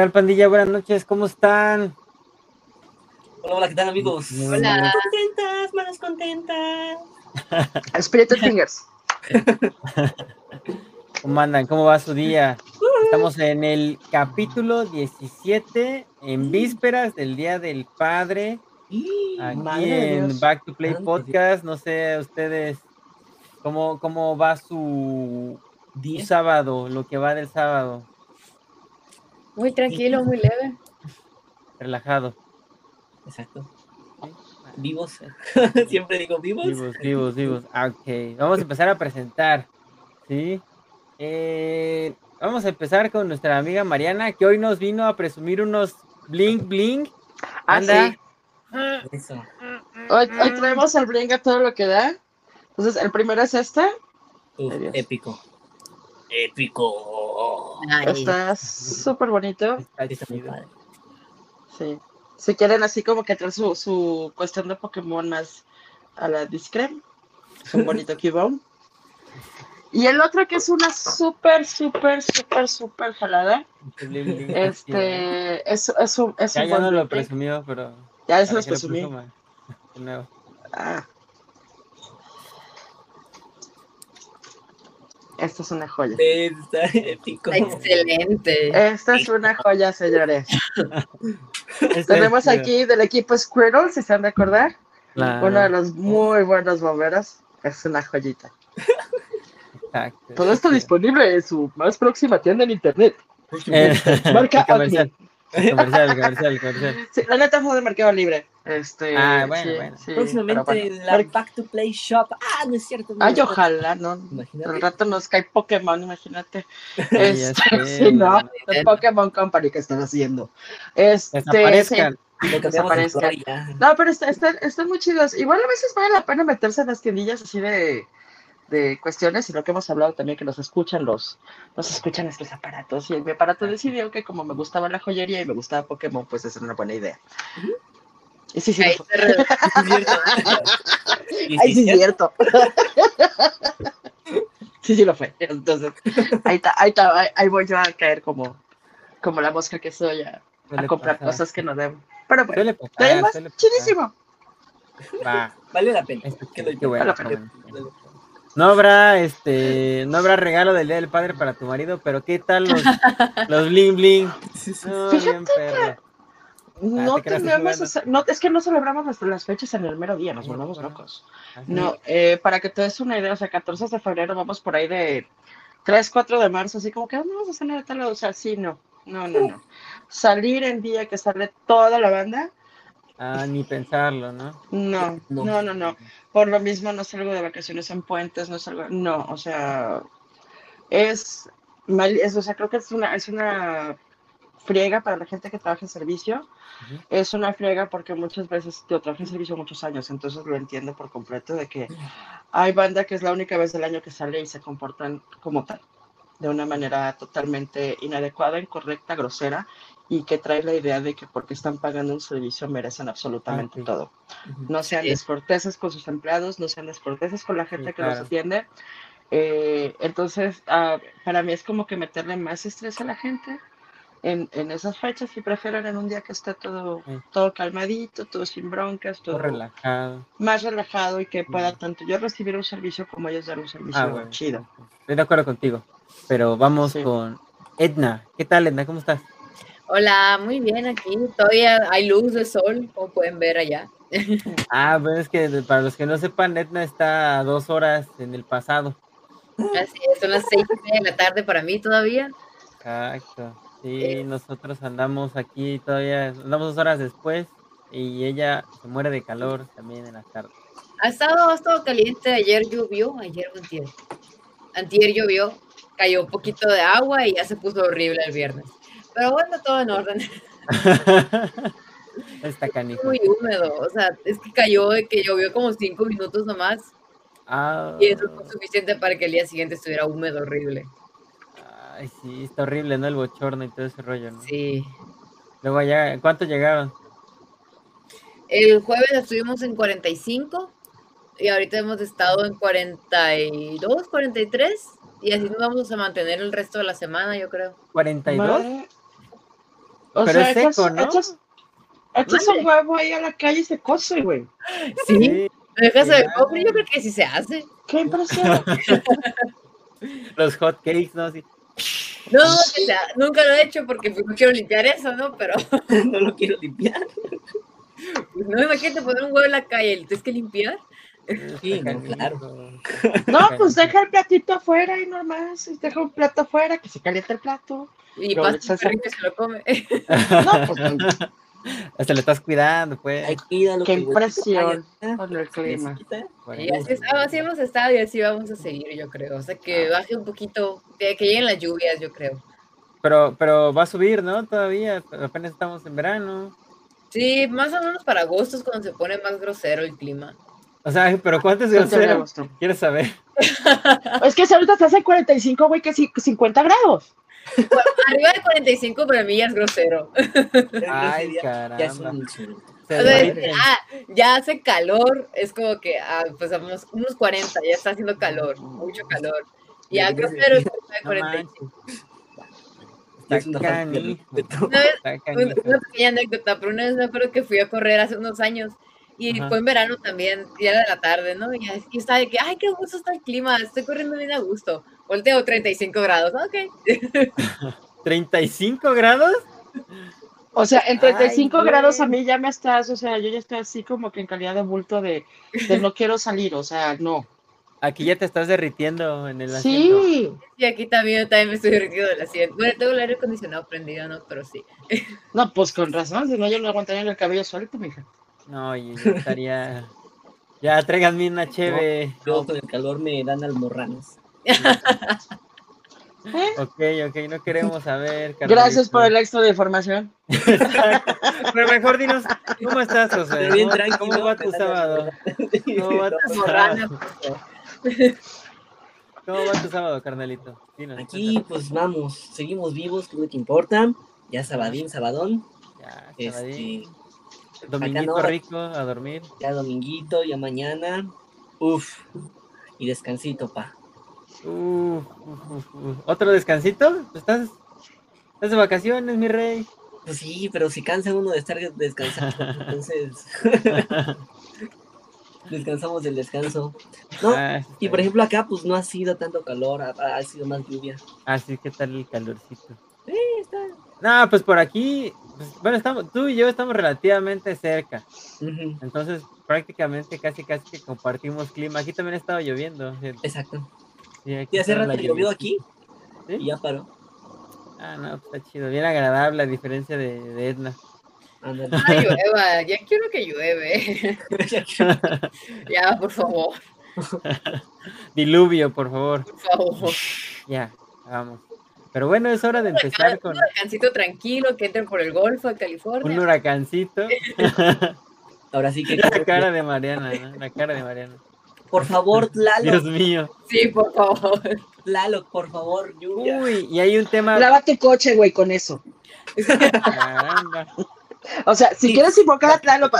tal, pandilla? Buenas noches, ¿cómo están? Hola, hola, ¿qué tal, amigos? Hola. Contentas, manos contentas. Spirit Fingers. ¿Cómo andan? ¿Cómo va su día? Estamos en el capítulo 17, en vísperas del Día del Padre, aquí en. Back to Play. Podcast. No sé ustedes cómo, cómo va su, su Día. sábado, lo que va del sábado, Muy tranquilo, muy leve. relajado. Exacto. Vivos. Siempre digo vivos. Vivos, vivos, vivos. Ah, Ok, vamos a empezar a presentar, ¿sí? Eh, vamos a empezar con nuestra amiga Mariana, que hoy nos vino a presumir unos bling bling. Ah, Anda. sí. Eso. Hoy, hoy traemos el bling a todo lo que da. Entonces, el primero es este. Uf, épico. Épico. Ay, Está súper bonito. Está Está muy chido. padre. Sí. Si quieren así como que traer su, su cuestión de Pokémon más a la discrem. Es un bonito Cubone. Y el otro que es una súper, súper, súper, súper jalada. Este es, es un, es Ya, un ya no lo presumió, pero. Ya eso lo presumí. De nuevo. Ah. Esta es una joya. Está épico. excelente. Esta es una joya, señores. Tenemos aquí del equipo Squirtle, si se han de acordar. Claro, Uno de los muy buenos bomberos. Es una joyita. exacto, Todo esto está disponible en su más próxima tienda en internet. Eh, Marca comercial, comercial, comercial, comercial. Sí, la neta fue de Mercado Libre. Este, Ah, bueno, sí, bueno. sí, Próximamente bueno. en la Back to Play Shop. Ah, no es cierto. no. Ay, ojalá, ¿no? Imagínate. Al rato nos cae Pokémon, imagínate. Este, sí, no, de Pokémon Company que están haciendo. Este, Desaparezcan. No, pero está- están, están muy chidos. Igual a veces vale la pena meterse en las tiendillas así de, de cuestiones y lo que hemos hablado también, que nos escuchan los, nos escuchan estos aparatos. Y mi aparato decidió que como me gustaba la joyería y me gustaba Pokémon, pues esa era una buena idea. Y sí, sí, Ahí sí, sí, es cierto. sí, sí lo fue. Entonces, ahí, está, ahí, está, ahí, ahí voy yo a caer como, como la mosca que soy a, comprar pasar. cosas que no debo. Pero bueno, Suele de ahí pasar, más, suele pasar. chidísimo. Va. Vale la pena. Esto Que qué- bueno, Vale la bueno. No habrá este, no habrá regalo del Día del Padre para tu marido, pero ¿qué tal los, los bling bling? No, bien perro. No te tenemos, jugando. o sea, no, es que no celebramos las, las fechas en el mero día, nos volvemos bueno. locos. No, eh, para que te des una idea, o sea, 14 de febrero vamos por ahí de 3, 4 de marzo, así como que "Ah, no vamos a cenar tal lado", o sea, sí, no, no, no, no. Salir en día que sale toda la banda, Ah, ni pensarlo, ¿no? no, No. no, no, no. Por lo mismo no salgo de vacaciones en puentes, no salgo, no, o sea, es, mal, es o sea, creo que es una, es una friega para la gente que trabaja en servicio. Es una friega porque muchas veces yo trabajé en servicio muchos años, entonces lo entiendo por completo de que hay banda que es la única vez del año que sale y se comportan como tal, de una manera totalmente inadecuada, incorrecta, grosera y que trae la idea de que porque están pagando un servicio merecen absolutamente Ah, todo. No sean Sí. descorteses con sus empleados, no sean descorteses con la gente Sí, que los atiende. Eh, entonces, ah, para mí es como que meterle más estrés a la gente en, en esas fechas y prefieren en un día que esté todo, Sí. todo calmadito, todo sin broncas, todo Todo relajado. más relajado y que pueda tanto yo recibir un servicio como ellos dar un servicio Ah, bueno. chido. Estoy de acuerdo contigo. Pero vamos Sí. con Edna. ¿Qué tal, Edna? ¿Cómo estás? Hola, muy bien aquí. Todavía hay luz de sol, como pueden ver allá. Ah, pues es que para los que no sepan, Edna está a dos horas en el pasado. Así es, son las seis de la tarde para mí todavía. Exacto. Sí, Eh. nosotros andamos aquí todavía, andamos dos horas después y ella se muere de calor también en la tarde. Ha estado, ha estado caliente. Ayer llovió, ayer antier. Antier llovió, cayó un poquito de agua y ya se puso horrible el viernes. Pero bueno, todo en orden. Está canijo. Muy húmedo, o sea, es que cayó de que llovió como cinco minutos nomás Ah, y eso fue suficiente para que el día siguiente estuviera húmedo, horrible. ay, sí, está horrible, ¿no? El bochorno y todo ese rollo, ¿no? Sí. Luego allá, ¿cuántos llegaron? El jueves estuvimos en 45 y ahorita hemos estado en 42, 43 y así nos vamos a mantener el resto de la semana, yo creo. ¿42? Madre, O Pero sea, es echas, seco, ¿no? echas, echas un huevo ahí a la calle y se cose, güey. Sí, ¿lo dejas de cobre? Yo creo que sí se hace. Qué impresión. Los hot cakes, ¿no? Así. No, sea, nunca lo he hecho porque pues, no quiero limpiar eso, ¿no? Pero no lo quiero limpiar. pues, no imagínate poner un huevo en la calle, ¿lo tienes que limpiar? Sí, no, claro. No, pues deja el platito afuera y nomás. y Deja un plato afuera, que se caliente el plato. Y pasa perrito y se lo come. No, pues Hasta le estás cuidando, pues. Ay, cuídalo, Qué el impresión con el clima. Y así, es- ah, así hemos estado y así vamos a seguir, yo creo. O sea, que baje un poquito, que, que lleguen las lluvias, yo creo. Pero, pero va a subir, ¿no? Todavía, apenas estamos en verano. Sí, más o menos para agosto es cuando se pone más grosero el clima. O sea, pero ¿cuánto es grosero? Quiero saber. Es que si ahorita estás en 45, güey, que sí, 50 grados. Arriba de 45 para mí ya es grosero. Ay, Ya- ya es un caramba. insulto. Se O sea, ah, ya hace calor, es como que, ah, pues vamos, unos 40, ya está haciendo calor, mucho calor. Y ya grosero es arriba de No 45. manches. Ya Está es una vez, pequeña anécdota, pero una vez me acuerdo que fui a correr hace unos años y Ajá. fue en verano también, y era de la tarde, ¿no? Y, y estaba de que, ay, qué gusto está el clima, estoy corriendo bien a gusto. Volteo 35 grados, ok. ¿35 grados? O sea, en 35 Ay, grados a mí ya me estás, o sea, yo ya estoy así como que en calidad de bulto de, de no quiero salir, o sea, no. Aquí ya te estás derritiendo en el asiento. Sí, Y aquí también, también me estoy derritiendo del asiento. Bueno, tengo el aire acondicionado prendido, ¿no? Pero sí. no, pues con razón, si no yo no aguantaría el cabello suelto, mija. No, y yo estaría. Ya, tráiganme una cheve. Yo con el calor me dan almorranas. Ok, ok, no queremos saber. Gracias por el extra de información. Pero mejor dinos, ¿cómo estás, José? Bien ¿Cómo, tranquilo. cómo va tu sábado? ¿Cómo va tu sábado? ¿Cómo va tu sábado, carnalito? Dinos, Aquí, pues vamos, seguimos vivos, que es lo que importa. Ya sabadín, sabadón. Ya, sabadín. Este, Dominguito acá no. rico, a dormir. ya dominguito, ya mañana. Uf. Y descansito, pa. Uf, uf, uf, uf. ¿Otro descansito? ¿Estás, ¿Estás de vacaciones, mi rey? Pues sí, pero si cansa uno de estar descansando, entonces descansamos del descanso. No, Ah, y por ejemplo acá pues no ha sido tanto calor, ha, ha sido más lluvia. Ah, sí, ¿qué tal el calorcito? Sí, está. No, pues por aquí, pues, bueno, estamos, tú y yo estamos relativamente cerca, entonces prácticamente casi casi que compartimos clima. Aquí también ha estado lloviendo. sí, Exacto. Sí, aquí Y hace rato llovió aquí ¿Sí? y ya paró. Ah, no, pues está chido, bien agradable a diferencia de, de Edna. Ay, llueva, ya quiero que llueve. ya, por favor, Diluvio, por favor. por favor. Ya, vamos. Pero bueno, es hora de empezar con Un huracancito tranquilo que entren por el Golfo de California. un huracancito. Ahora sí que La cara de Mariana, ¿no? La cara de Mariana. Por favor, Dios Tlaloc, mío. Sí, por favor. Tlaloc, por favor, lluvia. Uy, y hay un tema. Lava tu coche, güey, con eso. Caramba. O sea, si Sí. quieres invocar a Tlaloc,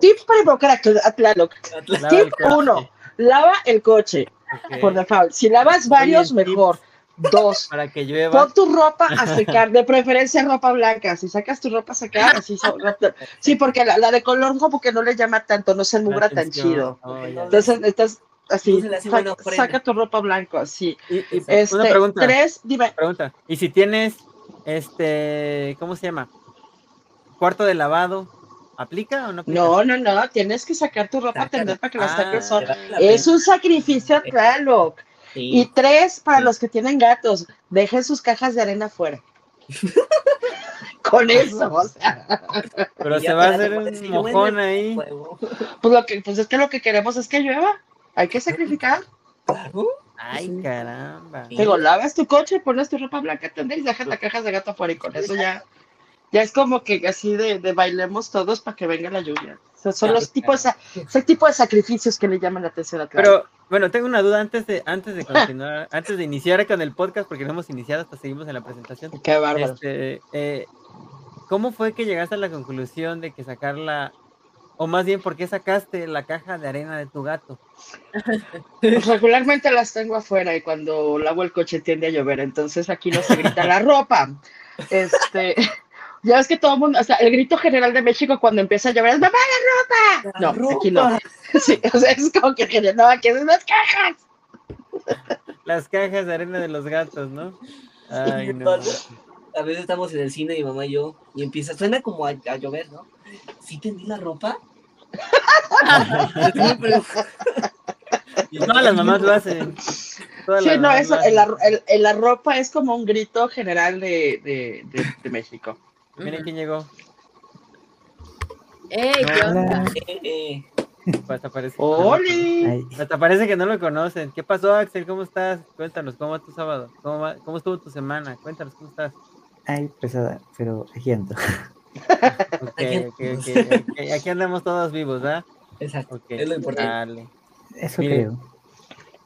tips para invocar a, Tl- a Tlaloc. Tip uno, lava el coche, por default. Si lavas varios, Oye, mejor. Dos, Para que llueva. pon tu ropa a secar, de preferencia ropa blanca. Si sacas tu ropa a secar, así so- Sí, porque la, la de color como que no le llama tanto, no se enmugra tan chido. Oh. Entonces, estás así, saca, tu ropa blanco, así. Y- y- Este, una pregunta. tres, dime, Pregunta. ¿Y si tienes este, ¿cómo se llama? Cuarto de lavado, ¿aplica o no aplica? no, no, no, tienes que sacar tu ropa a tender para que la Ah, saque el sol. Te vale la Es un sacrificio a Tlaloc. Sí. Y tres, para los que tienen gatos, dejen sus cajas de arena afuera. Con eso, o sea, Pero se va a hacer un mojón ahí. Pues, lo que, pues es que lo que queremos es que llueva. Hay que sacrificar. Claro. Ay, caramba. Digo, lavas tu coche, pones tu ropa blanca, tender y dejas las cajas de gato afuera y con eso ya, ya es como que así de, de bailemos todos para que venga la lluvia. O sea, son los tipos, de- ese tipo de sacrificios que le llaman la atención a. Pero, bueno, tengo una duda antes de, antes de continuar, antes de iniciar con el podcast, porque no hemos iniciado, hasta seguimos en la presentación. Qué bárbaro. Este, eh, ¿Cómo fue que llegaste a la conclusión de que sacarla, o más bien, ¿por qué sacaste la caja de arena de tu gato? Pues regularmente las tengo afuera y cuando lavo el coche tiende a llover, entonces aquí no se grita la ropa. Este, Ya ves que todo el mundo, o sea, el grito general de México cuando empieza a llover es ¡Mamá, la ropa! La no, aquí no. ropa. Sí, o sea, es como que no, aquí son las cajas. Las cajas de arena de los gatos, ¿no? Ay, no. A veces estamos en el cine, mi mamá y yo, y empieza, suena como a, a llover, ¿no? ¿Sí tendí la ropa? Y Todas las mamás lo hacen. Todas Sí, no, eso, en la, en- en la ropa es como un grito general de, de, de, de México. Miren quién llegó. ¡Ey, qué onda! Eh, Pues hasta parece, ¡Oli! Hasta parece que no lo conocen. ¿Qué pasó, Axel? ¿Cómo estás? Cuéntanos, ¿cómo va tu sábado? ¿Cómo, va- cómo estuvo tu semana? Cuéntanos, ¿cómo estás? ay, pesada, pero aquí ando. Ok, Aquí- ok, ok, ok. Aquí andamos todos vivos, ¿verdad? exacto, es lo importante. Dale. Eso creo.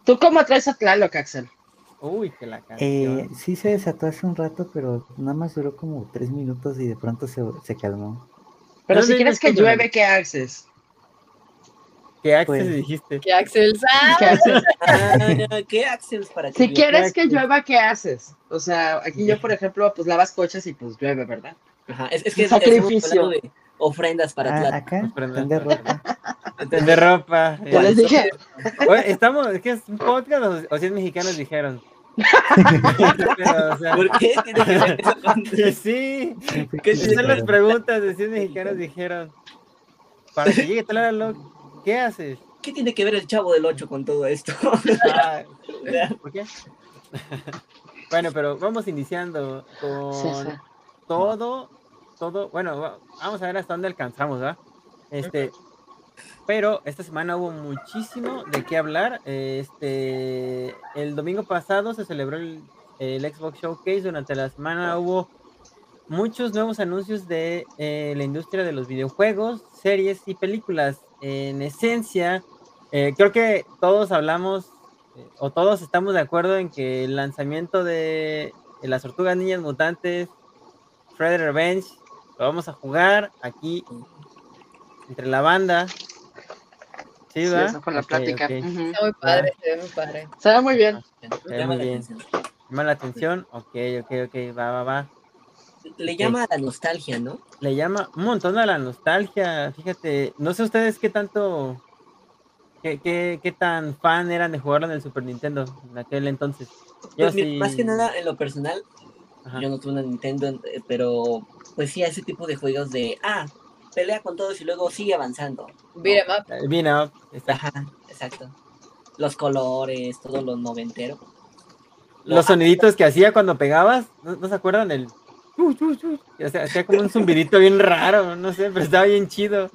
¿Tú cómo traes a Tlaloc, Axel? Uy, que la Eh, canción. sí se desató hace un rato, pero nada más duró como tres minutos y de pronto se, se calmó. Pero No si quieres que llueve, ¿qué haces? ¿Qué Axel pues- dijiste? Que Axel sabe. ¿Qué haces? Ah, ¿Qué para Si que quieres que Axel. llueva, ¿qué haces? O sea, aquí yo, por ejemplo, pues lavas coches y pues llueve, ¿verdad? Ajá, es, es que Un sacrificio. de ofrendas para Ah, acá, tender ropa. De ropa. Ya les dije. Oye, estamos, es que es un podcast o, o si es mexicanos dijeron. Pero, o sea, ¿Por qué tiene que ver eso con- que sí, ¿Qué esas tiene son que las preguntas de si es mexicanos dijeron. Para que llegue Tlaloc, ¿qué haces? ¿Qué tiene que ver el chavo del 8 con todo esto? Ah, ¿Por qué? Bueno, pero vamos iniciando con Sí, sí. todo, todo, bueno, va- vamos a ver hasta dónde alcanzamos, ¿verdad? Este, pero esta semana hubo muchísimo de qué hablar. Este, el domingo pasado se celebró el, el Xbox Showcase. Durante la semana hubo muchos nuevos anuncios de eh, la industria de los videojuegos, series y películas. En esencia, eh, creo que todos hablamos eh, o todos estamos de acuerdo en que el lanzamiento de, las Tortugas Niñas Mutantes, Shredder Revenge, lo vamos a jugar aquí entre la banda. Sí, Sí, ¿va? esa fue la plática. Está muy padre, se ve muy padre. Se ve muy bien. Llama muy la bien. atención. Llama la atención. Ok, ok, ok. Va, va, va. Le llama a la nostalgia, ¿no? Le llama un montón a la nostalgia. Fíjate, no sé ustedes qué tanto. Qué, qué, qué tan fan eran de jugarlo en el Super Nintendo en aquel entonces. Yo Pues, sí. Más que nada, en lo personal, Ajá. yo no tuve una Nintendo, eh, pero pues sí, a ese tipo de juegos de, ah, pelea con todos y luego sigue avanzando. Beat 'em up. Beat 'em up, está. Ajá, exacto. Los colores, todo lo noventero. Los soniditos que hacía cuando pegabas, ¿no, no se acuerdan del? chu, chu, chu? O sea, hacía como un zumbidito bien raro, no sé, pero estaba bien chido.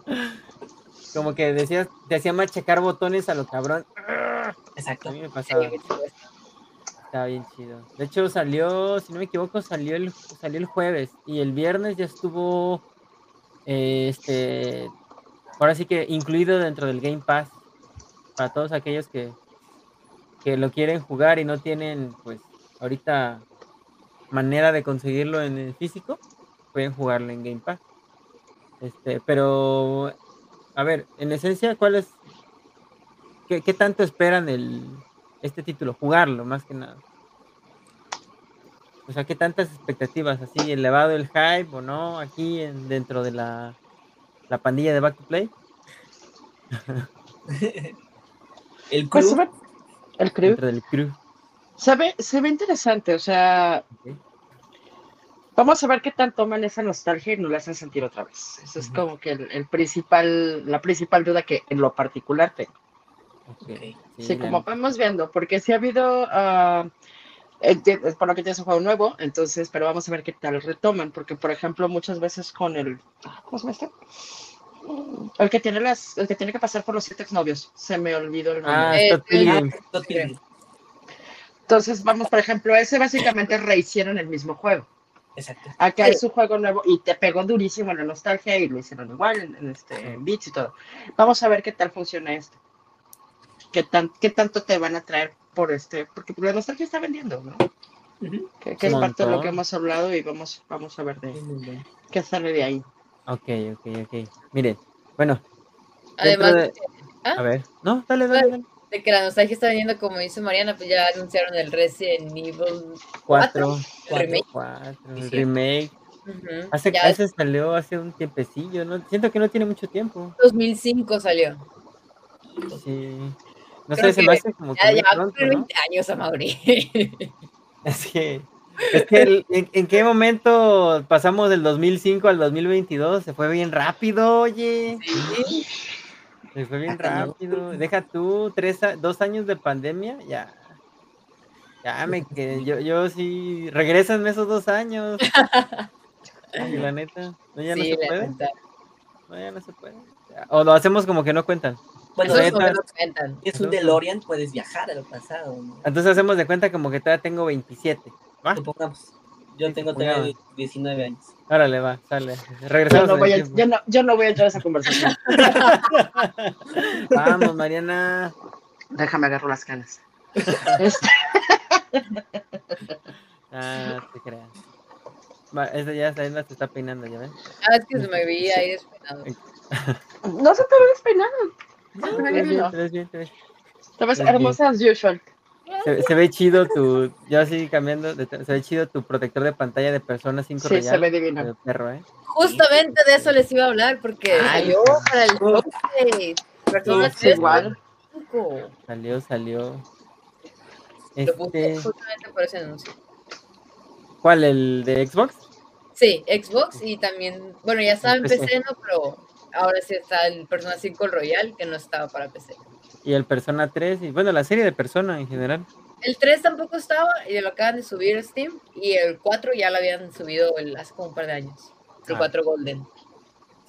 Como que decías, te hacía machacar botones a lo cabrón. A Exacto. mí me pasaba. Sí, Estaba bien chido. De hecho, salió, si no me equivoco, salió el, salió el jueves y el viernes ya estuvo, eh, este, ahora sí que incluido dentro del Game Pass para todos aquellos que, que lo quieren jugar y no tienen, pues, ahorita manera de conseguirlo en el físico, pueden jugarlo en Game Pass. Este, pero, a ver, en esencia, ¿cuál es, qué, qué tanto esperan el, este título? Jugarlo, más que nada. O sea, ¿qué tantas expectativas? ¿Así elevado el hype o no? Aquí en- dentro de la, la pandilla de Back to Play. El Pues crew, se ve, el crew. Dentro del crew. Se ve, se ve interesante, o sea, vamos a ver qué tanto toman esa nostalgia y nos la hacen sentir otra vez. Eso es Ujú. como que el, el principal, la principal duda que en lo particular tengo. Ok. Ok. Sí, como vamos viendo, porque sí ha habido, ah, eh, es por lo que tienes un juego nuevo, entonces, pero vamos a ver qué tal retoman, porque por ejemplo, muchas veces con el, ah, ¿cómo se llama este? El que tiene las, el que tiene que pasar por los siete exnovios, se me olvidó el nombre. Ah, Eh, Pilgrim. Entonces, vamos, por ejemplo, ese básicamente rehicieron el mismo juego. Exacto. Acá Sí. es un juego nuevo y te pegó durísimo en la nostalgia y lo hicieron igual en, en este, en Beats y todo. Vamos a ver qué tal funciona esto. ¿Qué, tan, qué tanto te van a traer por este? Porque la nostalgia está vendiendo, ¿no? Que, que es parte de lo que hemos hablado y vamos, vamos a ver de qué sale de ahí. Ok, ok, ok. Miren, bueno, Además de- de, a ver. No, dale, dale, dale. de que la nostalgia está viniendo, como dice Mariana, pues ya anunciaron el Resident Evil Cuatro, el remake. cuatro, el remake. Ujú. Hace, Ya hace salió hace un tiempecillo, ¿no? Siento que no tiene mucho tiempo. 2005 salió. Sí. No Creo sé, se que me hace como que Ya, muy ya pronto, ¿no? 20 años a Mauri. Es que, es que el- ¿en, en qué momento pasamos del 2005 al 2022? Se fue bien rápido, oye. Sí. Se fue bien rápido. Deja tú, tres, dos años de pandemia, ya. Ya me quedé, yo, yo sí, regrésenme esos dos años. Ay, la neta, no, ya Sí, no se puede. neta. No, ya no se puede. O lo hacemos como que no cuentan. Bueno, Eso no cuentan. es un DeLorean, puedes viajar al pasado. ¿no? Entonces hacemos de cuenta como que todavía tengo 27. ¿Va? Supongamos. Yo tengo todavía 19 años. Órale, va, sale. Yo Regresamos. no, en voy a, yo, no, yo no voy a entrar a esa conversación. Vamos, Mariana. Déjame agarro las canas. Este, Ah, te creas. Va, esa ya se está peinando, ¿ya ven? Ah, es que se me veía ahí despeinado. no se te ve despeinado. Te ves hermosa as usual. Se, se ve chido tu, yo así cambiando, de se ve chido tu protector de pantalla de Persona 5 Sí, se ve divino. de perro, ¿eh? Justamente de eso les iba a hablar porque Ay, salió para el top de Persona Es 3 igual.5. Salió, salió. Este, justamente por ese anuncio. ¿Cuál? ¿El de Xbox? Sí, Xbox y también, bueno, ya estaba en PC. PC, ¿no? Pero ahora sí está el Persona 5 Royal que no estaba para PC. Y el Persona 3, y bueno, la serie de Persona en general. El 3 tampoco estaba y lo acaban de subir a Steam. Y el 4 ya lo habían subido el- hace como un par de años. El Ah. 4 Golden.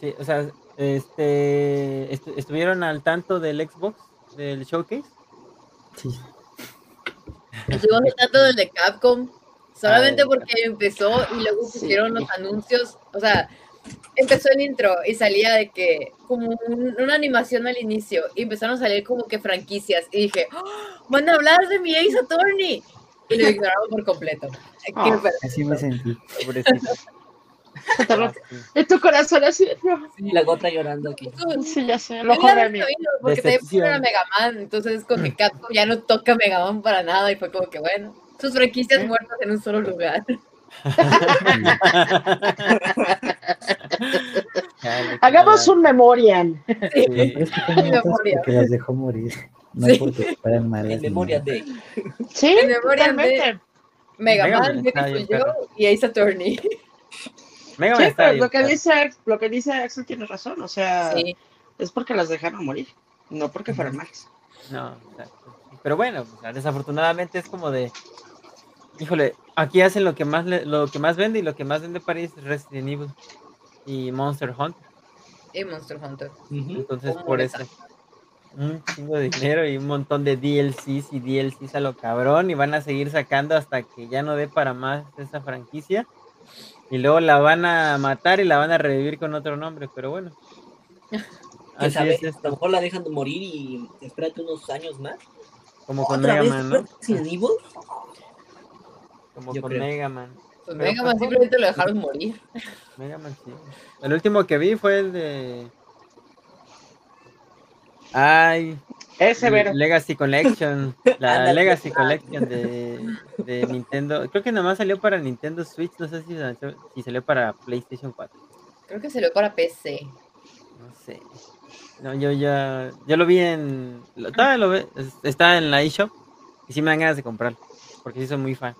Sí, o sea, este, estu- estuvieron al tanto del Xbox, del showcase. Sí. Estuvimos tratando del de Capcom. Solamente Ay, porque empezó y luego Sí. pusieron los anuncios. O sea, empezó el intro y salía de que, como un- una animación al inicio. Y empezaron a salir como que franquicias. Y dije, ¡Oh! van a hablar de mi Ace Attorney. Y lo ignoraron por completo. Per- Así me sentí. Pobrecito. Te Ah. Y tu corazón así. no. La gota llorando aquí. Sí, ya sé. Lo mí. Porque también pusieron a Decepción. Mega Man. Entonces, con que Capcom ya no toca Mega Man para nada. Y fue como que, bueno, sus franquicias ¿Eh? muertas en un solo lugar. Hagamos un memoriam. Sí. Es que memoria. porque las dejó morir. No Sí. porque fueran malas. En memoria de. Sí, En memoria de-. Mega, Man, Beautiful Joe y Ace Attorney. Mega Man Sí, pero lo que dice lo que dice Axel tiene razón, o sea, Sí. es porque las dejaron morir, no porque fueran malas. No, exacto. Pero bueno, desafortunadamente es como de. Híjole, aquí hacen lo que más le- lo que más vende y lo que más vende París es Resident Evil y Monster Hunter. Y Monster Hunter. Entonces ¿Cómo por eso un chingo de dinero y un montón de DLCs y DLCs a lo cabrón y van a seguir sacando hasta que ya no dé para más esa franquicia y luego la van a matar y la van a revivir con otro nombre, pero bueno. ¿Quién Así sabe? es A esto, lo mejor la dejan de morir y espérate unos años más. como con ¿Otra Mega Man, ¿no? Resident Evil? Como Yo con creo. Mega Man. Pues Mega Man simplemente lo dejaron morir. Mega Man, sí. El último que vi fue el de. Ay, Ese Vero. Legacy Collection. La. Legacy Collection de, de Nintendo. Creo que nomás salió para Nintendo Switch. No sé si, salió- si salió para PlayStation 4. Creo que salió para PC. No sé. No, yo ya. Yo lo vi en. Lo, todavía lo ve- es- Está en la eShop. Y sí me dan ganas de comprarlo. Porque sí soy muy fan.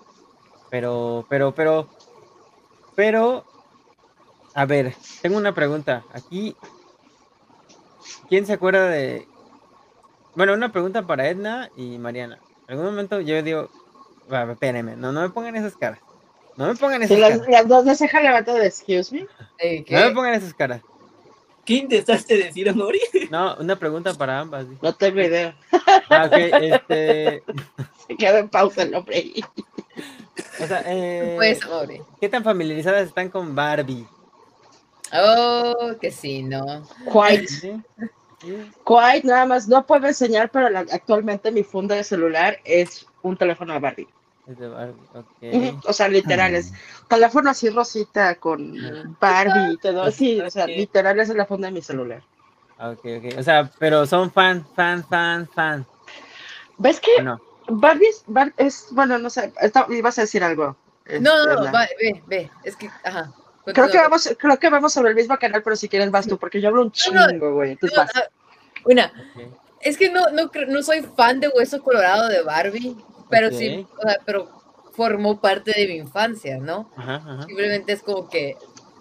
Pero, pero, pero. Pero. A ver, tengo una pregunta. Aquí. ¿Quién se acuerda de.? Bueno, una pregunta para Edna y Mariana. En algún momento yo digo. Espérenme, no, no me pongan esas caras. No me pongan esas las, caras. las dos de ceja levantada excuse me. Eh, No me pongan esas caras. ¿Qué intentaste decir, Amori? No, una pregunta para ambas. No tengo idea. Ah, ok, este. Se quedó en pausa el hombre. O sea, eh, Pues, pobre. ¿qué tan familiarizadas están con Barbie? Oh, que sí, no. Quite, ¿Sí? Quite, nada más. No puedo enseñar, pero la- actualmente mi funda de celular es un teléfono de Barbie. Es de Barbie, ok. Ujú, O sea, literal, es teléfono así rosita con Barbie y todo. Sí, o sea, Ok. literal esa es la funda de mi celular. Ok, ok. O sea, pero son fan, fan, fan, fan. ¿Ves que ¿o no? Barbie es, Bar- es- bueno, no sé, esta- ibas a decir algo? No, no, no, Edna. va, ve, ve. Es que, ajá. Creo que, vamos, creo que vamos sobre el mismo canal, pero si quieres vas tú, porque yo hablo un No, no, chingo, güey. No, ah, Una, Ok. es que no, no, no soy fan de Hueso Colorado de Barbie, pero sí, Ok. o sea, pero formó parte de mi infancia, ¿no? Ajá, ajá. Simplemente es como que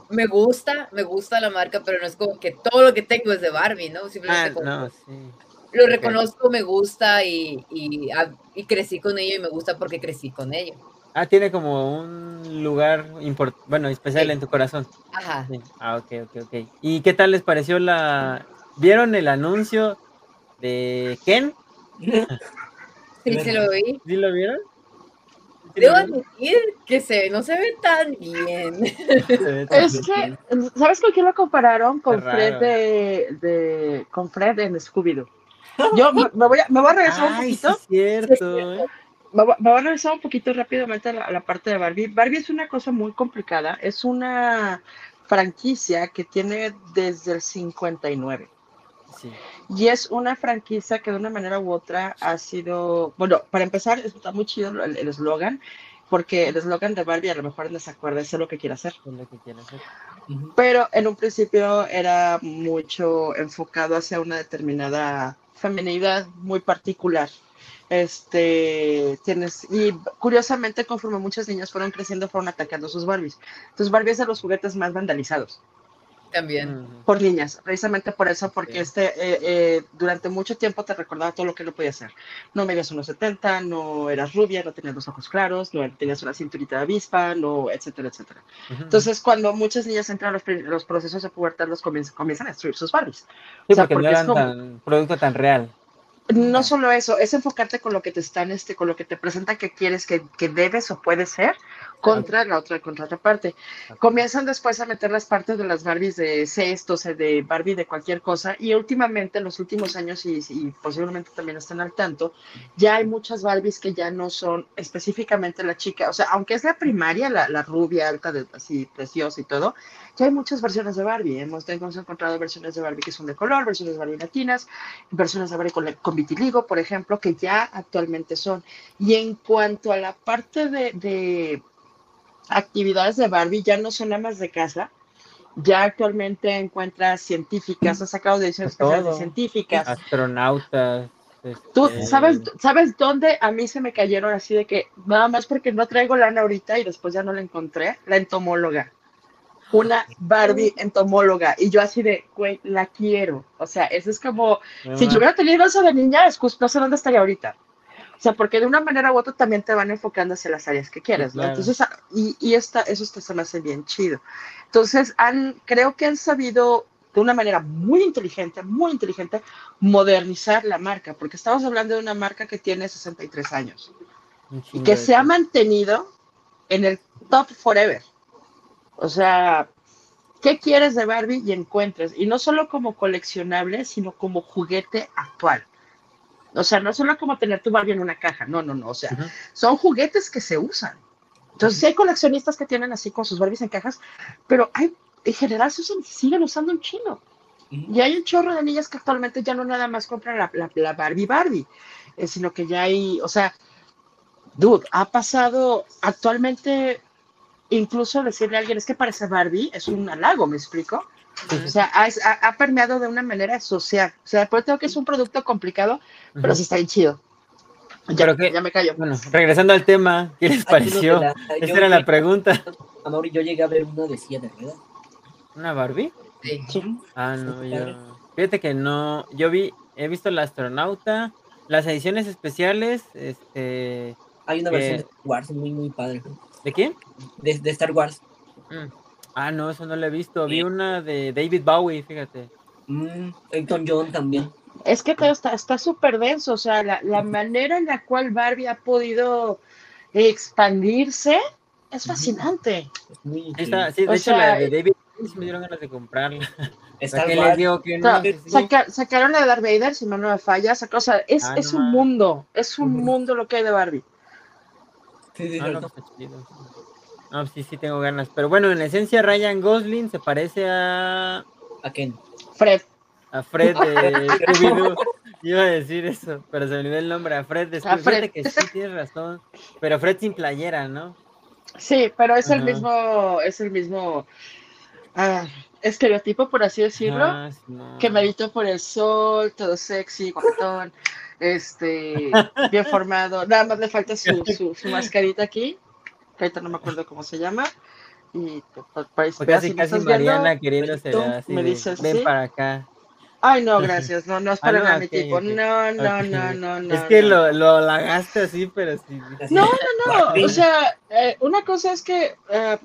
me gusta, me gusta la marca, pero no es como que todo lo que tengo es de Barbie, ¿no? Ah, Simplemente como no, sí. Lo reconozco, me gusta y, y, y crecí con ello y me gusta porque crecí con ello. Ah, tiene como un lugar import bueno, especial Sí. en tu corazón. Ajá. Sí. Ah, ok, ok, ok. ¿Y qué tal les pareció la... ¿Vieron el anuncio de Ken? Sí, sí lo vi. ¿Sí lo vieron? ¿Sí lo Debo admitir que se, no se ve tan bien. Se ve tan Es bien. que, ¿sabes con quién lo compararon? Con Fred de- con Fred en Scooby-Doo. Yo me, me voy a, me voy a regresar un Ay, sí poquito. es cierto. ¿eh? Me voy, me voy a regresar un poquito rápidamente a la, a la parte de Barbie. Barbie es una cosa muy complicada. Es una franquicia que tiene desde el 59. Sí. Y es una franquicia que de una manera u otra ha sido, bueno, para empezar, está muy chido el eslogan, porque el eslogan de Barbie a lo mejor no se acuerda, sé lo que quiere hacer. Es lo que quiero hacer. Pero en un principio era mucho enfocado hacia una determinada feminidad muy particular. Este, tienes, y curiosamente, conforme muchas niñas fueron creciendo, fueron atacando sus Barbies. Entonces, Barbie es de los juguetes más vandalizados También. Por niñas, precisamente por eso, porque Sí. este, eh, eh, durante mucho tiempo te recordaba todo lo que no podía hacer. No medías unos 70, no eras rubia, no tenías los ojos claros, no tenías una cinturita de avispa, no, etcétera, etcétera. Ujú. Entonces, cuando muchas niñas entran a los, los procesos de pubertad, los comienzan, comienzan a destruir sus Barbies. Sí, o sea, porque, porque no eran como- tan producto tan real. No solo eso, es enfocarte con lo que te están, este, con lo que te presentan que quieres, que, que debes o puedes ser, contra la otra, contra otra parte. Ok. Comienzan después a meter las partes de las Barbies de cestos, eh, de Barbie de cualquier cosa, y últimamente, en los últimos años, y, y posiblemente también estén al tanto, ya hay muchas Barbies que ya no son específicamente la chica, o sea, aunque es la primaria, la, la rubia, alta, de- así preciosa y todo, ya hay muchas versiones de Barbie. Hemos, hemos encontrado versiones de Barbie que son de color, versiones de Barbie latinas, versiones de Barbie con, con vitiligo, por ejemplo, que ya actualmente son. Y en cuanto a la parte de, de actividades de Barbie, ya no son amas de casa. Ya actualmente encuentras científicas, ha sacado de ediciones De científicas. Astronautas. Tú este, sabes, sabes dónde a mí se me cayeron así de que nada más porque no traigo lana ahorita y después ya no la encontré, la entomóloga. Una Barbie entomóloga. Y yo así de, güey, la quiero. O sea, eso es como, si yo hubiera tenido eso de niña, no sé dónde estaría ahorita. O sea, porque de una manera u otra también te van enfocando hacia las áreas que quieres, ¿no? claro. Entonces, ah, y, y esta, eso está- se me hace bien chido. Entonces, han, creo que han sabido de una manera muy inteligente, muy inteligente, modernizar la marca, porque estamos hablando de una marca que tiene 63 años y que se ha mantenido en el top forever. O sea, ¿qué quieres de Barbie y encuentres? Y no solo como coleccionable, sino como juguete actual. O sea, no solo como tener tu Barbie en una caja, no, no, no. O sea, son juguetes que se usan. Entonces, sí hay coleccionistas que tienen así con sus Barbies en cajas, pero hay, en general se usan- siguen usando un chino. Y hay un chorro de niñas que actualmente ya no nada más compran la, la- la Barbie Barbie, eh, sino que ya hay, o sea, dude, ha pasado actualmente, incluso decirle a alguien, es que parece Barbie, es un halago, ¿me explico? O sea, ha, ha- permeado de una manera social. O sea, por eso tengo que es un producto complicado, pero sí está bien chido. Ya, Pero que- ya me callo. Bueno, regresando al tema, ¿qué les pareció? la- Esa era la pregunta. Amaury, yo llegué a ver uno de de ruedas. ¿Una Barbie? Sí. Ah, no, yo. Fíjate que no. Yo vi, he visto la astronauta, las ediciones especiales, este. Hay una Que- versión de Star Wars muy, muy padre. ¿De quién? De, de Star Wars. Mm. Ah, no, eso no lo he visto. Vi una de David Bowie, fíjate. Mm, Elton John también. Es que todo está está súper denso, o sea, la, la manera en la cual Barbie ha podido expandirse es fascinante. Sí, está, sí, de O hecho sea, la de David Bowie sí me dieron ganas de comprarla. Star ¿Para qué Wars. les digo que no? sí. saca- sacaron la de Darth Vader, si no me falla, sacó- o sea, es, Ah, es no un mundo, es un mundo lo que hay de Barbie. Sí, sí, Ah, no, No, sí, sí tengo ganas. Pero bueno, en esencia Ryan Gosling se parece a, ¿A Ken? Fred, a Fred de Scooby-Doo. Iba a decir eso, pero se me olvidó el nombre. A Fred de Scooby-Doo. Fíjate que sí tienes razón. Pero Fred sin playera, ¿no? sí, pero es el mismo, es el mismo, ah, estereotipo, por así decirlo. Ah, Simón. Quemadito por el sol, todo sexy, guapetón, este, bien formado. Nada más le falta su, su, su mascarita aquí, que ahorita no me acuerdo cómo se llama. Y pues, pues, casi, casi Mariana queriéndose tú así me de, dices, ven ¿sí? para acá. Ay, no, gracias. No, no es Ah, para no, mi tipo. No, no, no, no, no. es que no. lo, lo halagaste así, pero sí. Así. No, no, no. O sea, eh, una cosa es que. eh,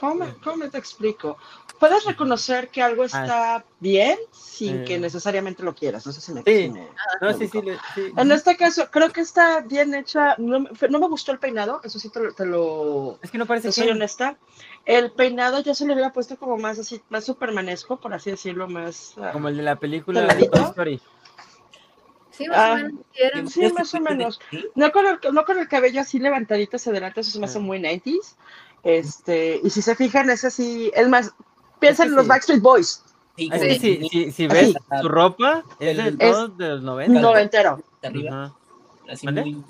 ¿cómo, cómo te explico? Puedes reconocer que algo está bien sin Eh. que necesariamente lo quieras. No sé si me. Sí. me- No, me sí, sí, sí. En este caso, creo que está bien hecha. No, me- no me gustó el peinado, eso sí te lo. Te lo Es que no parece te soy honesta. El peinado yo se le hubiera puesto como más así, más supermanesco, por así decirlo, más. ah, Como el de la película de Story. Sí, más Ah. o menos. Sí, más o menos. No con, el, no con el cabello así levantadito hacia adelante, eso se me hace Ah. muy 90s. Este, y si se fijan, es así, es más, piensen que en los sí. Backstreet Boys, sí, Es como que si, si Así. ves su ropa, es de Es- todos de los 90. noventero. de arriba, Ajá. así ¿Mande? muy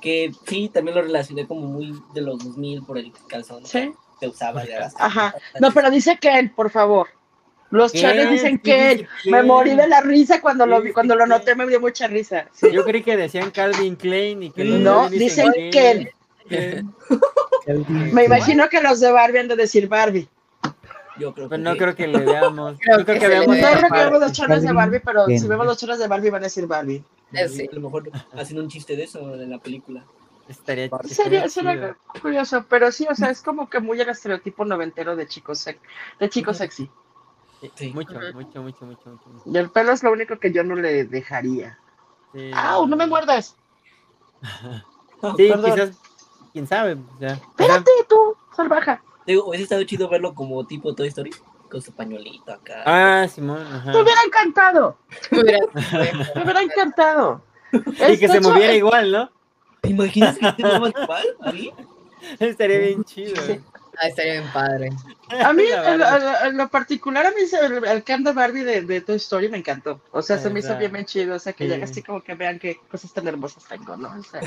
que sí, también lo relacioné como muy de los 2000 por el calzón Sí. que usaba ya Ajá. No, pero dice Ken, por favor. Los chavos dicen ¿Qué Ken. dice Me Ken? morí de la risa cuando lo vi, Sí, cuando sí, lo Ken. noté, me dio mucha risa. Sí. Yo creí que decían Calvin Klein y que los No, de dicen Ken. Ken. Me imagino que los de Barbie han de decir Barbie. Yo creo Pues que no creo que le veamos. Creo Yo creo que que veamos ve. No creo que vemos parte. los chones de Barbie, pero si vemos los chones de Barbie van a decir Barbie. Eh, sí. a lo mejor haciendo un chiste de eso en la película. Estaría, Sería, sería curioso, pero sí, o sea, es como que muy el estereotipo noventero de chico, sec- de chico sexy. Sí. Mucho, mucho, mucho, mucho, mucho. mucho. Y el pelo es lo único que yo no le dejaría. Sí. ¡Au! ¡No me muerdas! Sí, Perdón. quizás, quién sabe. O sea, ¡Espérate, tú, salvaja! Digo, hubiese estado chido verlo como tipo Toy Story, con su pañuelito acá. Ah, Simón, ajá. ¡Me hubiera encantado! ¡Me hubiera encantado! Y que se moviera igual, ¿no? ¿Te imaginas que te muevas igual? ¿A mí? Estaría bien chido. ah, estaría bien padre. A mí, en, lo particular, a mí se- el, el de Barbie de, de Toy Story me encantó. O sea, se me hizo bien, bien chido. O sea, que Sí. llega así como que vean qué cosas tan hermosas tengo, ¿no? O sea,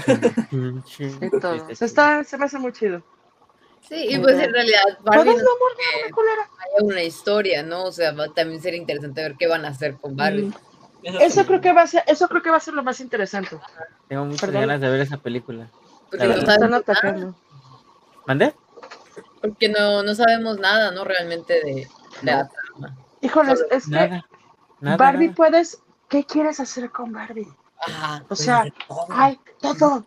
Pinche. y todo. O sea, está, se me hace muy chido. Sí, y pues en realidad Barbie ¿Puedes no haya una historia, ¿no? O sea, va a también sería interesante ver qué van a hacer con Barbie. Eso creo que va a ser, eso creo que va a ser lo más interesante. Tengo muchas Perdón. ganas de ver esa película. Porque no. Están atacando. ¿Mandé? porque no, no sabemos nada, ¿no? Realmente de, de la trama. Híjoles, es que Nada. Nada. Barbie nada. puedes, ¿qué quieres hacer con Barbie? Ajá. O sea, todo. Ay, todo,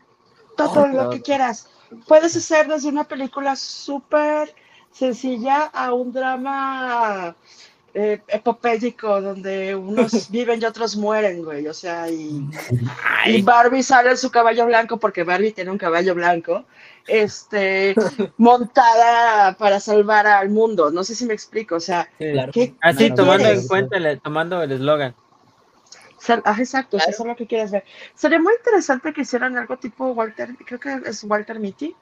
todo Todo. lo que quieras. Puedes hacer desde una película súper sencilla a un drama eh, epopédico donde unos viven y otros mueren, güey. O sea, y, y Barbie sale en su caballo blanco porque Barbie tiene un caballo blanco, este, montada para salvar al mundo. No sé si me explico. O sea, Sí. Claro. ¿qué, Así, qué tomando en cuenta, el- tomando el eslogan. Sal- ah, exacto, Claro. eso es lo que quieres ver. Sería muy interesante que hicieran algo tipo Walter, creo que es Walter Mitty,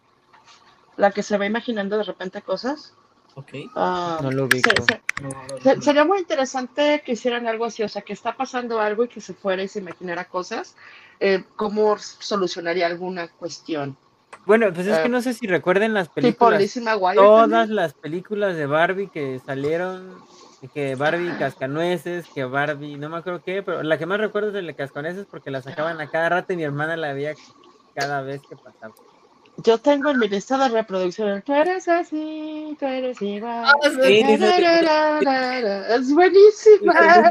la que se va imaginando de repente cosas. Ok. Ah, No lo se- ubico. se- se- sería muy interesante que hicieran algo así, o sea, que está pasando algo y que se fuera y se imaginara cosas, eh, cómo solucionaría alguna cuestión. Bueno, pues es Eh, que no sé si recuerden las Tipo películas. Lizzie. Todas también. las películas de Barbie que salieron, que Barbie Cascanueces, que Barbie, no me acuerdo qué, pero la que más recuerdo es de la de Cascanueces porque la sacaban a cada rato y mi hermana la veía cada vez que pasaba. Yo tengo en mi lista de reproducción, tú eres así, tú eres igual. Ah, sí. Sí. Es buenísima.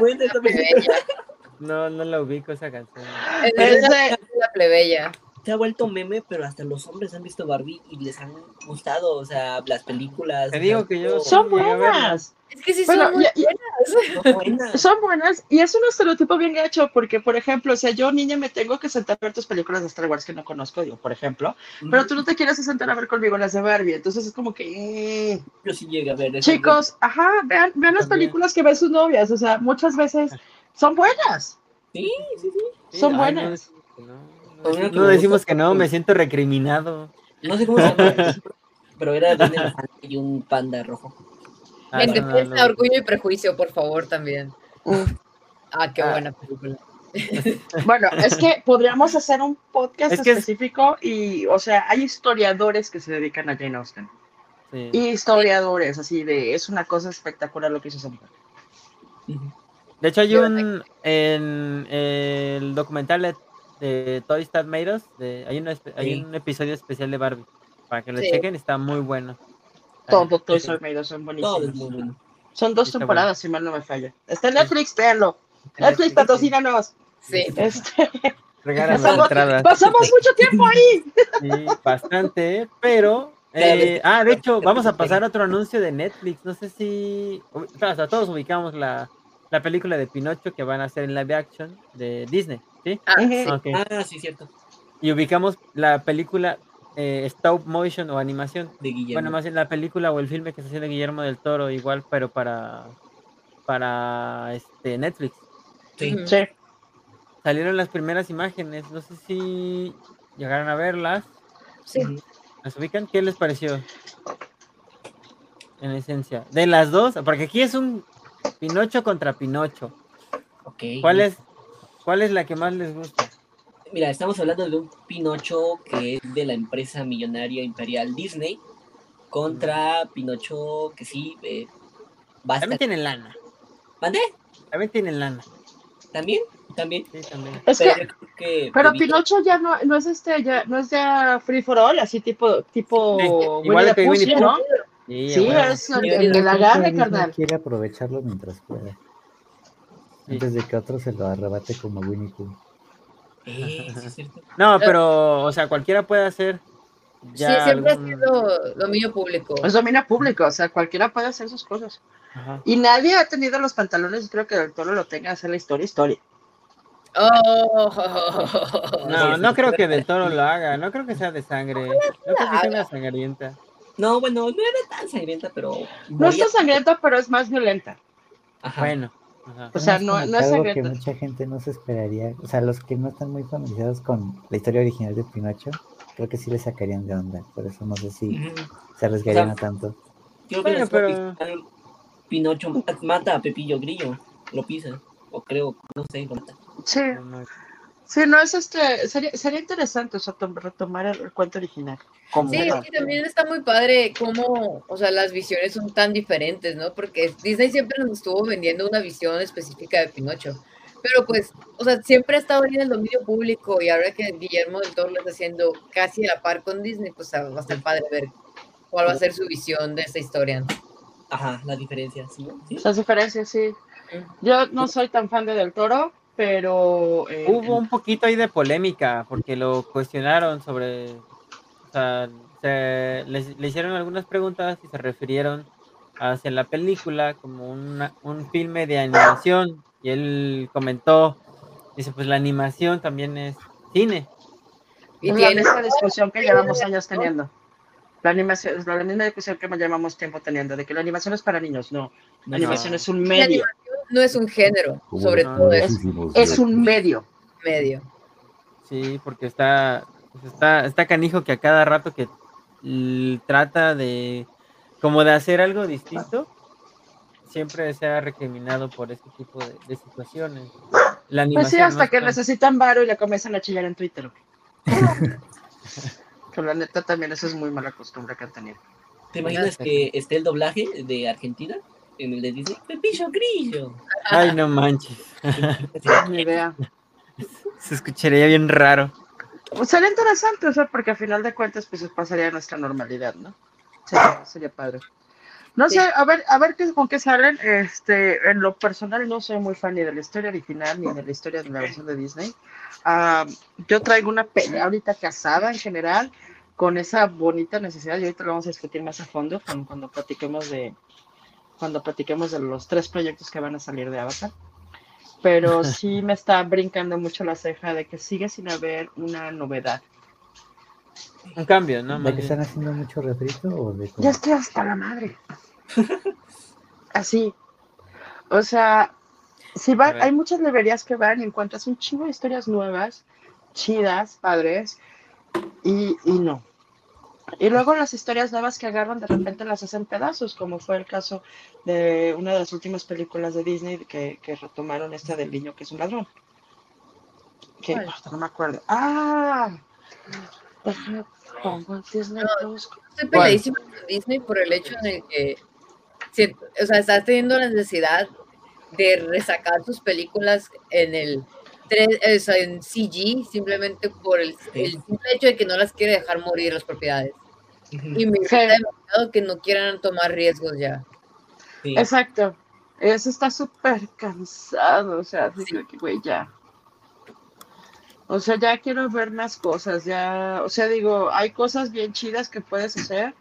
No, no la ubico esa canción. Es Es de- la plebeya. Se ha vuelto meme, pero hasta los hombres han visto Barbie y les han gustado, o sea, las películas. Te o digo sea, que yo todo. Son buenas. Es que sí Bueno, son muy y- y- buenas. Son buenas. Son buenas y es un estereotipo bien hecho porque, por ejemplo, o sea, yo niña me tengo que sentar a ver tus películas de Star Wars que no conozco, digo, por ejemplo, pero tú no te quieres sentar a ver conmigo las de Barbie, entonces es como que, eh. Yo sí llegué a ver esas chicos, ajá, vean, vean las También. películas que ven sus novias, o sea, muchas veces son buenas, Sí, sí, sí. Sí, son ay, buenas. No, no, Pues no decimos que no, me siento recriminado. No sé cómo se llama, pero era de un elefante y un panda rojo. Ah, En no, defensa, no. orgullo y prejuicio, por favor, también. Ah, qué Ah. buena película. Bueno, es que podríamos hacer un podcast Es que es- específico y, o sea, hay historiadores que se dedican a Jane Austen. Sí. y historiadores, así de, es una cosa espectacular lo que hizo esa mujer. De hecho, hay un. En el documental de, Toy That Made Us, de- hay, hay Sí. un episodio especial de Barbie. Para que lo Sí. chequen, está muy bueno. Todo Toy. Story Made Us son buenísimos. bueno. Son dos Está temporadas, si mal no me falla. Está en Netflix, véanlo. Netflix, patrocínanos. Sí. Este, pasamos, entradas. pasamos mucho tiempo ahí. Sí, bastante, pero. eh, ah, de hecho, vamos a pasar a otro anuncio de Netflix. No sé si. O sea, todos ubicamos la, la película de Pinocho que van a hacer en live action de Disney, ¿sí? Ah, Ujú. sí. Ok. Ah, sí, cierto. Y ubicamos la película eh, stop motion o animación. De Guillermo. Bueno, más bien la película o el filme que está haciendo Guillermo del Toro, igual, pero para para este Netflix. Sí. Sí. Salieron las primeras imágenes, no sé si llegaron a verlas. Sí. ¿Las ubican? ¿Qué les pareció? En esencia. De las dos, porque aquí es un Pinocho contra Pinocho. Ok. ¿Cuál es, cuál es la que más les gusta? Mira, estamos hablando de un Pinocho que es de la empresa millonaria imperial Disney contra Pinocho que sí eh, basta. También tienen lana. ¿Mandé? También tienen lana. ¿También? También. Sí, también. Es Pero que, pero Pinocho ya no, no es este, ya no es ya free for all, así tipo, tipo Sí, Winnie igual the que Pooh, Winnie ¿sí, Pooh. ¿no? Sí, Sí, es el, de la Disney carnal. quiere aprovecharlo mientras pueda. Sí. Antes de que otro se lo arrebate como Winnie Pooh. Eh, sí. No, pero, o sea, cualquiera puede hacer. Sí, Ya siempre algún- ha sido dominio público. Es dominio público, o sea, cualquiera puede hacer sus cosas. Ajá. Y nadie ha tenido los pantalones, creo que el toro lo tenga a hacer la historia, historia. Oh. No, no creo que del toro lo haga. No creo que sea de sangre. No creo que sea una sangrienta. No, bueno, no era tan sangrienta, pero. No está sangrienta, pero es más violenta. Ajá. Bueno. ajá. O sea, no- no es comentado que mucha gente no se esperaría, o sea, los que no están muy familiarizados con la historia original de Pinocho, creo que sí le sacarían de onda, por eso no sé si se arriesgarían O a tanto. Yo creo que Bueno, original, Pinocho ma- mata a Pepillo Grillo, lo pisa, o creo, no sé, lo mata. Sí, No, no. Sí, no es este, sería, sería interesante, o sea, tom- retomar el, el cuento original. Como Sí, que también está muy padre cómo, o sea, las visiones son tan diferentes, ¿no? Porque Disney siempre nos estuvo vendiendo una visión específica de Pinocho. Pero pues, o sea, siempre ha estado ahí en el dominio público y ahora que Guillermo del Toro lo está haciendo casi a la par con Disney, pues ah, va a estar padre ver cuál va a ser su visión de esta historia. Ajá, la diferencia, ¿sí? ¿Sí? Las diferencias, sí. Yo no soy tan fan de Del Toro, pero... eh, Hubo un poquito ahí de polémica porque lo cuestionaron sobre. O sea, se- les- le hicieron algunas preguntas y se refirieron hacia la película como una- un filme de animación. Y él comentó: Dice, pues la animación también es cine. Y es la tiene, misma discusión que llevamos años teniendo. La animación es la misma discusión que llevamos tiempo teniendo, de que la animación es para niños. No, la animación es un medio. No es un género, Como sobre todo es Es un medio. medio. Sí, porque está, pues está, está canijo que a cada rato que trata de como de hacer algo distinto, siempre sea recriminado por este tipo de, de situaciones. La Pues sí, hasta no que necesitan varo y le comienzan a chillar en Twitter. que la neta también esa es muy mala costumbre que han tenido. ¿Te imaginas que esté el doblaje de Argentina en el de Disney? Pepillo Grillo. Ay, no manches. Ni idea. Se escucharía bien raro. Pues sería interesante, o sea, porque a final de cuentas pues pasaría a nuestra normalidad, ¿no? Sería, sería padre. No sé, a ver, a ver qué, con qué salen. Este, en lo personal no soy muy fan ni de la historia original ni de la historia de la versión de Disney. Ah, yo traigo una pelea ahorita casada en general con esa bonita necesidad y ahorita lo vamos a discutir más a fondo con- cuando platiquemos de cuando platiquemos de los tres proyectos que van a salir de Avatar. Pero sí me está brincando mucho la ceja de que sigue sin haber una novedad. Un cambio, ¿no? ¿De que están haciendo mucho refrito o de cómo? Ya estoy hasta la madre. Así. O sea, si A va, ver. hay muchas librerías que van y encuentras un chingo de historias nuevas, chidas, padres, y, y no. Y luego las historias nuevas que agarran de repente las hacen pedazos, como fue el caso de una de las últimas películas de Disney que, que retomaron esta del niño que es un ladrón. Que ¿Cuál? no me acuerdo. Ah, pongo el Disney No. Plus. Estoy peleadísima con Disney por el hecho en el que, siento- o sea, estás teniendo la necesidad de resacar sus películas en el tres- o sea, en CG simplemente por el, el simple hecho de que no las quiere dejar morir las propiedades. Y me Sí. demasiado que no quieran tomar riesgos ya. Sí. Exacto. Eso está súper cansado, o sea, así Sí. que, güey, ya. O sea, ya quiero ver más cosas, ya, o sea, digo, hay cosas bien chidas que puedes hacer,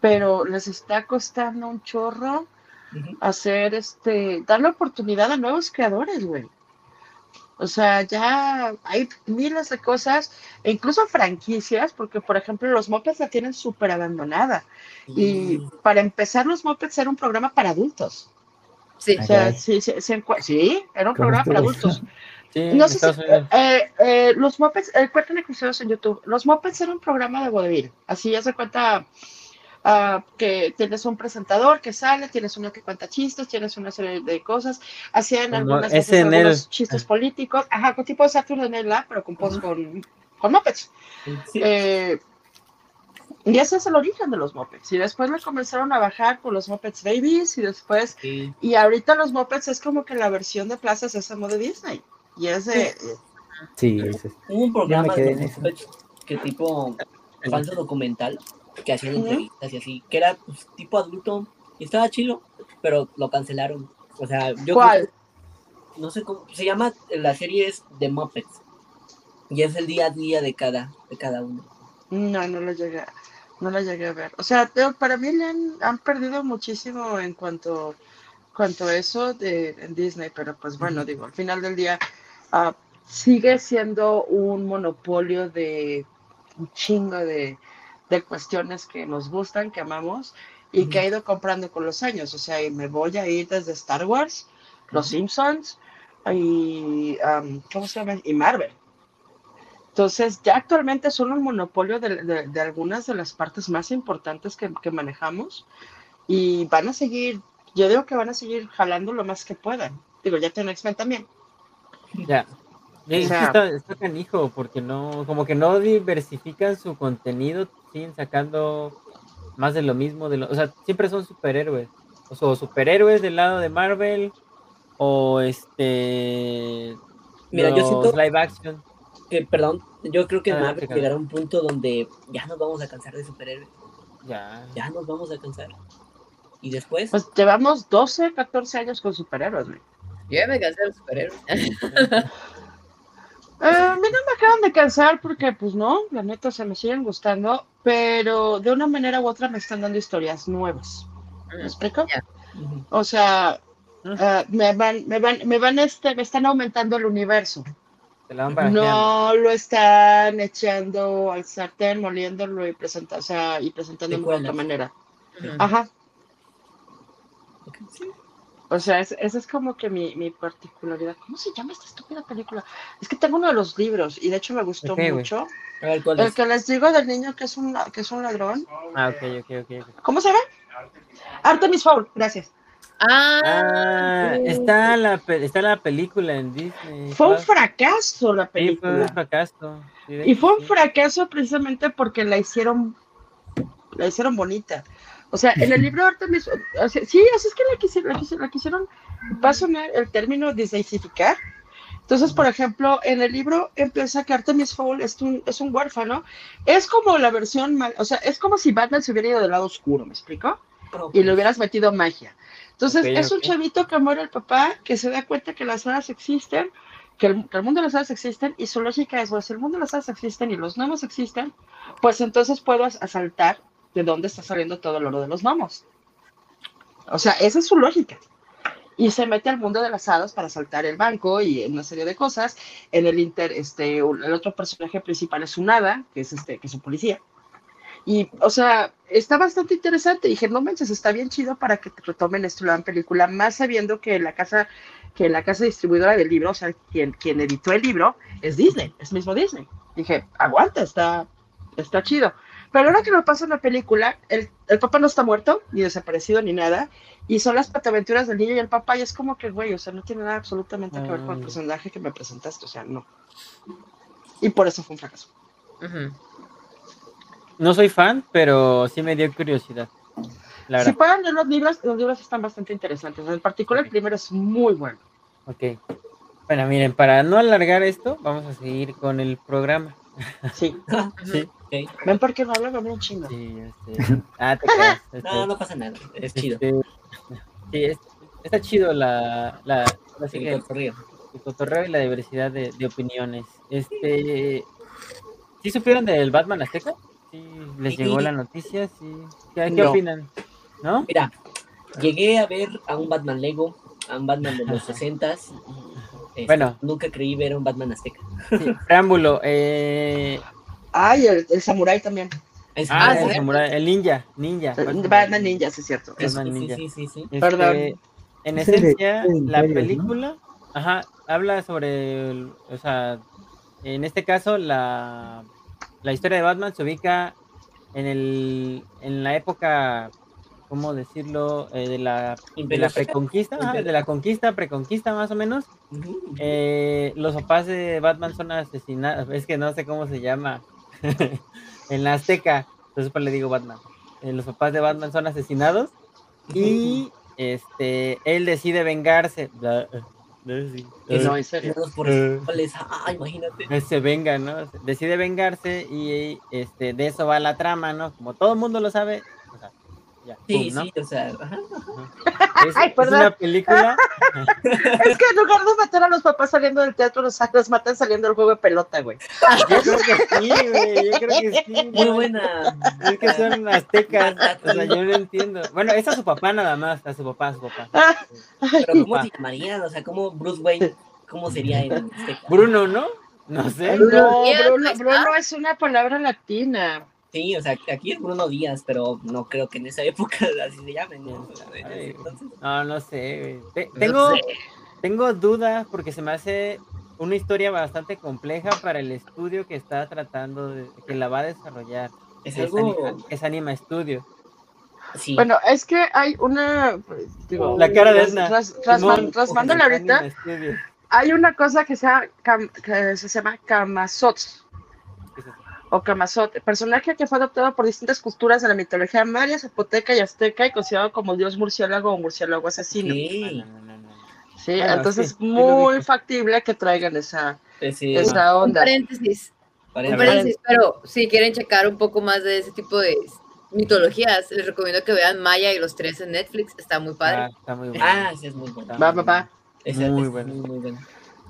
pero les está costando un chorro hacer este, darle oportunidad a nuevos creadores, güey. O sea, ya hay miles de cosas, e incluso franquicias, porque por ejemplo los Muppets la tienen súper abandonada. Y para empezar, los Muppets era un programa para adultos. Sí. O sea, sí, sí, sí, sí, era un ¿Cómo programa para adultos. Sí, No sé si, eh, eh, los Muppets, eh, cuentan episodios en YouTube. Los Muppets era un programa de vodevil. Así ya se cuenta ah, que tienes un presentador que sale, tienes uno que cuenta chistes, tienes una serie de cosas. Hacían Como algunas veces algunos chistes políticos. Ajá, con tipo de Saturday Night Live, pero con, pues, con, con Muppets. Sí. Eh, y ese es el origen de los Muppets. Y después le comenzaron a bajar con los Muppets Babies y después Sí. y ahorita los Muppets es como que la versión de Plaza Sésamo de Disney. Y es de. Sí, es- Hubo un programa de. Muppets que tipo falso documental que hacían entrevistas y así, que era pues, tipo adulto y estaba chilo, pero lo cancelaron. O sea, yo no sé cómo se llama, la serie es de Muppets y es el día a día de cada de cada uno. No, no lo llegué, a- no lo llegué a ver. O sea, para mí le han, han perdido muchísimo en cuanto, cuanto a eso de en Disney, pero pues bueno, digo, al final del día ah, sigue siendo un monopolio de un chingo de, de cuestiones que nos gustan, que amamos y que ha ido comprando con los años. O sea, y me voy a ir desde Star Wars, Los Simpsons y, am, ¿cómo se llama? Y Marvel. Entonces, ya actualmente son un monopolio de, de- de algunas de las partes más importantes que, que manejamos y van a seguir, yo digo que van a seguir jalando lo más que puedan. Digo, ya tiene X-Men también. Ya. Y es que sea- está, está canijo, porque no, como que no diversifican su contenido, siguen sacando más de lo mismo, de lo, o sea, siempre son superhéroes. O sea, superhéroes del lado de Marvel, o este Mira, yo siento- live action. Eh, perdón, yo creo que Ah, Marvel llegará a un punto donde ya nos vamos a cansar de superhéroes, Ya. ya nos vamos a cansar. Y después, Pues llevamos 12, 14 años con superhéroes. güey. Yo ya me cansé de superhéroes. Eh, a mí no me acaban de cansar porque, pues no, la neta se me siguen gustando, pero de una manera u otra me están dando historias nuevas. ¿Me explico? O sea, eh, me van, me van, me van, este, me están aumentando el universo. No lo están echando al sartén, moliéndolo y o sea, y presentándolo de otra manera. Ajá. sí. O sea, es- esa es como que mi, mi particularidad. ¿Cómo se llama esta estúpida película? Es que tengo uno de los libros y de hecho me gustó Ok, güey. mucho. A ver, ¿cuál El es? que les digo del niño que es un, que es un ladrón. Ah, ok, ok, ok. ok. ¿Cómo se llama? Artemis Fowl, gracias. Ah, Ah, sí. está la, pe- está la película en Disney. Fue un fracaso la Sí, fue un película. fracaso. Sí, Y fue un fracaso precisamente porque la hicieron, la hicieron bonita. O sea, en el libro Artemis, o sea, sí, así es que la quisieron, la quisieron, la quisieron, va a sonar el término disneyficar. Entonces, por ejemplo, en el libro empieza que Artemis Fowl es un, es un huérfano. Es como la versión, mal, o sea, es como si Batman se hubiera ido del lado oscuro, ¿me explico? Y le hubieras metido magia. Entonces, Ok, es un ok. chavito que muere el papá, que se da cuenta que las hadas existen, que el, que el mundo de las hadas existen, y su lógica es, bueno, si el mundo de las hadas existen y los gnomos existen, pues entonces puedo as- asaltar de dónde está saliendo todo el oro de los gnomos. O sea, esa es su lógica. Y se mete al mundo de las hadas para asaltar el banco y una serie de cosas. En el inter, este, el otro personaje principal es un hada, que es este, que es un policía. Y, o sea, está bastante interesante. Dije, no manches, está bien chido para que te retomen esto la película, más sabiendo que la casa, que la casa distribuidora del libro, o sea, quien, quien editó el libro, es Disney, es mismo Disney. Dije, aguanta, está, está chido. Pero ahora que lo pasa en la película, el, el papá no está muerto, ni desaparecido, ni nada, y son las pataventuras del niño y el papá, y es como que, güey, o sea, no tiene nada absolutamente que ver con el Mm. personaje que me presentaste, o sea, no. Y por eso fue un fracaso. No soy fan, pero sí me dio curiosidad. La Si pueden leer los libros, los libros están bastante interesantes. En particular, el primero es muy bueno. Ok. Bueno, miren, para no alargar esto, vamos a seguir con el programa. Sí. Sí, Ok. ¿Ven por qué no hablo bien chingo? sí, este. Ah, te creas. este, No, no pasa nada. Es chido. este, Sí, es- está chido la, la, ahora sí el corrido. el cotorreo y la diversidad de, de opiniones. Este, ¿sí supieron del Batman Azteca? ¿Sí les Sí. llegó la noticia? ¿Sí? ¿Qué, qué No. opinan? ¿No? Mira, llegué a ver a un Batman Lego, a un Batman de los 60s. Este, Bueno. Nunca creí ver a un Batman azteca. Sí, preámbulo. Eh, Ay, el, el samurái también. Es- ah, el, ¿sí? samurai- el ninja, ninja. Batman Ninja, sí es cierto. es- Batman sí, Ninja. sí, sí, sí. Este, Perdón. En esencia, la película, ajá, habla sobre, el- o sea, en este caso, la, la historia de Batman se ubica en el, en la época, ¿cómo decirlo? Eh, de la, de la preconquista, de la conquista, preconquista más o menos. Eh, los papás de Batman son asesinados, es que no sé cómo se llama en la Azteca, entonces pues le digo Batman. Eh, los papás de Batman son asesinados y este él decide vengarse. No, en serio. Todos por cuales, ah, imagínate. se venga, ¿no? Decide vengarse y este de eso va la trama, ¿no? Como todo el mundo lo sabe, ya, Sí, ¿no? sí, o sea, ajá. Es, Ay, es perdón. una película Es que en lugar de matar a los papás saliendo del teatro, los, los matan saliendo del juego de pelota, güey. Yo creo que sí, güey. Yo creo que sí. Muy buena. Es que son aztecas. O sea, yo no entiendo. Bueno, es a su papá nada más. A su papá, a su papá. Pero ¿cómo Pa. se llamarían? O sea, ¿cómo Bruce Wayne? ¿Cómo sería en Azteca? Bruno, ¿no? No sé. Bruno. Bruno es una palabra latina. Sí, o sea, aquí es Bruno Díaz, pero no creo que en esa época así se llamen, ¿no? Sea, entonces. No, no sé. güey. Te- No Tengo, sé. tengo dudas porque se me hace una historia bastante compleja para el estudio que está tratando de, que la va a desarrollar. Es algo. Anima, es Anima Studio. Sí. Bueno, es que hay una. Digo, La cara de Edna. trasman- Simón, Trasmándole ahorita. Hay una cosa que se llama, cam- que se llama Kamazot ¿Qué es eso? o Kamazot, personaje que fue adoptado por distintas culturas de la mitología maya, zapoteca y azteca y considerado como dios murciélago o murciélago asesino. Sí, sí. No, no, no, no, no. Bueno, entonces sí, sí muy factible que traigan esa, Ese, esa Un onda. paréntesis, un parece- paréntesis, pero si quieren checar un poco más de ese tipo de mitologías, les recomiendo que vean Maya y los tres en Netflix, está muy Ah, padre. está muy bueno. Ah, ese es muy bueno. Va, va, va. Ese Muy es bueno. Muy, muy bueno.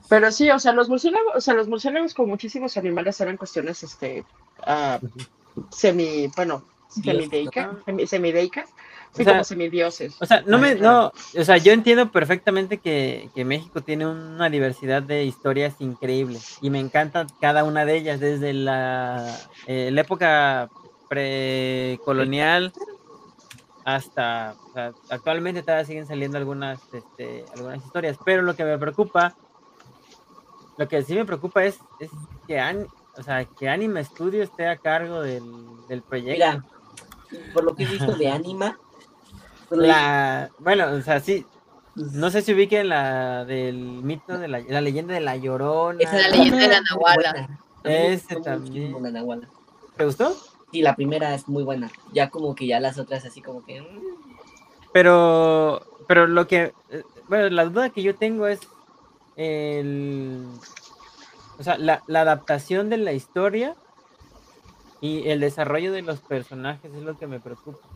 Pero sí, o sea, los murciélagos, o sea, los murciélagos con muchísimos animales eran cuestiones, este, ah, semi, bueno, semideicas, semideicas, sí, O sea, como semidioses. O sea, no me, no, o sea, yo entiendo perfectamente que, que México tiene una diversidad de historias increíbles y me encanta cada una de ellas, desde la, eh, la época precolonial hasta, o sea, actualmente todavía siguen saliendo algunas, este, algunas historias, pero lo que me preocupa, lo que sí me preocupa es, es que, an- o sea, que Anime Studio esté a cargo del, del proyecto. Mira, por lo que he visto de Anima, La, bueno, o sea, sí, no sé si ubiquen la del mito de la, la leyenda de la Llorona. esa La leyenda de la Nahuala. muchísimo también. La Nahuala. ¿Te gustó? Sí, la primera es muy buena. Ya como que ya las otras así como que... mm, Pero, pero lo que, eh, bueno, la duda que yo tengo es el, o sea, la, la adaptación de la historia y el desarrollo de los personajes es lo que me preocupa.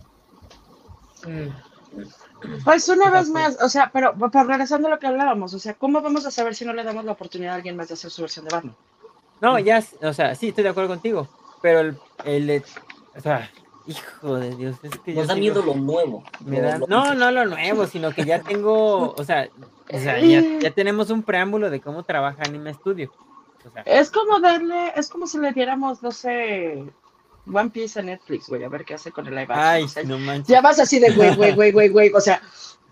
Pues una vez pues- más, o sea, pero, pero regresando a lo que hablábamos, o sea, ¿cómo vamos a saber si no le damos la oportunidad a alguien más de hacer su versión de Batman? No, ya, o sea, sí, estoy de acuerdo contigo, pero el, el o sea, hijo de Dios, es que Nos da sigo- miedo lo nuevo. Me lo- da- lo- no, no lo nuevo, sino que ya tengo, o sea, o sea, ya, ya tenemos un preámbulo de cómo trabaja Anime Studio. O sea, Es como darle, es como si le diéramos, no sé, One Piece a Netflix, güey, a ver qué hace con el live action. ay, o sea, no manches. ya vas así de güey, güey, güey, güey, güey, o sea,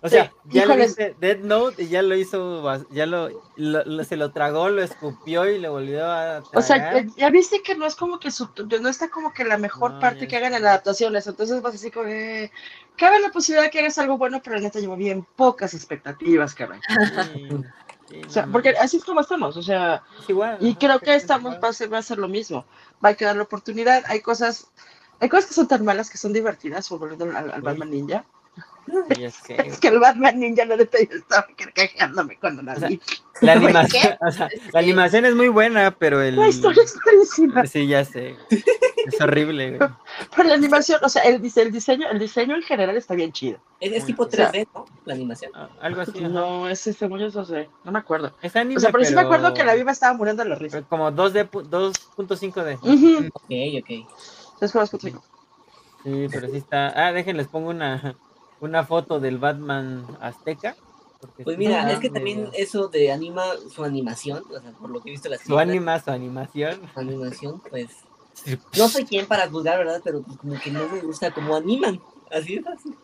O sea, sí, ya le híjoles. hice Dead Note y ya lo hizo, ya lo, lo- lo- se lo tragó, lo escupió y le volvió a o sea, tragar. ya viste que no es como que su, no está como que la mejor No, parte ya que hagan en adaptaciones, entonces vas así como, eh, cabe la posibilidad de que hagas algo bueno, pero la neta llevo bien pocas expectativas, cabrón. Sí, sí, O sea, no porque así es como estamos, o sea, igual. Y creo que estamos, va a, ser, va a ser lo mismo. Va a quedar la oportunidad. Hay cosas, Hay cosas que son tan malas que son divertidas, volviendo al, al Batman Ninja. Sé, Es que el Batman Ninja, neta, yo estaba carcajeándome cuando la O sea, vi. La animación, o sea, la animación es muy buena, pero el. La historia es buenísima. Sí, ya sé. Es horrible, güey. Pero la animación, o sea, el, dise- el diseño, el diseño en general está bien chido. Es, es tipo O sea, 3D, ¿no? La animación. Ah, Algo así. ajá. No, ese según yo eso sé, no me acuerdo. Es anime, O sea, pero sí me acuerdo que la pero- viva estaba muriendo de la risa. pero Como 2D, pu- 2.5D. Ujú. Ok, ok. Es las que tengo. Sí, pero sí está. Ah, déjenles pongo una, una foto del Batman Azteca. Pues mira, es que también eso de anima, su animación, o sea, por lo que he visto las Su anima, su animación. su animación, pues no soy quien para juzgar, ¿verdad? Pero pues como que no me gusta cómo animan. Así es fácil.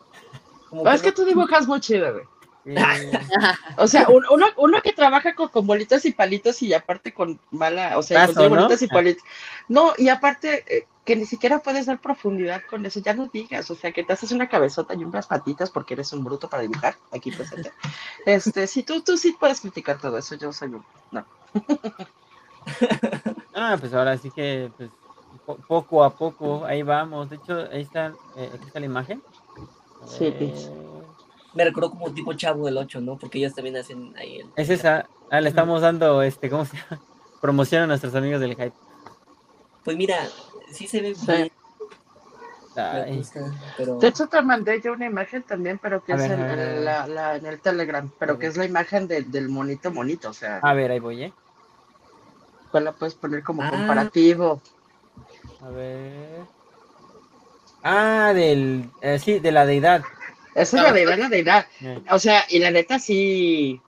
Como Es que no- tú dibujas muy chido, güey. O sea, un- uno, uno que trabaja con, con bolitas y palitos y aparte con mala, o sea, Paso, con ¿no? bolitas y palitos. No, y aparte eh, que ni siquiera puedes dar profundidad con eso, ya no digas, o sea, que te haces una cabezota y unas patitas porque eres un bruto para dibujar, aquí presente. Este, sí, tú, tú sí puedes criticar todo eso, yo soy un, no. Ah, pues ahora sí que pues, po- poco a poco ahí vamos. De hecho, ahí está, eh, aquí está la imagen. Sí, Pix. Me recordó como tipo chavo del 8, ¿no? Porque ellos también hacen ahí el... Es esa. Ah, le estamos dando, este, ¿cómo se llama? Promoción a nuestros amigos del hype. Pues mira, sí se ve Sí. bien, Ay, pero... De hecho, te mandé yo una imagen también, pero que A es ver, en, ver, la, la- en el Telegram, pero que es la imagen de- del monito monito, o sea, a ver, ahí voy, ¿eh? pues la puedes poner como Ah. comparativo. A ver. Ah, del. eh, sí, de la deidad. Esa es la deidad, la deidad. Eh, O sea, y la neta sí.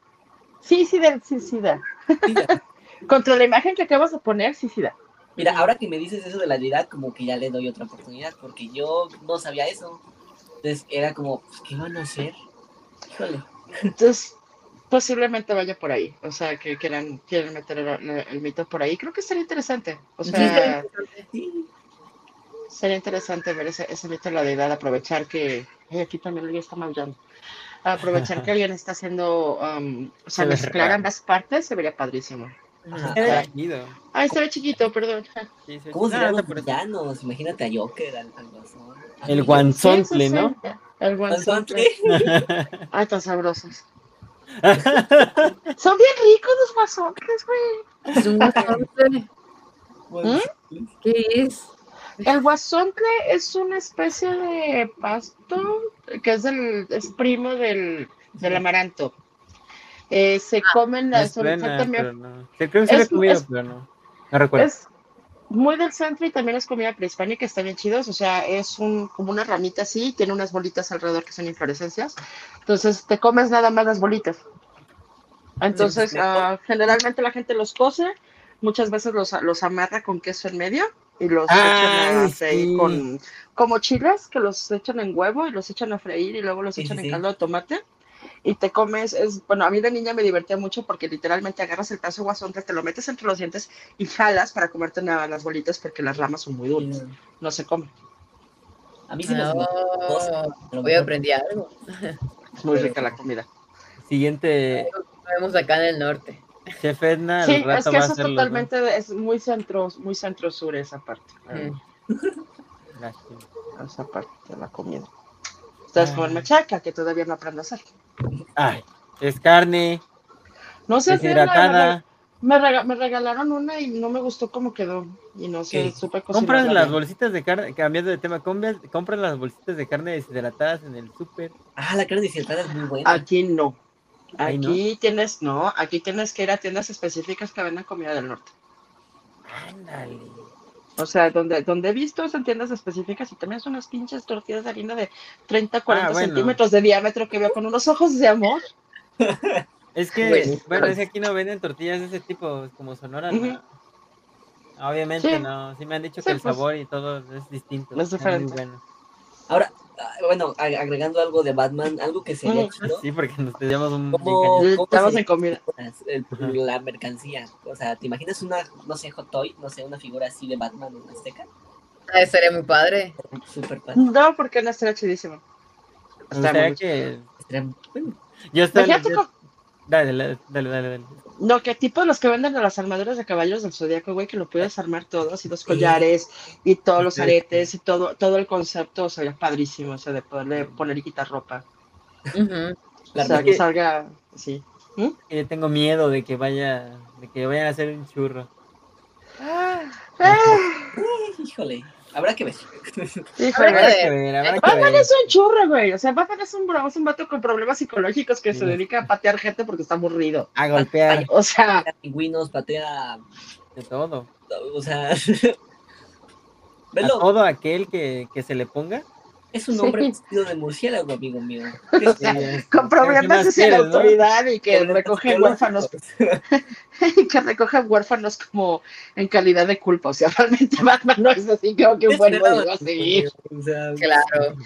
Sí, sí, da, sí, sí da. Mira, Contra la imagen que acabas de poner, sí, sí da. Mira, ahora que me dices eso de la deidad, como que ya le doy otra oportunidad, porque yo no sabía eso. Entonces era como, pues, ¿qué van a hacer? Híjole. Entonces, posiblemente vaya por ahí. O sea, que quieran, quieran meter el, el mito por ahí. Creo que sería interesante. O sea, Sí, sería interesante ver ese, ese mito de la deidad, aprovechar que. Ay, aquí también alguien está maullando. Aprovechar que alguien está haciendo. um, o sea, Se mezclar ambas partes se vería padrísimo. Ay, se ve chiquito, perdón. Sí, sí, ¿Cómo serán los villanos? Imagínate a Joker, al, al Guasón. El guanzontle, ¿no? El guanzontle. Ay, tan sabrosos. Son bien ricos los guasontles, güey. Es un guasonte. Pues, ¿Qué es? El guasontle es una especie de pasto que es, del, es primo del, del amaranto. Eh, se comen Me las suena, también- no. Sí, creo que sí Es- pero no. No recuerdo. es muy del centro y también es comida prehispánica, están bien chidos. O sea, es un, como una ramita así, tiene unas bolitas alrededor que son inflorescencias. Entonces te comes nada más las bolitas. Entonces, ah, generalmente la gente los cose, muchas veces los, los amarra con queso en medio y los Ay, echan a freír sí. con como chiles que los echan en huevo y los echan a freír y luego los Sí, echan sí, en caldo de tomate y te comes, es, bueno, a mí de niña me divertía mucho porque literalmente agarras el pedazo de guasonte, te lo metes entre los dientes y jalas para comerte una- las bolitas porque las ramas son muy duras, no se come. A mí sí me hace dos, No, hoy aprendí algo. Es muy rica la comida. Siguiente, vemos acá en el norte. Chef Edna, Sí, rato es que eso es hacerlo, ¿no? totalmente, es muy centro, muy centro sur esa parte, Mm. Lástima. esa parte de la comida. Ustedes comen machaca, que todavía no aprendo a hacer. Ay, es carne, No sé hacerla, deshidratada. Me, rega- me regalaron una y no me gustó cómo quedó. Y no sé, supe Compras cocinarla las bien. bolsitas de carne, cambiando de tema, compras, compras las bolsitas de carne deshidratadas en el súper. Ah, la carne deshidratada es muy buena. Aquí no. Ahí no. Aquí tienes, no, aquí tienes que ir a tiendas específicas que venden comida del norte. Ándale. O sea, donde, donde he visto es en tiendas específicas y también son unas pinches tortillas de harina de 30, 40 Ah, bueno. centímetros de diámetro que veo con unos ojos de amor. Es que, Bueno, bueno, es que aquí no venden tortillas de ese tipo, como Sonora, ¿no? Obviamente Sí. no, sí me han dicho Sí, que el pues, sabor y todo es distinto. es muy diferente. bueno. Ahora, ah, bueno, ag- agregando algo de Batman, algo que sería Mm. chido. Sí, porque nos llevamos un ¿Cómo- Estamos se- en comida. el- la mercancía. O sea, ¿te imaginas una, no sé, hot toy, no sé, una figura así de Batman en Azteca? Ah, estaría muy padre. Súper padre. No, porque no estaría chidísimo. Que Estaría- bueno, yo estaba Imagínate yo- Dale, dale, dale, dale. No, que tipo los que venden a las armaduras de caballos del zodiaco, güey, que lo puedes armar todo, así los collares y todos los aretes y todo, todo el concepto, o sea, padrísimo, o sea, de poderle poner y quitar ropa. Ujú. O sea, que salga así. Y yo tengo miedo de que vaya, de que vayan a hacer un churro. Ah, Híjole, habrá que ver. híjole, Habrá que ver, habrá que Batman ver. es un churro, güey. O sea, Batman es un, es un vato con problemas psicológicos que se dedica a patear gente porque está aburrido. A golpear O sea, Patea pingüinos, patea. de todo. O sea. A Velo, todo aquel que, que se le ponga. Es un hombre vestido de murciélago, amigo mío. O sea, con ¿qué problemas en la no? autoridad y que recoge huérfanos, y que recoge huérfanos como en calidad de culpa. O sea, realmente Batman no es así como que un buen modelo a seguir. Claro.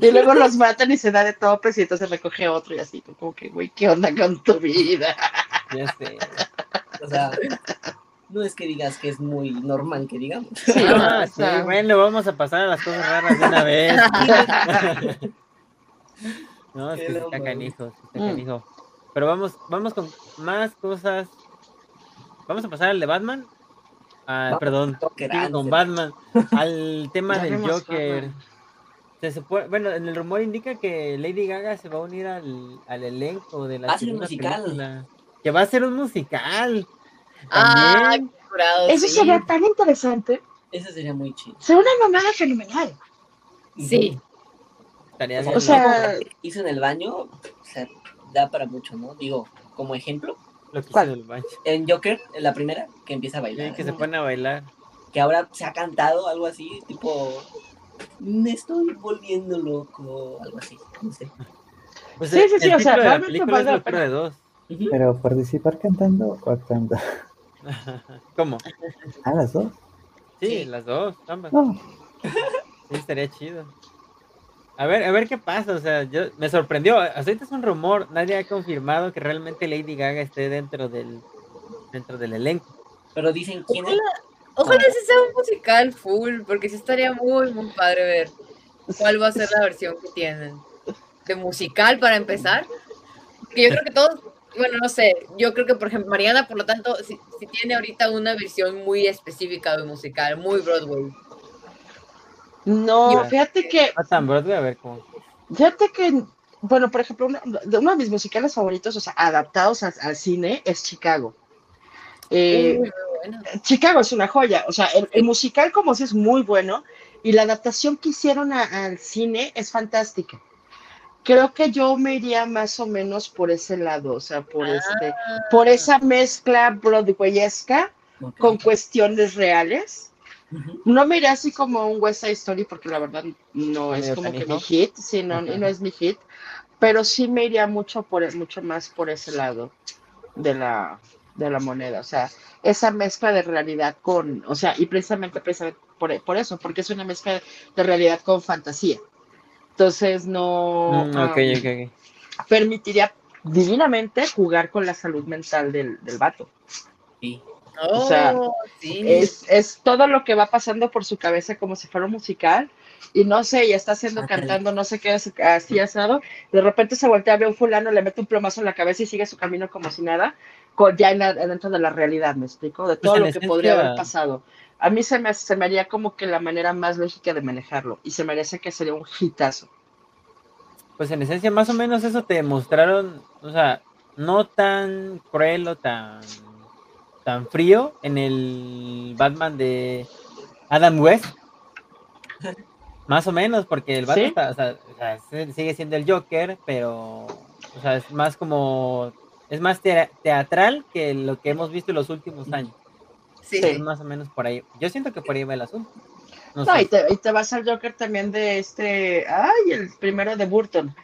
Y luego los matan y se da de topes y entonces recoge otro y así, como que, güey, ¿qué onda con tu vida? Ya sé. o sea, no es que digas que es muy normal que digamos. Sí, Ah, o sí, bueno, vamos a pasar a las cosas raras de una vez. no, es que Qué está canijo, sí está Mm. canijo. Pero vamos, vamos con más cosas. Vamos a pasar al de Batman. Ah, perdón, con. Batman. Al tema Ya del Joker. Se supone- bueno, en el rumor indica que Lady Gaga se va a unir al, al elenco de la Va a ser un segunda musical. película. Que va a ser un musical. Ah, curado, Eso sí. sería tan interesante. Eso sería muy chido. Sería una mamada fenomenal. Sí. Estaría O sea, hizo en el baño, o sea, da para mucho, ¿no? Digo, como ejemplo, Lo que en el baño. en Joker, en la primera, que empieza a Sí, bailar. que se pone a bailar. que ahora se ha cantado algo así, tipo, me estoy volviendo loco, algo así, no sé. Pues Sí, sí, sí, o sea, título de la realmente película vale es la pena. de dos. Pero participar cantando o actuando. ¿Cómo? Ah, las dos. Sí, Sí. las dos, ambas. No. Sí, estaría chido. A ver, a ver qué pasa, o sea, yo me sorprendió. Hasta ahorita es un rumor, nadie ha confirmado que realmente Lady Gaga esté dentro del dentro del elenco. Pero dicen quién es. Ojalá sea un musical full, porque sí estaría muy, muy padre ver cuál va a ser la versión que tienen. De musical para empezar. Porque yo creo que todos, bueno, no sé, yo creo que por ejemplo Mariana, por lo tanto, si, tiene ahorita una versión muy específica de musical, muy Broadway. No, fíjate que, Ah, tan Broadway, a ver cómo. fíjate que, bueno, por ejemplo, uno de, uno de mis musicales favoritos, o sea, adaptados a- al cine, es Chicago. Eh, Uy, muy bueno. Chicago es una joya, o sea, el, el musical como si es muy bueno y la adaptación que hicieron a- al cine es fantástica. Creo que yo me iría más o menos por ese lado, o sea, por este, por esa mezcla broadwayesca Ok. con cuestiones reales. Ujú. No me iría así como un West Side Story porque la verdad no es como que mi hit, sí, no, Ajá. no es mi hit, pero sí me iría mucho por mucho más por ese lado de la de la moneda, o sea, esa mezcla de realidad con, o sea, y precisamente, precisamente por, por eso, porque es una mezcla de realidad con fantasía. Entonces no Mm, permitiría divinamente jugar con la salud mental del, del vato. Sí. o sea, Oh, sí. es, es todo lo que va pasando por su cabeza como si fuera un musical y no sé, y está haciendo Ah, cantando, no sé qué, es- así asado, de repente se voltea, ve a un fulano, le mete un plomazo en la cabeza y sigue su camino como si nada, con, ya en la- dentro de la realidad, ¿me explico? De todo Pues en lo que esencia- podría haber pasado. A mí se me, se me haría como que la manera más lógica de manejarlo y se me haría que sería un hitazo. Pues en esencia, más o menos eso te mostraron, o sea, no tan cruel o tan, tan frío en el Batman de Adam West. Más o menos, porque el Batman ¿Sí? está- o sea, o sea, se- sigue siendo el Joker, pero o sea, es más como, es más tea- teatral que lo que hemos visto en los últimos años. Sí. sí. Es más o menos por ahí. Yo siento que por ahí va el asunto. No No, sé. y, te, y te vas al Joker también de este, ay, el primero de Burton.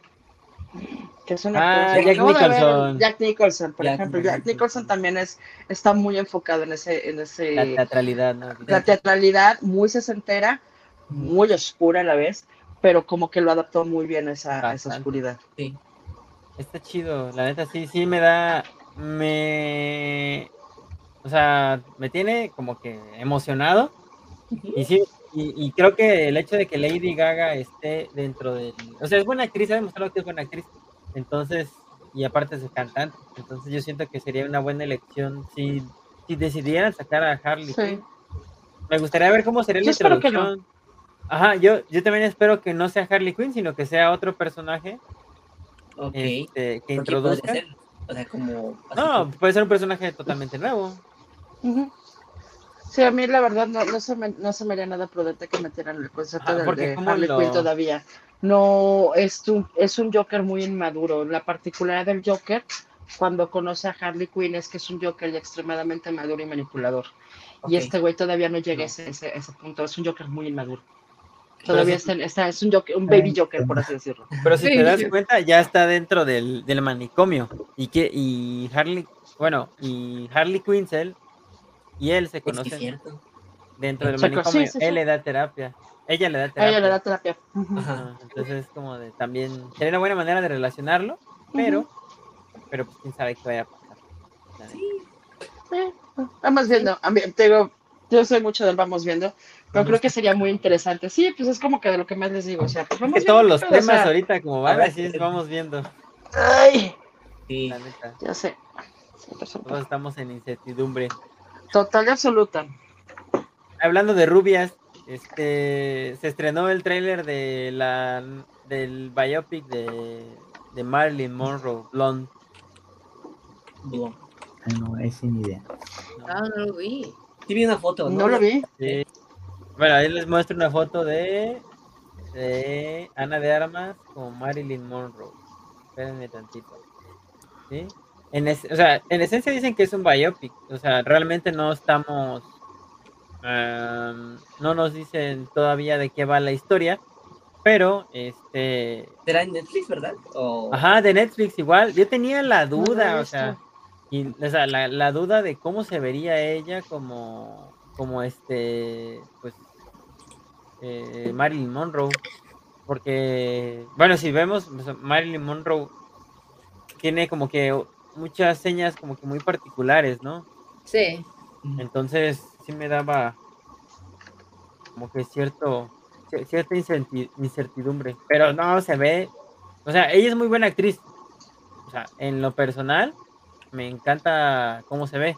Que es una Ah, cosa- Jack Nicholson. Jack Nicholson, por Jack ejemplo. Jack Nicholson. También es, está muy enfocado en ese, en ese La teatralidad, ¿no? la teatralidad muy sesentera, muy oscura a la vez, pero como que lo adaptó muy bien a esa, a esa oscuridad. Sí. Está chido, la neta sí, sí me da, me, o sea, me tiene como que emocionado y sí, y, y creo que el hecho de que Lady Gaga esté dentro del, o sea, es buena actriz, ha demostrado que es buena actriz, entonces y aparte es cantante. Entonces yo siento que sería una buena elección si, si decidieran sacar a Harley Sí. Quinn. Me gustaría ver cómo sería Yo la espero que no. introducción. Ajá, yo, yo también espero que no sea Harley Quinn, sino que sea otro personaje Ok. este, que ¿Por qué introduzca. O sea, como. No, puede ser un personaje totalmente nuevo. Sí, a mí la verdad no, no, se me, no se me haría nada prudente que metieran el concepto Ajá, de, porque de ¿cómo Harley lo- Quinn todavía. No, es un, es un Joker muy inmaduro. La particularidad del Joker, cuando conoce a Harley Quinn, es que es un Joker extremadamente maduro y manipulador. Y este güey todavía no llega No. a ese, ese, ese punto. Es un Joker muy inmaduro. Todavía si- está, en- está- es un, Joker, un baby Joker, por así decirlo. Pero si Sí, te das cuenta, ya está dentro del, del manicomio. Y que y Harley, bueno, y Harley Quinzel y él se Es que cierto. dentro del Sí, sí, manicomio. sí, sí. Él le da terapia. Ella le da terapia. ella le da terapia. Ujú. Ajá. Ajá, Entonces es como de también sería una buena manera de relacionarlo, pero pero pues quién sabe qué vaya a pasar. Neta. Eh, vamos viendo. A mí, te digo, yo soy mucho del vamos viendo, pero creo que sería muy interesante. Sí, pues es como que de lo que más les digo. O sea, pues vamos Que todos los o temas sea, ahorita como van así es, vamos viendo, Ay, Sí. la neta. ya sé. Sí, Todos estamos en incertidumbre. Total y absoluta. Hablando de rubias, este se estrenó el tráiler de la del biopic de, de Marilyn Monroe, Blonde. Blon. Ay, no, es sin idea. ¿no? Ah, no lo vi. Sí vi una foto, ¿no? No lo vi. Sí. Bueno, ahí les muestro una foto de, de Ana de Armas con Marilyn Monroe. Espérenme tantito. ¿Sí? En es- o sea, en esencia dicen que es un biopic. O sea, realmente no estamos. am, no nos dicen todavía de qué va la historia. Pero, este. ¿Será en Netflix, verdad? O... Ajá, de Netflix igual. Yo tenía la No duda, o sea, y, o sea, la, la duda de cómo se vería ella como, como este, pues, eh, Marilyn Monroe. Porque, bueno, si vemos, sea, Marilyn Monroe tiene como que muchas señas como que muy particulares, ¿no? Sí. Entonces, sí me daba como que cierto, ci- cierta incerti- incertidumbre. Pero no, se ve. O sea, ella es muy buena actriz. O sea, en lo personal, me encanta cómo se ve.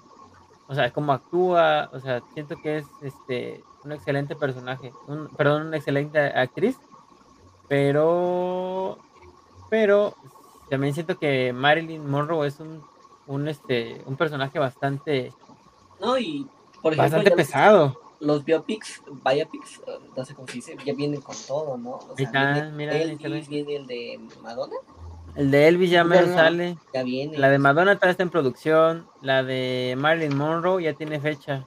O sea, cómo actúa. O sea, siento que es este un excelente personaje. Un, perdón, una excelente actriz. Pero. Pero también siento que Marilyn Monroe es un, un este un personaje bastante No, y por ejemplo, bastante pesado. los biopics, biopics, no sé cómo se dice, ya vienen con todo, ¿no? O Ahí está, viene mira, ahí se Elvis, viene el de Madonna, El de Elvis ya me sale. ya viene. La de Madonna está en producción. La de Marilyn Monroe ya tiene fecha.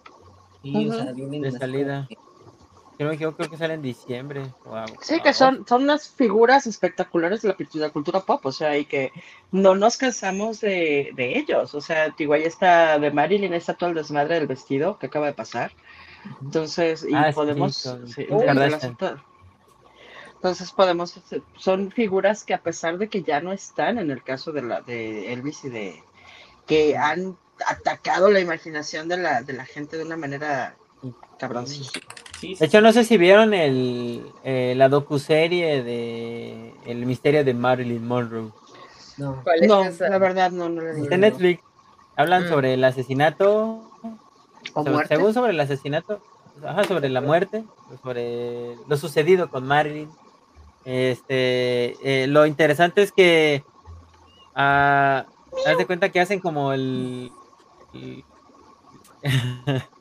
Sí, o Ujú. sea, vienen De salida. que- Me equivoco, creo que sale en diciembre. Wow. Sí, que son, son unas figuras espectaculares de la, de la cultura pop, o sea, y que no nos cansamos de, de ellos. O sea, ahí está de Marilyn, está todo el desmadre del vestido que acaba de pasar. Entonces, y Ah, sí, podemos. con sí, entonces podemos, son figuras que a pesar de que ya no están en el caso de la de Elvis y de que han atacado la imaginación de la, de la gente de una manera cabroncísima. Sí, sí, De hecho, no sé si vieron el, eh, la docuserie de El misterio de Marilyn Monroe. no. ¿Cuál es No, esa? la verdad no, no lo he Está visto. en Netflix. Hablan Mm. sobre el asesinato. ¿O sobre- muerte? según sobre el asesinato. Ajá, sobre la muerte. Sobre lo sucedido con Marilyn. Este, eh, lo interesante es que ah, haz de cuenta que hacen como el, el-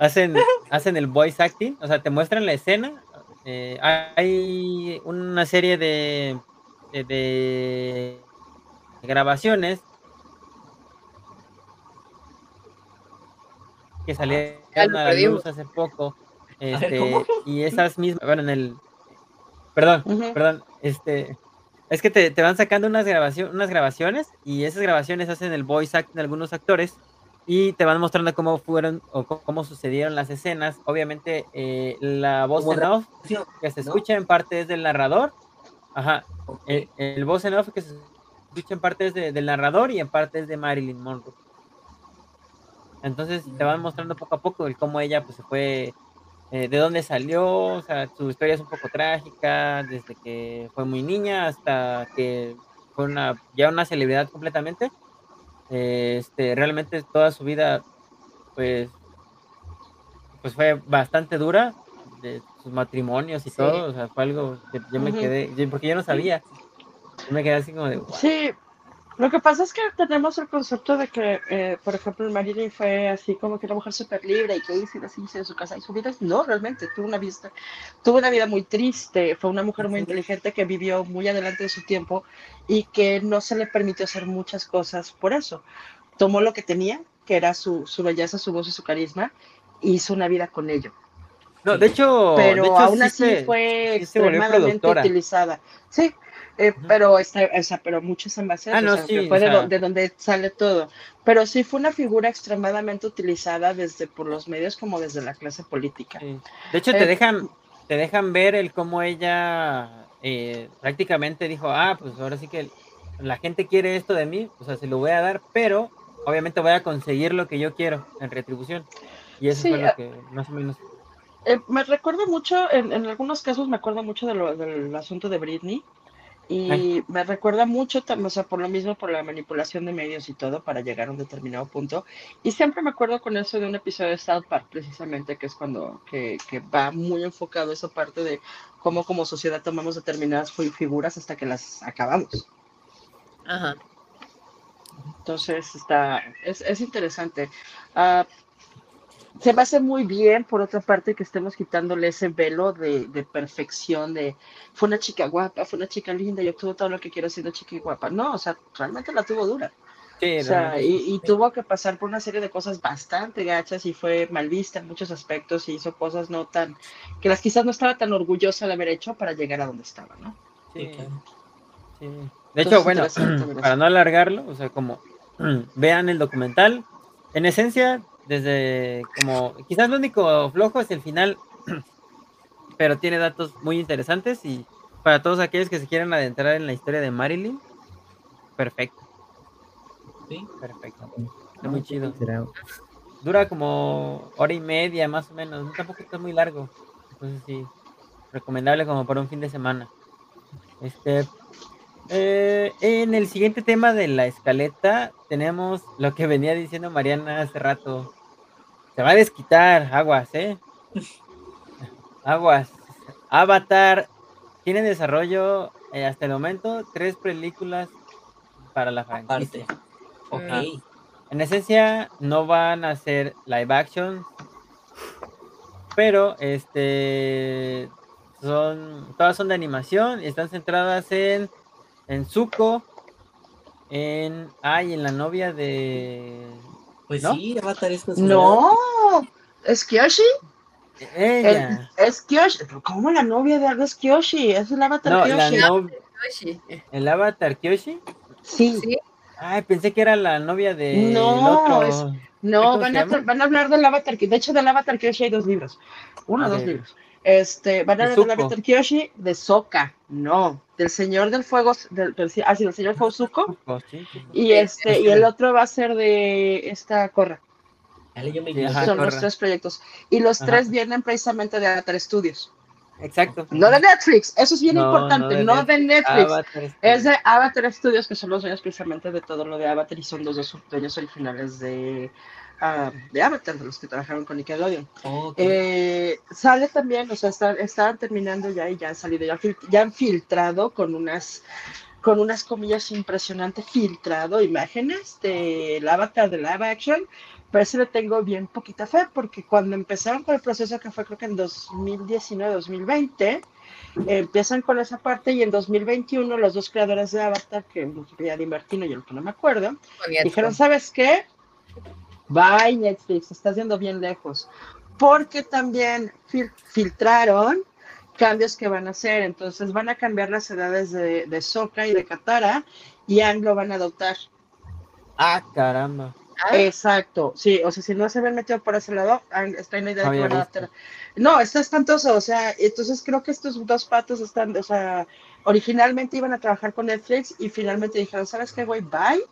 hacen hacen el voice acting, o sea, te muestran la escena. eh, hay una serie de, de, de grabaciones que salieron a la luz hace poco. Este, y esas mismas, bueno, en el perdón, perdón, este es que te, te van sacando unas grabaciones, unas grabaciones y esas grabaciones hacen el voice acting de algunos actores y te van mostrando cómo fueron o cómo sucedieron las escenas. Obviamente eh, la voz en off que se escucha en parte es del narrador. Ajá, el, el voz en off que se escucha en parte es de- del narrador y en parte es de Marilyn Monroe. Entonces te van mostrando poco a poco el cómo ella pues se fue, eh, de dónde salió, o sea, su historia es un poco trágica, desde que fue muy niña hasta que fue una, ya una celebridad completamente. Eh, Este, realmente toda su vida, pues, pues fue bastante dura, de sus matrimonios y Sí. todo, o sea, fue algo que yo me quedé, yo- porque yo no sabía, yo me quedé así como de, "Wow". Sí, lo que pasa es que tenemos el concepto de que, eh, por ejemplo, Marilyn fue así como que una mujer súper libre y que hizo así en su casa y su vida. No, realmente, tuvo una, vista, tuvo una vida muy triste. Fue una mujer muy inteligente que vivió muy adelante de su tiempo y que no se le permitió hacer muchas cosas por eso. Tomó lo que tenía, que era su, su belleza, su voz y su carisma, y hizo una vida con ello. No, de hecho, de Pero hecho, aún sí así se- fue sí extremadamente utilizada. Sí, eh, pero, esta, o sea, pero mucho es en base a Ah, eso, no, o sea, que sí, fue o de, sea- do- de donde sale todo. Pero sí fue una figura extremadamente utilizada desde por los medios como desde la clase política. Sí. De hecho, te Eh, dejan, te dejan ver el cómo ella eh, prácticamente dijo, ah, pues ahora sí que la gente quiere esto de mí, o sea, se lo voy a dar, pero obviamente voy a conseguir lo que yo quiero en retribución. Y eso Sí, fue lo que más o menos. Eh, me recuerdo mucho, en, en algunos casos me acuerdo mucho de lo- del asunto de Britney. Y Ay. me recuerda mucho, o sea, por lo mismo, por la manipulación de medios y todo, para llegar a un determinado punto. Y siempre me acuerdo con eso de un episodio de South Park, precisamente, que es cuando, que, que va muy enfocado esa parte de cómo como sociedad tomamos determinadas fi- figuras hasta que las acabamos. Ajá. Entonces, está, es, es interesante. Ah, se me hace muy bien, por otra parte, que estemos quitándole ese velo de, de perfección, de fue una chica guapa, fue una chica linda y obtuvo todo lo que quiero siendo chica y guapa. No, o sea, realmente la tuvo dura. Sí, O sea, y, y tuvo que pasar por una serie de cosas bastante gachas y fue mal vista en muchos aspectos y hizo cosas no tan, que las quizás no estaba tan orgullosa de haber hecho para llegar a donde estaba, ¿no? sí, Sí. De Entonces, hecho, bueno, para no alargarlo, o sea, como vean el documental, en esencia, desde como, quizás lo único flojo es el final, pero tiene datos muy interesantes y para todos aquellos que se quieran adentrar en la historia de Marilyn, perfecto, Sí. perfecto. Está muy chido. Dura como hora y media más o menos, no, tampoco está muy largo. Entonces sí, recomendable como para un fin de semana. Este, eh, en el siguiente tema de la escaleta tenemos lo que venía diciendo Mariana hace rato. Se va a desquitar, aguas, ¿eh? Aguas. Avatar tiene en desarrollo eh, hasta el momento tres películas para la franquicia. Aparte. Ok. Ah. En esencia, no van a ser live action, pero este son todas son de animación y están centradas en en Zuko, en ay, en la novia de Pues ¿No? sí, Avatar es No, es Kyoshi. ella. El- es Kyoshi. ¿Cómo la novia de algo es Kyoshi? Es el avatar No, la Kyoshi. no- Yoshi. el avatar Kyoshi. Sí. Sí. Ay, pensé que era la novia de No, otro. es- No, ¿Cómo van a, van a hablar del avatar. Kyoshi. De hecho, del avatar Kyoshi hay dos libros. Uno o dos ver. Este, van a Zuko. avatar Kyoshi de Sokka. No, del Señor del Fuego. Del, del- ah, sí, del Señor Fuego Zuko. Oh, sí, sí. Y este, y el otro va a ser de esta Corra. Dale, yo me Sí, guié. ajá. Son los tres proyectos. Y los Ajá. tres vienen precisamente de Avatar Studios. Exacto. No de Netflix. Eso es bien No, importante. no No de de, Netflix. Es de Avatar Studios, que son los dueños precisamente de todo lo de Avatar y son los dos dueños originales de, ah, de Avatar, de los que trabajaron con Nickelodeon. Ok. Eh, sale también, o sea, está- estaban terminando ya y ya han salido, ya, ya han filtrado con unas con unas comillas impresionante filtrado imágenes del avatar de live action, pero ese le tengo bien poquita fe porque cuando empezaron con el proceso que fue creo que en 2019-2020, empiezan con esa parte y en 2021 los dos creadores de Avatar, que ya de Martino y el que no me acuerdo, Dijeron, ¿sabes qué? Bye Netflix, estás yendo bien lejos. Porque también fil- filtraron cambios que van a hacer. Entonces van a cambiar las edades de, de Sokka y de Katara y Ang lo van a adoptar. Ah, caramba. Ah, Exacto, sí, o sea, si no se habían metido por ese lado, Aang está en la idea de que Había van a visto. adoptar. No, está espantoso, o sea, entonces creo que estos dos patos están, o sea, originalmente iban a trabajar con Netflix y finalmente dijeron, ¿sabes qué, güey? Bye.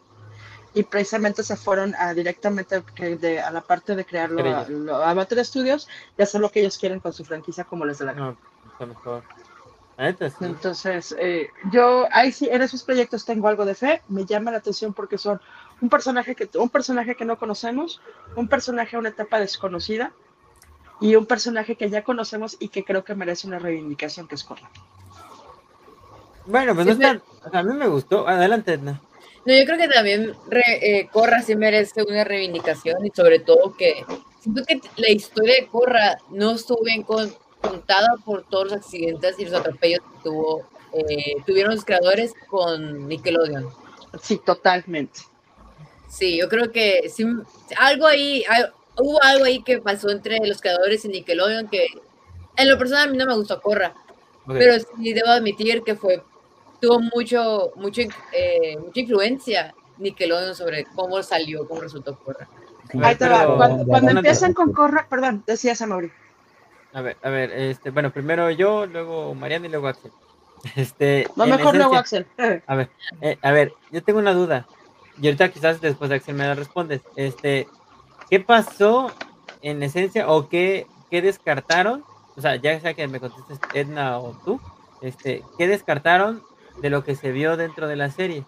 Y precisamente se fueron a, directamente de- a la parte de crear Avatar Studios y hacer lo que ellos quieren con su franquicia como les dé la gana. No, está mejor. Sí. Entonces, eh, yo ahí sí, en esos proyectos tengo algo de fe, me llama la atención porque son un personaje que, un personaje que no conocemos, un personaje a una etapa desconocida y un personaje que ya conocemos y que creo que merece una reivindicación que es Corra. Bueno, pues no Sí, está, o sea, a mí me gustó. Adelante, Edna. No, yo creo que también re- eh, Corra sí merece una reivindicación y sobre todo que siento que la historia de Corra no estuvo bien con- contada por todos los accidentes y los atropellos que tuvo, eh, tuvieron los creadores con Nickelodeon. Sí, totalmente. Sí, yo creo que sí, algo ahí, hubo algo ahí que pasó entre los creadores y Nickelodeon que en lo personal a mí no me gustó Corra, pero sí debo admitir que fue tuvo mucho, mucho eh, mucha influencia Nickelodeon sobre cómo salió, cómo resultó Corra. Ahí te va. Cuando, cuando empiezan con Corra, perdón, decías a Mauri. A ver, a ver, este, bueno, primero yo, luego Mariana y luego Axel. Este, No, mejor luego esencia- Axel. A ver, eh, a ver, yo tengo una duda. Y ahorita quizás después de Axel me la respondes. Este, ¿qué pasó en esencia o qué, qué descartaron? O sea, ya sea que me contestes Edna o tú, este, ¿qué descartaron de lo que se vio dentro de la serie?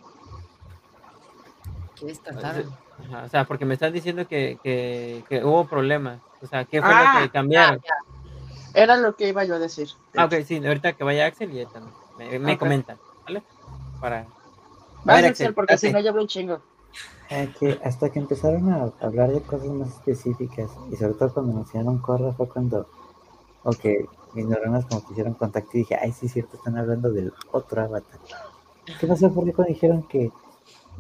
¿Qué? Ajá, o sea, porque me están diciendo que, que, que hubo problemas. O sea, ¿qué fue Ah, lo que cambiaron? Era lo que iba yo a decir. Ah, ok, sí, ahorita que vaya Axel y Edna me, me Ok. comentan, ¿vale? Para... Vas, ver, Axel, porque si no, hablo un chingo. Ah, que hasta que empezaron a hablar de cosas más específicas y sobre todo cuando mencionaron Corra fue cuando, ok, mis neuronas como que hicieron contacto y dije, ay, sí, es cierto, están hablando del otro avatar. ¿Qué pasó? Porque cuando dijeron que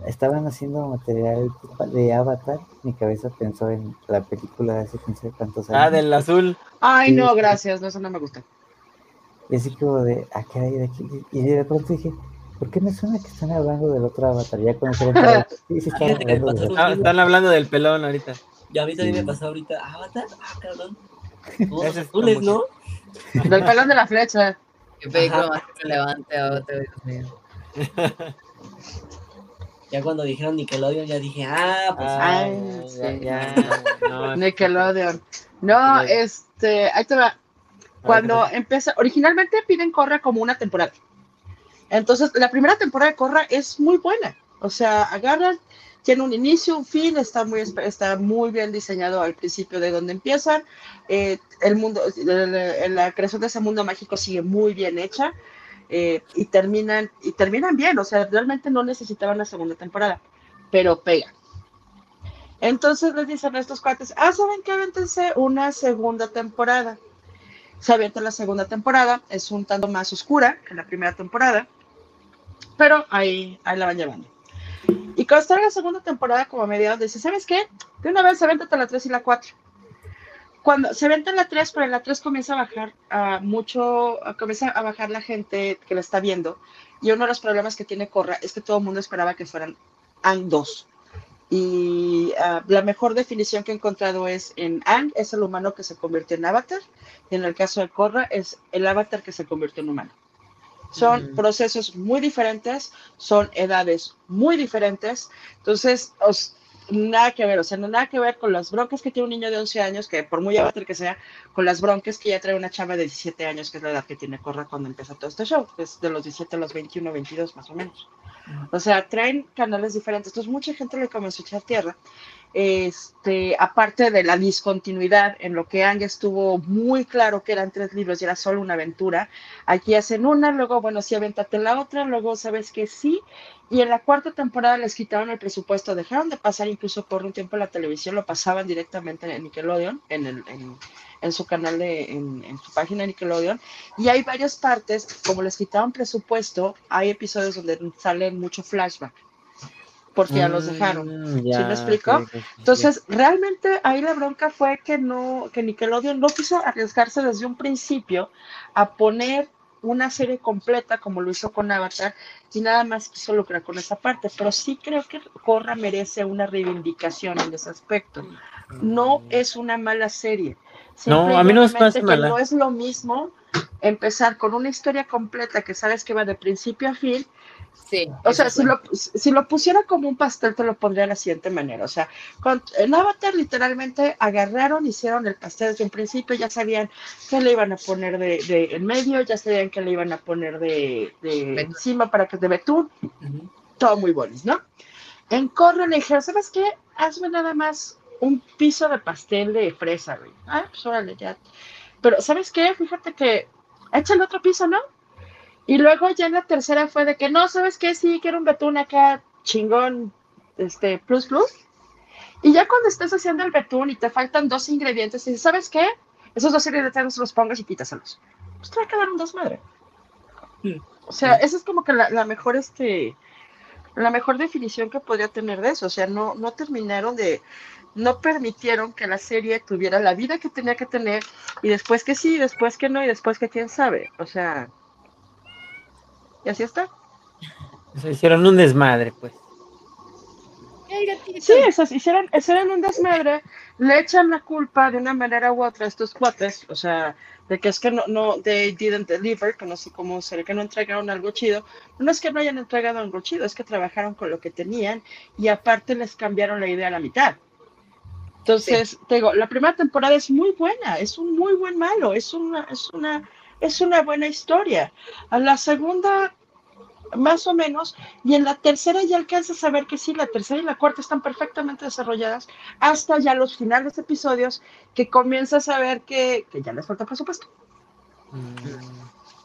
estaban haciendo material de avatar, mi cabeza pensó en la película de hace 15 cuántos años. Ah, del azul. Ay, no, gracias, no, eso no me gusta. Y así como de, ah, ¿qué hay de aquí? Y de pronto dije, ¿por qué me suena que están hablando del otro avatar? Ya cuando se sí, que hablando del Ah, están hablando del pelón ahorita. Y a mí también Sí. me pasó ahorita. Avatar, ah, cabrón. Es azules, ¿no? Del pelón de la flecha. Qué película más relevante a otro, Dios mío. Ya cuando dijeron Nickelodeon, ya dije, ah, pues. Ay, ya, sí. ya, no, Nickelodeon. No, este, ahí te va. Cuando empieza, originalmente piden Corra como una temporada. Entonces, la primera temporada de Corra es muy buena. O sea, agarran, tiene un inicio, un fin, está muy, está muy bien diseñado al principio de donde empiezan. Eh, el mundo, la creación de ese mundo mágico sigue muy bien hecha. eh, y terminan, y terminan bien. O sea, realmente no necesitaban la segunda temporada, pero pegan. Entonces les dicen a estos cuates, ah, ¿saben qué? Avéntense una segunda temporada. Se avienta la segunda temporada, es un tanto más oscura que la primera temporada, pero ahí, ahí la van llevando. Y cuando está en la segunda temporada, como a mediados, dice, ¿sabes qué? De una vez avéntate la 3 y la 4. Cuando se avienta la 3, pero en la 3 comienza a bajar mucho, comienza a bajar la gente que la está viendo. Y uno de los problemas que tiene Corra es que todo el mundo esperaba que fueran Ang 2. Y ah, la mejor definición que he encontrado es en Ang es el humano que se convierte en avatar, y en el caso de Korra es el avatar que se convierte en humano. Son Mm. procesos muy diferentes, son edades muy diferentes, entonces os- nada que ver, o sea, no nada que ver con las broncas que tiene un niño de 11 años, que por muy avatar que sea, con las broncas que ya trae una chava de 17 años, que es la edad que tiene Korra cuando empieza todo este show, que es de los 17 a los 21, 22 más o menos. O sea, traen canales diferentes. Entonces, mucha gente le comenzó a echar tierra. Este, aparte de la discontinuidad en lo que Ang estuvo muy claro que eran tres libros y era solo una aventura, aquí hacen una, luego, bueno, sí, avéntate la otra, luego sabes que sí, y en la cuarta temporada les quitaron el presupuesto, dejaron de pasar incluso por un tiempo la televisión, lo pasaban directamente en Nickelodeon, en, su canal, de, en, en su página de Nickelodeon, y hay varias partes, como les quitaron presupuesto, hay episodios donde salen mucho flashback, porque ya los dejaron. Mm, ¿Sí me explico? sí, sí. Entonces, realmente ahí la bronca fue que no, que Nickelodeon no quiso arriesgarse desde un principio a poner una serie completa como lo hizo con Avatar y nada más quiso lucrar con esa parte, pero sí creo que Korra merece una reivindicación en ese aspecto. No es una mala serie. No, a mí no llanamente parece mala. que no es lo mismo empezar con una historia completa que sabes que va de principio a fin Sí. O sea, si lo, si lo pusiera como un pastel, te lo pondría de la siguiente manera. O sea, con, en Avatar literalmente agarraron, hicieron el pastel desde un principio, ya sabían qué le iban a poner de, de en medio, ya sabían qué le iban a poner de, de encima para que de betún, Ujú. todo muy bueno, ¿no? En Corra le dijeron, ¿sabes qué? Hazme nada más un piso de pastel de fresa, güey. Ah, pues órale, ya. Pero, ¿sabes qué? Fíjate que échale otro piso, ¿no? Y luego ya en la tercera fue de que no, ¿sabes qué? Sí, quiero un betún acá chingón, este, plus plus. Y ya cuando estés haciendo el betún y te faltan dos ingredientes, y dices, ¿sabes qué? Esos dos ingredientes los pongas y quítaselos. Pues te va a quedar un desmadre. Sí. O sea, esa es como que la, la mejor, este, la mejor definición que podría tener de eso. O sea, no, no terminaron de, no permitieron que la serie tuviera la vida que tenía que tener, y después que sí, después que no, y después que quién sabe. O sea, y así está. Se hicieron un desmadre, pues. Sí, eso, hicieron, hicieron un desmadre, le echan la culpa de una manera u otra a estos cuates, o sea, de que es que no, no, they didn't deliver, que no sé cómo será, que no entregaron algo chido. No es que no hayan entregado algo chido, es que trabajaron con lo que tenían y aparte les cambiaron la idea a la mitad. Entonces, te digo, la primera temporada es muy buena, es un muy buen malo, es una, es una, es una buena historia. A la segunda, más o menos, y en la tercera ya alcanzas a ver que sí, la tercera y la cuarta están perfectamente desarrolladas, hasta ya los finales de episodios que comienzas a ver que, que ya les falta presupuesto.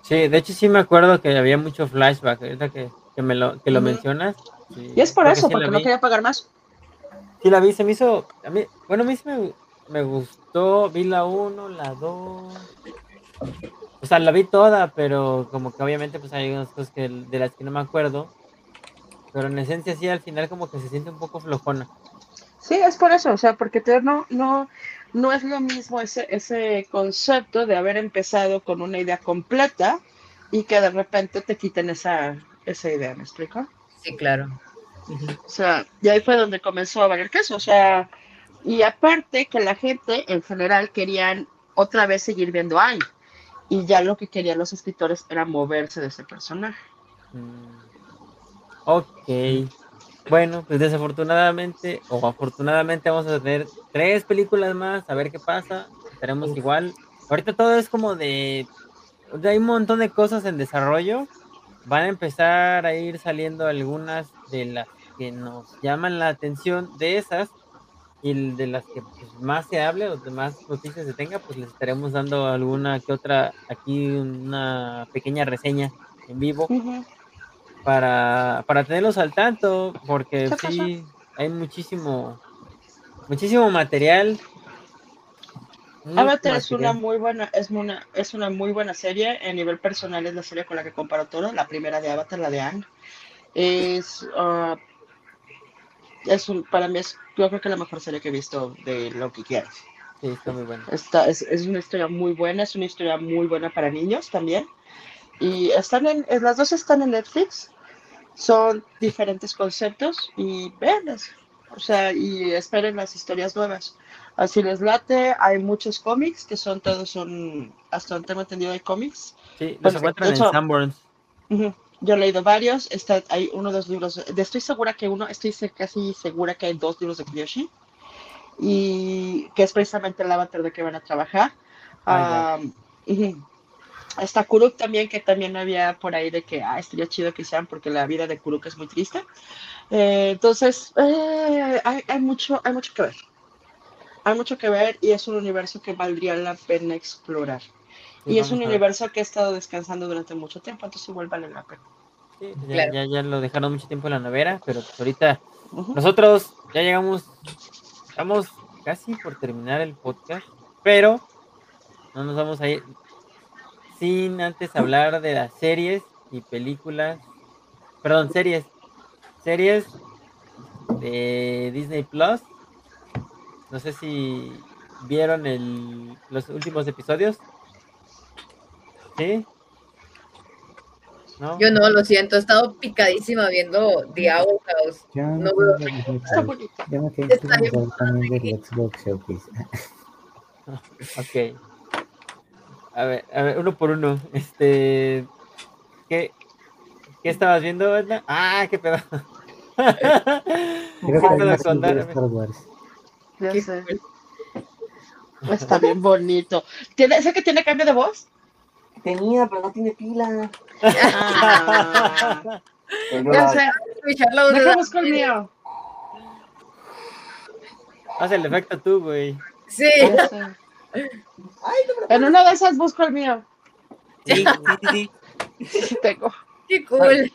Sí, de hecho sí me acuerdo que había mucho flashback, ahorita que, que me lo, que lo mencionas. sí, Y es por creo que eso, sí porque no quería pagar más. Sí la vi, se me hizo, a mí, bueno, a mí sí me, me gustó, vi la 1, la 2, o sea, la vi toda, pero como que obviamente pues hay unas cosas que, de las que no me acuerdo, pero en esencia sí, al final como que se siente un poco flojona. Sí, es por eso, o sea, porque te, no, no, no es lo mismo ese, ese concepto de haber empezado con una idea completa y que de repente te quiten esa, esa idea, ¿me explico? Sí, claro. O sea, y ahí fue donde comenzó a valer queso, o sea, y aparte que la gente en general querían otra vez seguir viendo a Aang, y ya lo que querían los escritores era moverse de ese personaje. Mm, Ok. Bueno, pues desafortunadamente o afortunadamente vamos a tener tres películas más, a ver qué pasa. Estaremos Uf. igual. Ahorita todo es como de... hay un montón de cosas en desarrollo. Van a empezar a ir saliendo algunas de las que nos llaman la atención de esas y de las que pues, más se hable o de más noticias se tenga, pues les estaremos dando alguna que otra aquí una pequeña reseña en vivo para, para tenerlos al tanto, porque ¿Qué sí, hay muchísimo, muchísimo material. Avatar es una muy buena, es una, es una muy buena serie. A nivel personal es la serie con la que comparo todo. La primera de Avatar, la de Aang. Es, ah, es un, para mí es, yo creo que la mejor serie que he visto de lo que quieras. Sí, está muy bueno. Está, es, es una historia muy buena, es una historia muy buena para niños también. Y están en, eh, las dos están en Netflix. Son diferentes conceptos y véanlas. O sea, y esperen las historias nuevas. Así les late, hay muchos cómics que son todos son, hasta donde tengo entendido hay cómics. Sí, los Pues, encuentran en Sanborns. Ujú. Yo he leído varios, está, hay uno o dos libros, de- estoy segura que uno, estoy casi segura que hay dos libros de Kyoshi, y que es precisamente el avatar de que van a trabajar. Está Kuruk también, que también había por ahí de que, ah, estaría chido que sean porque la vida de Kuruk es muy triste. Eh, entonces, eh, hay, hay mucho, hay mucho que ver. Hay mucho que ver y es un universo que valdría la pena explorar. Sí, y es un universo que ha estado descansando durante mucho tiempo, entonces igual vale la pena. Sí, pues ya, Claro. ya, ya lo dejaron mucho tiempo en la nevera, pero pues ahorita nosotros ya llegamos, estamos casi por terminar el podcast, pero no nos vamos a ir sin antes hablar de las series y películas, perdón, series, series de Disney Plus. No sé si vieron el, los últimos episodios. ¿Sí? ¿No? Yo no, lo siento, he estado picadísima viendo The Owl House. Yo no veo-. Yo me quedé también del Xbox Showcase. Ok. A ver, a ver, uno por uno. Este. ¿Qué, ¿Qué estabas viendo, Edna? Ah, qué pedo. Creo ¿Qué que? Star Wars. Ya sé. Está bien bonito. ¿Tiene, ¿Sé que tiene cambio de voz? Tenía, pero no tiene pila. Ah, ya sé. Escuchar la voz de Deja busco el mío. Haz el efecto tú, güey. Sí. En una de esas busco el mío. Sí, sí, sí, sí. Tengo. qué cool.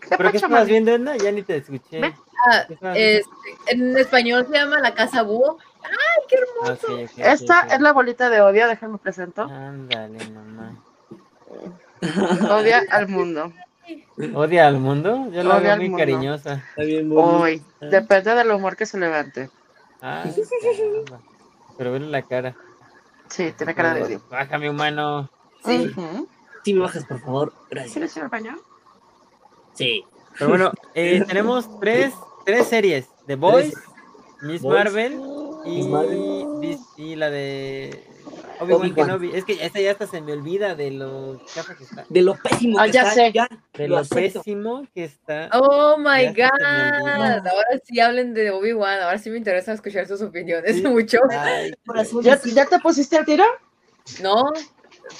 ¿Qué ¿Pero qué estabas viendo, Edna? Ya ni te escuché. Ah, este, en español se llama La Casa Búho. ¡Ay, qué Ah, hermoso! Esta es la bolita de odio, déjenme presento. Ándale, mamá. Odia al mundo. ¿Odia al mundo? Yo la veo al muy mundo. cariñosa. Está bien bonito. Hoy. Depende del humor que se levante. Pero vele la cara. Sí, tiene cara de odio. Bájame, humano. Sí. Sí, me bajas, por favor. Gracias. ¿Quieres ir al baño? Sí. Pero bueno, eh, tenemos tres, tres series. The Boys, Miss. Marvel y, y la de Obi-Wan. Kenobi. Es que esta ya hasta se me olvida de lo chafa que está. De lo pésimo Ah, que ya está, sé. ya De lo pésimo que está. Oh my god. Ahora sí hablen de Obi-Wan. Ahora sí me interesa escuchar sus opiniones Sí. mucho. Ay. ¿Ya, ¿Ya te pusiste al tiro? No,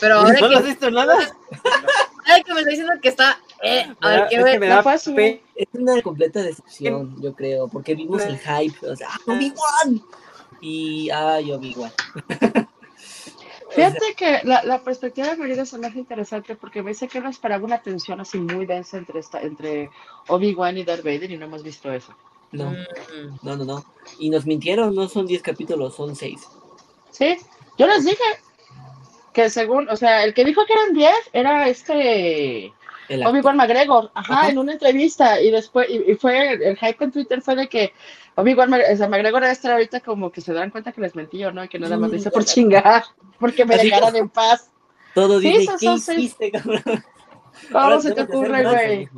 pero ahora ¿No lo has que, visto nada? ahora que me está diciendo que está. Eh, a ver, quiero es que me da pe- Es una completa decepción, yo creo, porque vimos el hype, o sea, ¡ah, Obi-Wan. Y, ay, Obi-Wan. Fíjate que la, la perspectiva de Merida se me hace interesante porque me dice que no esperaba una tensión así muy densa entre, esta, entre Obi-Wan y Darth Vader y no hemos visto eso. No, Mm, no, no, no. Y nos mintieron, no son 10 capítulos, son 6. Sí, yo les dije que según, o sea, el que dijo que eran 10 era este El. Obi-Wan McGregor, ajá, Ajá. en una entrevista y después, y, y fue, el hype en Twitter fue de que Obi-Wan o sea, McGregor debe estar ahorita como que se dan cuenta que les mentí yo, ¿no? Y que nada más lo hice por chingar, porque me Así dejaran en paz. Todo Sí, son- ¿qué son seis. hiciste, cabrón? ¿Cómo se te ocurre, güey?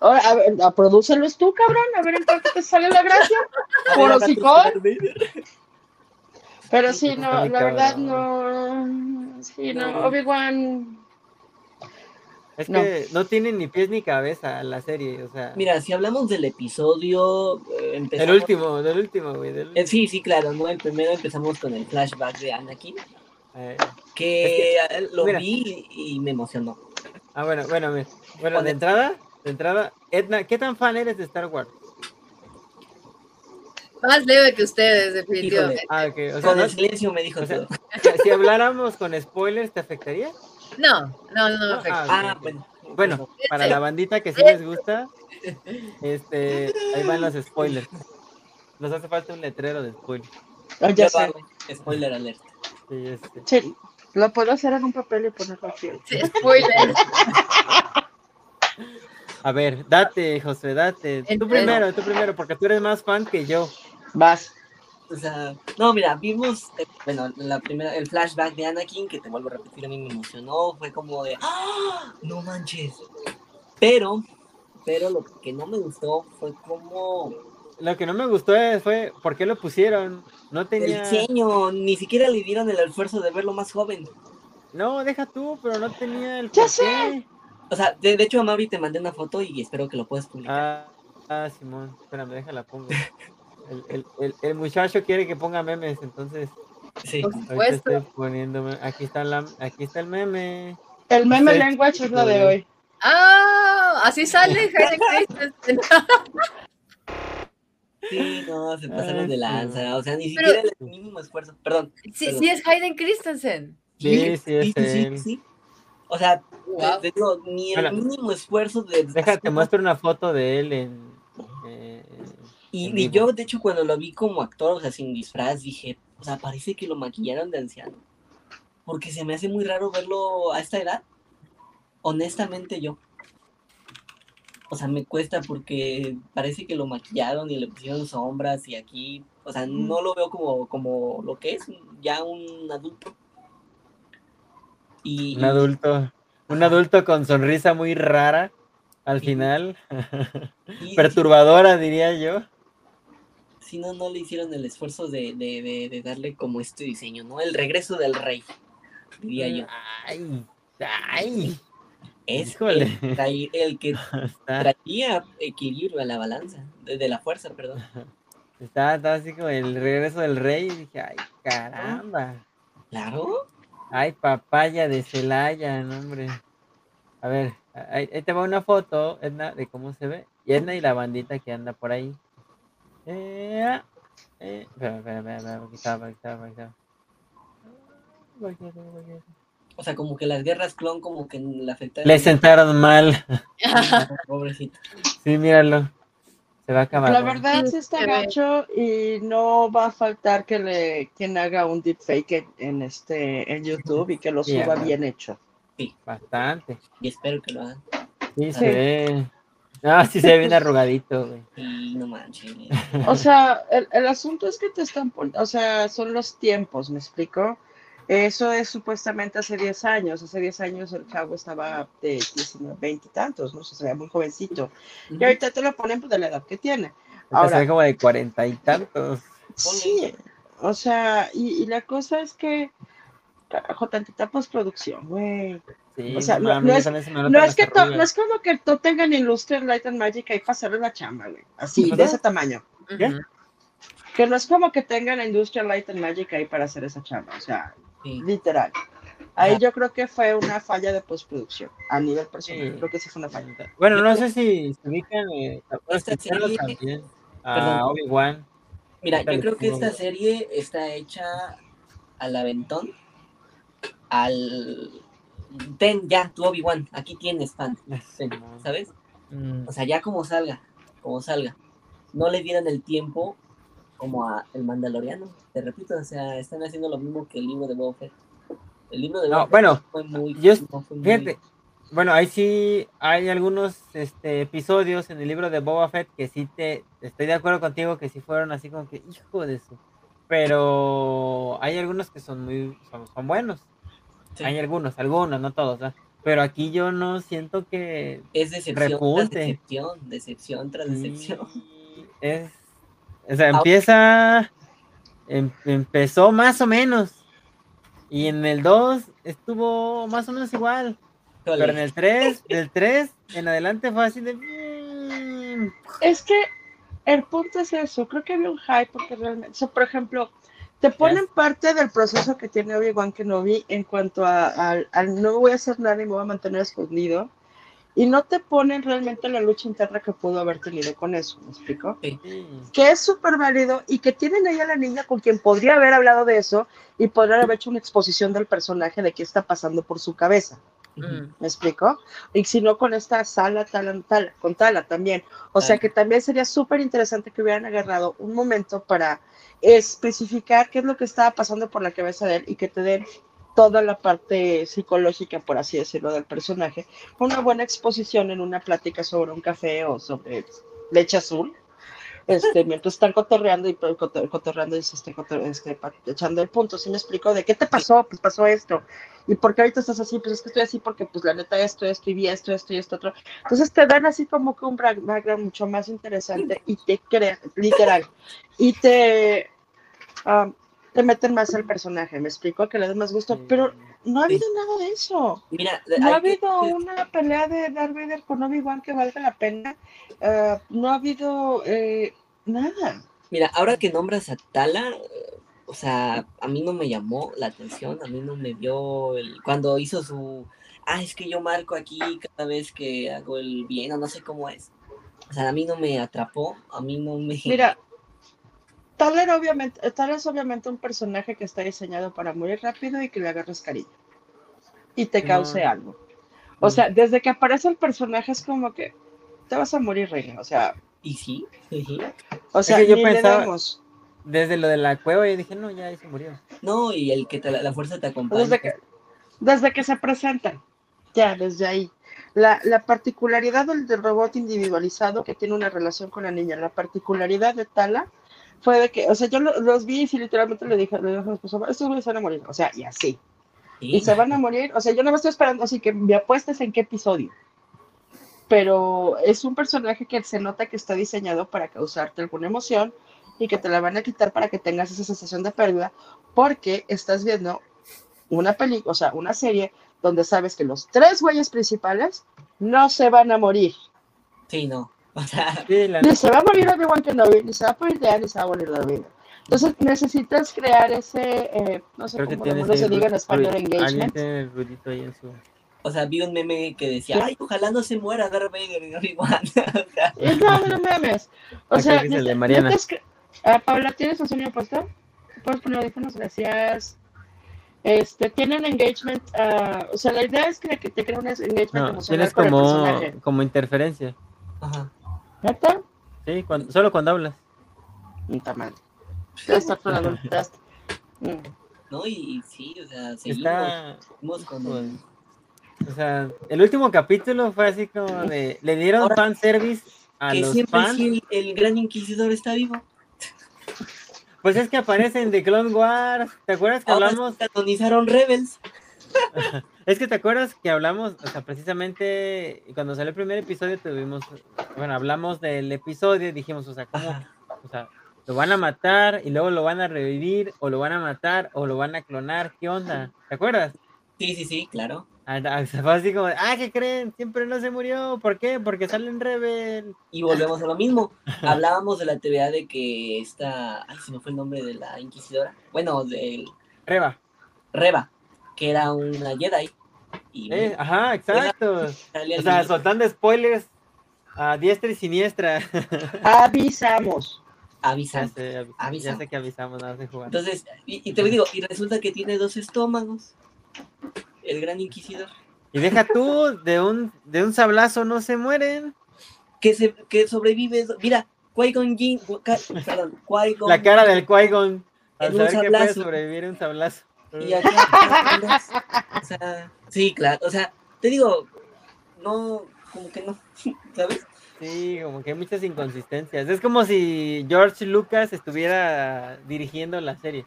Ahora, a ver, a, prodúcelos tú, cabrón, a ver en cuánto te sale la gracia. Por hocicón. Pero sí, no, la verdad no. Sí, no, No. Obi-Wan. Es No. que no tiene ni pies ni cabeza la serie, o sea. Mira, si hablamos del episodio, eh, el empezamos... último, del último, güey. del- Eh, sí, sí, claro, ¿no? El primero empezamos con el flashback de Anakin, eh, que lo mira. vi y me emocionó. Ah, bueno, bueno, mira. bueno, de el- entrada, de entrada, Edna, ¿qué tan fan eres de Star Wars? Más leve que ustedes, Híjole, definitivamente. Ah, ok, o sea, con no- el silencio me dijo o sea, todo. si habláramos con spoilers, ¿te afectaría? No, no, no me No, afecta. ah, Ah, bueno. Bueno, para la bandita que sí les gusta, este, ahí van los spoilers. Nos hace falta un letrero de spoilers. Ah, Ya ya sé. Spoiler alert. Sí, este. Sí, lo puedo hacer en un papel y ponerlo aquí. Sí, spoilers. A ver, date, José, date. Tú Entiendo. primero, tú primero, porque tú eres más fan que yo. Vas. O sea, no, mira, vimos, eh, bueno, la primera, el flashback de Anakin, que te vuelvo a repetir, a mí me emocionó, fue como de, ¡ah! No manches. Pero, pero lo que no me gustó fue como Lo que no me gustó fue por qué lo pusieron. No el tenía. diseño, ni siquiera le dieron el esfuerzo de verlo más joven. No, deja tú, pero no tenía el. Ya sé. O sea, de, de hecho, a Mauri te mandé una foto y espero que lo puedas publicar. Ah, ah, Simón, espérame, déjala pongo. El, el, el, el muchacho quiere que ponga memes, entonces sí. Por supuesto. estoy poniéndome. Aquí está la, aquí está el meme. El meme language es lo de hoy. Ah, así sale Hayden Christensen. Sí, no, se pasaron Ay, de sí. lanza. O sea, ni Pero- siquiera el mínimo esfuerzo. Perdón. Sí, sí es Hayden Christensen. Sí, sí, es sí, él. sí. O sea, Wow. te- te digo, ni el Bueno, mínimo esfuerzo de. Déjate, muestro una foto de él en. eh, Y, y yo, de hecho, cuando lo vi como actor, o sea, sin disfraz, dije, o sea, parece que lo maquillaron de anciano. Porque se me hace muy raro verlo a esta edad. Honestamente, yo. O sea, me cuesta porque parece que lo maquillaron y le pusieron sombras y aquí, o sea, no lo veo como, como lo que es, ya un adulto. Y, Un adulto. Un adulto con sonrisa muy rara al Sí. final. Perturbadora, diría yo. Si no, no le hicieron el esfuerzo de, de, de, de darle como este diseño, ¿no? El regreso del rey, diría yo. Ay, ay. Es el, que traía equilibrio a la balanza, de, la fuerza, perdón. está así como el regreso del rey. Y dije, ay, caramba. Claro. Ay, papaya de Celaya, no, hombre. A ver, ahí te va una foto, Edna, de cómo se ve. Y Edna y la bandita que anda por ahí. Eh, ah, eh. Ah. O sea, como que las guerras clon como que le afectaron. Le sentaron mal. Pobrecito. Sí, míralo. Se va a acabar. La verdad sí está gacho y no va a faltar que le quien haga un deepfake en, en este en YouTube y que lo Sí, suba bien hecho. Bastante. Y espero que lo hagan. Sí, Sí. No, sí se ve bien arrugadito, güey. No manches. O sea, el, el asunto es que te están poniendo, o sea, son los tiempos, ¿me explico? Eso es supuestamente hace 10 años. Hace 10 años el chavo estaba de 19, 20 y tantos, ¿no? O sea, se veía muy jovencito. Y ahorita te lo ponen pues, de la edad que tiene. Ahora, se ve como de cuarenta y tantos. Sí, o sea, y, y la cosa es que, carajo, tantita postproducción, güey. Sí, O sea, no- no es- No es, que to- no es como que tú tengan Illustrator Light and Magic ahí para hacerle la chamba, güey. Así, ¿Pues de no? ese tamaño. Que no es como que tengan la Industrial Light and Magic ahí para hacer esa chamba, o sea, Sí. literal. Ahí Ajá. yo creo que fue una falla de postproducción a nivel personal. Sí. Creo que sí fue una falla. Bueno, no sé si se ubican eh, también a. Obi-Wan. Mira, yo creo que esta serie está hecha al aventón, al... Ten ya, tu Obi-Wan, aquí tienes, fan, ten, ¿sabes? Mm, O sea, ya como salga, como salga. No le dieran el tiempo como a El Mandaloriano. Te repito, o sea, están haciendo lo mismo que el libro de Boba Fett. El libro de No, Boba Fett bueno, fue muy... yo- no fue muy- Fíjate, bueno, ahí sí hay algunos este, episodios en el libro de Boba Fett que sí te estoy de acuerdo contigo que sí fueron así como que hijo de su. Pero hay algunos que son muy son, son buenos. Sí. Hay algunos, algunos, no todos. Pero aquí yo no siento que Es decepción repunte. tras decepción, decepción tras decepción. Sí, es, o sea, empieza, em- empezó más o menos. Y en el 2 estuvo más o menos igual. Pero en el 3, del 3 en adelante fue así de... mm, Es que el punto es eso. Creo que había un hype porque realmente, o sea, por ejemplo, te ponen parte del proceso que tiene Obi-Wan Kenobi en cuanto a, al- no voy a hacer nada y me voy a mantener escondido. Y no te ponen realmente la lucha interna que pudo haber tenido con eso, ¿me explico? sí. que es súper válido y que tienen ahí a la niña con quien podría haber hablado de eso y podría haber hecho una exposición del personaje de qué está pasando por su cabeza. Mm. ¿Me explico? Y si no con esta sala, tala, tala, con Tala también. O sea que también sería súper interesante que hubieran agarrado un momento para especificar qué es lo que estaba pasando por la cabeza de él y que te den toda la parte psicológica, por así decirlo, del personaje. Una buena exposición en una plática sobre un café o sobre leche azul. Este, mientras están cotorreando y coto- cotorreando y se esté cotor- este, echando el punto, ¿sí me explico? ¿De qué te pasó? Pues pasó esto. ¿Y por qué ahorita estás así? Pues es que estoy así porque, pues la neta, esto, esto, y vi esto, esto y esto otro. Entonces te dan así como que un background mucho más interesante y te crea, literal, y te, ah, te meten más al personaje, ¿me explico? Que le das más gusto, pero no ha habido nada de eso. Mira, No ha que- habido una pelea de Darth Vader con Obi-Wan que valga la pena. Ah, no ha habido eh, nada. Mira, ahora que nombras a Tala, eh, o sea, a mí no me llamó la atención, a mí no me dio el... Cuando hizo su... Ah, es que yo marco aquí cada vez que hago el bien, o no sé cómo es. O sea, a mí no me atrapó, a mí no me... Mira, Tyler, obviamente, Tyler es obviamente un personaje que está diseñado para morir rápido y que le agarres cariño y te cause No. algo. O sea, desde que aparece el personaje es como que te vas a morir, reina. O sea, Y sí, sí, sí. o sea, que yo pensaba-. Desde lo de la cueva yo dije, no, ya ahí se murió. No, y el que te, la, la fuerza te acompaña. Desde que, desde que se presentan, ya, desde ahí. La, la particularidad del, del robot individualizado que tiene una relación con la niña, la particularidad de Tala fue de que, o sea, yo lo- los vi y literalmente le dije, le dije a esposo, estos güeyes van a morir, o sea, y así. Sí. Y se van a morir, o sea, yo no me estoy esperando, así que me apuestas en qué episodio. Pero es un personaje que se nota que está diseñado para causarte alguna emoción y que te la van a quitar para que tengas esa sensación de pérdida, porque estás viendo una película, o sea, una serie donde sabes que los tres güeyes principales no se van a morir. Sí, no. O sea, Sí, la Ni se va a morir Obi-Wan Kenobi, ni se va a morir Dean, ni se va a morir David. Entonces necesitas crear ese, eh, no sé creo que cómo tienes demonios se diga en español, engagement. ahí en su... o sea, vi un meme que decía, ay, ojalá no se muera Darth Vader y Obi-Wan. Es no, no mames. O Ah, sea, que el de Mariana. que- Ah, Paula, ¿tienes un sonido puesto? ¿Puedes poner audífonos? Gracias. Este, tienen engagement, ah, o sea, la idea es que, que te crea un engagement No, emocional tienes con el como, personaje. como interferencia. Ajá. ¿Neta? Sí, cuando- solo cuando hablas. Puta madre. Ya está el. Mm. ¿No? Y, y sí, o sea, seguimos, Está... seguimos con... O sea, el último capítulo fue así como de... Le dieron Ahora, fan service a Que los siempre fans. sí el, el gran inquisidor está vivo. Pues es que aparecen de Clone Wars. ¿Te acuerdas que Ahora hablamos? canonizaron Rebels. Es que te acuerdas que hablamos, o sea, precisamente cuando salió el primer episodio tuvimos, bueno, hablamos del episodio y dijimos, o sea, ¿cómo? Ajá. O sea, lo van a matar y luego lo van a revivir, o lo van a matar, o lo van a clonar, ¿qué onda? ¿Te acuerdas? Sí, sí, sí, claro. Ah, así como, ah, ¿qué creen? Siempre no se murió, ¿por qué? Porque sale en Rebel. Y volvemos a lo mismo. Hablábamos de la teoría de que esta. Ay, se me fue el nombre de la inquisidora. Bueno, del Reba. Reba, que era una Jedi. Y Eh, ajá, exacto. O sea, soltando spoilers a diestra y siniestra. Avisamos. Ya avisan. sé, avi- Avisa. ya sé que avisamos, nada más jugar. Entonces, y, y te digo, y resulta que tiene dos estómagos. El gran inquisidor. Y deja tú, de un, de un sablazo no se mueren. Que, se, que sobrevive. Mira, Qui-Gon Jinn. Ca- Perdón, Qui-Gon. La cara del Qui-Gon. Al saber que puede sobrevivir un sablazo. Y acá, o sea, sí, claro, o sea, te digo, no, como que no, ¿sabes? Sí, como que hay muchas inconsistencias. Es como si George Lucas estuviera dirigiendo la serie.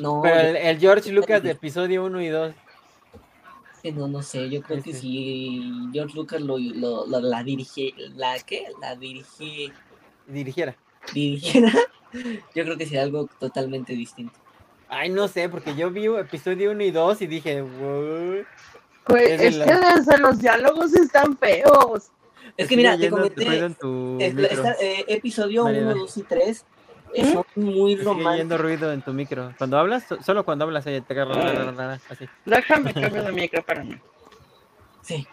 No, Pero el, el George Lucas de episodio 1 y 2. creo que no, no sé, yo creo que si George Lucas lo, lo- lo- la dirige, ¿la qué? La dirige, dirigiera. dirigiera, yo creo que sería algo totalmente distinto. Ay, no sé, porque yo vi episodio 1 y 2 y dije, "What?". Güey, Es es la- que desde los diálogos están feos. Es que mira, te comenté, en tu es- esta, eh, episodio Mariana. 1, 2 y 3 eh, son muy románticos. ruido en tu micro. Cuando hablas, so- solo cuando hablas, oye, te agarra así. Déjame cambiar de micro para mí. Sí.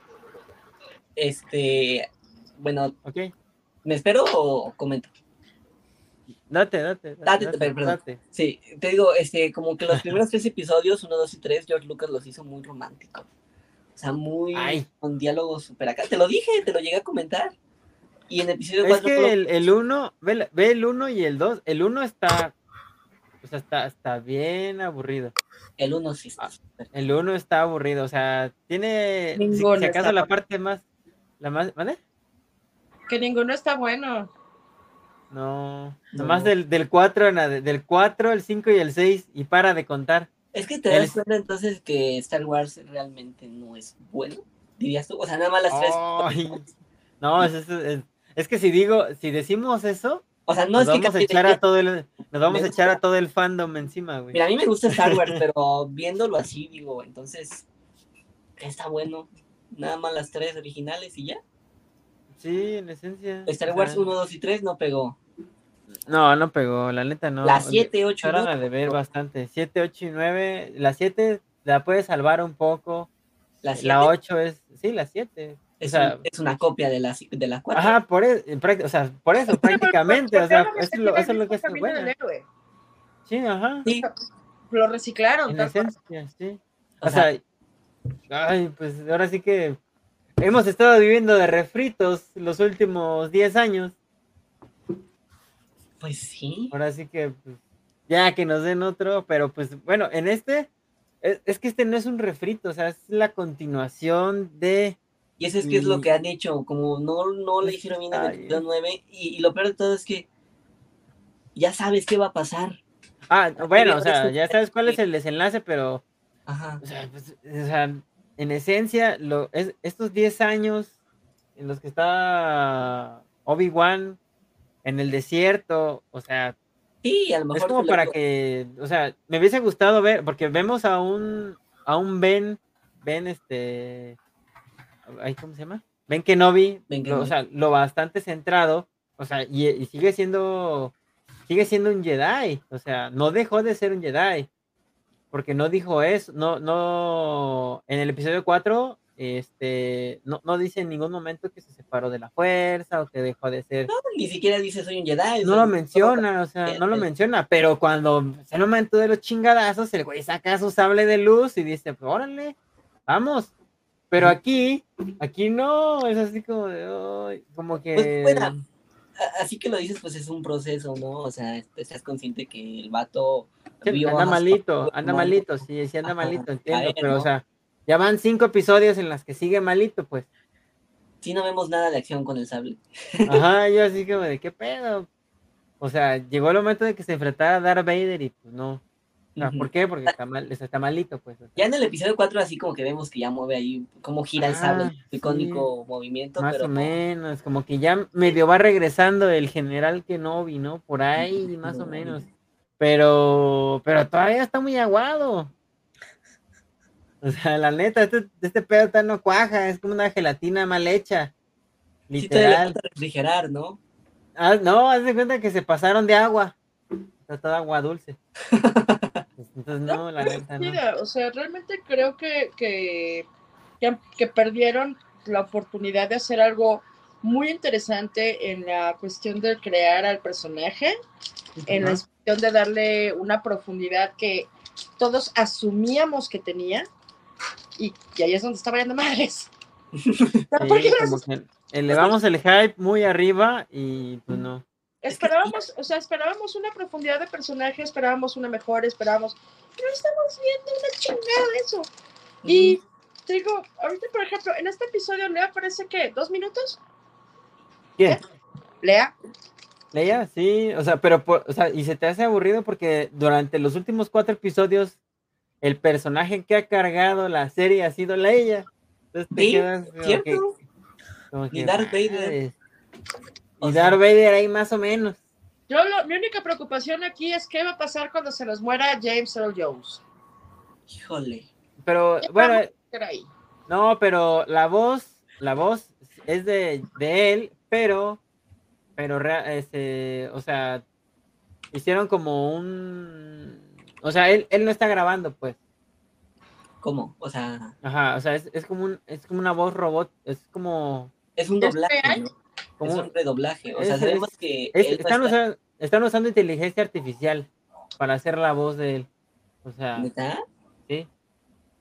Este, bueno, ¿Ok? ¿me espero o comento? Date, date. Date, perdón. date. Sí, te digo, este, como que los primeros tres episodios, uno, dos y tres, George Lucas los hizo muy románticos. O sea, muy Ay. con diálogos súper acá. Te lo dije, te lo llegué a comentar. Y en episodio Es 4 que el, el 1, ve, ve el 1 y el 2. El 1 está, o sea, está, está bien aburrido. el 1 sí está Ah. súper. El 1 está aburrido, o sea, tiene, si, Ninguno si acaso está la parte más, la más, ¿vale? Que ninguno está bueno. No, No. nomás del, del 4, en ade- del 4, el 5 y el 6, y para de contar. Es que te das El- cuenta entonces que Star Wars realmente no es bueno, dirías tú. O sea, nada más las tres. No, es, es- es- es que si digo, si decimos eso, O sea, no nos es que vamos a cambie de echar a todo el, nos vamos a echar a todo el fandom encima, güey. Mira, a mí me gusta Star Wars, pero viéndolo así, digo, entonces, está bueno. Nada más las tres originales y ya. Sí, en esencia. Star o Wars sea, 1, 2 y 3 no pegó. No, no pegó, la neta no. La 7, 8 y Echaron 9. a deber bastante. 7, 8 y 9. La 7 la puedes salvar un poco. La 7 La 8 es. Sí, la 7. es, o sea- un- es una copia de la, de la 4. Ajá, por eso, o sea, por eso, prácticamente. O sea, eso es lo, eso es lo que es buena. Sí, ajá. Sí, Lo reciclaron. En esencia, sí. o O sea, ay, pues ahora sí que hemos estado viviendo de refritos los últimos 10 años. Pues sí. Ahora sí que, pues, ya que nos den otro, pero pues bueno, en este, es, es que este no es un refrito, o sea, es la continuación de... Y eso es que es lo Y- que han hecho, como no, no le hicieron bien episodio 9. Y, y lo peor de todo es que ya sabes qué va a pasar. Ah, bueno, o sea, ya sabes cuál es el desenlace, pero, Ajá. o sea, pues, o sea, en esencia, lo, es, estos 10 años en los que está Obi-Wan en el desierto, o sea, Sí, a lo mejor. Es como lo para que, o sea, me hubiese gustado ver, porque vemos a un, a un Ben, Ben este, ¿cómo se llama? Ben Kenobi, Ben lo- o sea, lo bastante centrado, o sea, y, y sigue siendo, sigue siendo un Jedi, o sea, no dejó de ser un Jedi, porque no dijo eso, no, no, en el episodio 4, este, no, no dice en ningún momento que se separó de la fuerza o que dejó de ser No, ni siquiera dice soy un Jedi. no lo menciona, o sea, no lo menciona, pero cuando es el momento de los chingadazos, el güey saca su sable de luz y dice, pues órale, vamos. Pero aquí, aquí no, es así como de, como que... Pues, bueno, así que lo dices, pues es un proceso, ¿no? O sea, este, estás consciente que el vato Sí, anda malito, anda malito, sí, sí anda Ajá, malito, entiendo, pero o sea, ya van cinco episodios en las que sigue malito, pues. Sí, no vemos nada de acción con el sable. Ajá, yo así como de, ¿qué pedo? O sea, llegó el momento de que se enfrentara a Darth Vader y pues no. O sea. ¿Por qué? Porque está, mal, está malito, pues. o sea. Ya en el episodio 4 así como que vemos que ya mueve ahí cómo gira el sable, Ah, sí. icónico movimiento, Más pero o no. menos, como que ya medio va regresando el general Kenobi, ¿no? Por ahí, más o No. menos. Pero, pero todavía está muy aguado. O sea, la neta, este, este pedo está no cuaja, es como una gelatina mal hecha. Sí Literal. falta refrigerar, ¿no? Ah, no, haz de cuenta que se pasaron de agua. Está toda agua dulce. Entonces, no, la neta, no. Mira, o sea, realmente creo que, que, que, que perdieron la oportunidad de hacer algo muy interesante en la cuestión de crear al personaje, en la cuestión de darle una profundidad que todos asumíamos que tenía y, y ahí es donde está valiendo madres. Pero ¿por qué elevamos el hype muy arriba y pues no. esperábamos, o sea, esperábamos una profundidad de personaje, esperábamos una mejor, esperábamos, pero estamos viendo una chingada de eso. Y te digo, ahorita, por ejemplo, en este episodio Lea parece que dos minutos. ¿Quién? Lea, Leia, sí, o sea, pero, por- o sea, y se te hace aburrido porque durante los últimos cuatro episodios, el personaje que ha cargado la serie ha sido Leia. Entonces te Sí, quedas ¿cierto? que- como que, Darth Vader. Y sea- Darth Vader ahí más o menos. yo lo- mi única preocupación aquí es qué va a pasar cuando se nos muera James Earl Jones. Híjole. Pero bueno, ahí. no, pero la voz, la voz es de, de él, pero, pero, este, o sea, hicieron como un, o sea, él, él no está grabando, pues. ¿Cómo? O sea, Ajá, o sea, es, es como un, es como una voz robot, es como, es un ¿Es doblaje? ¿no? como es un redoblaje. O sea, sabemos es- que no están, está- usando, están usando inteligencia artificial para hacer la voz de él. O sea, ¿Neta? sí.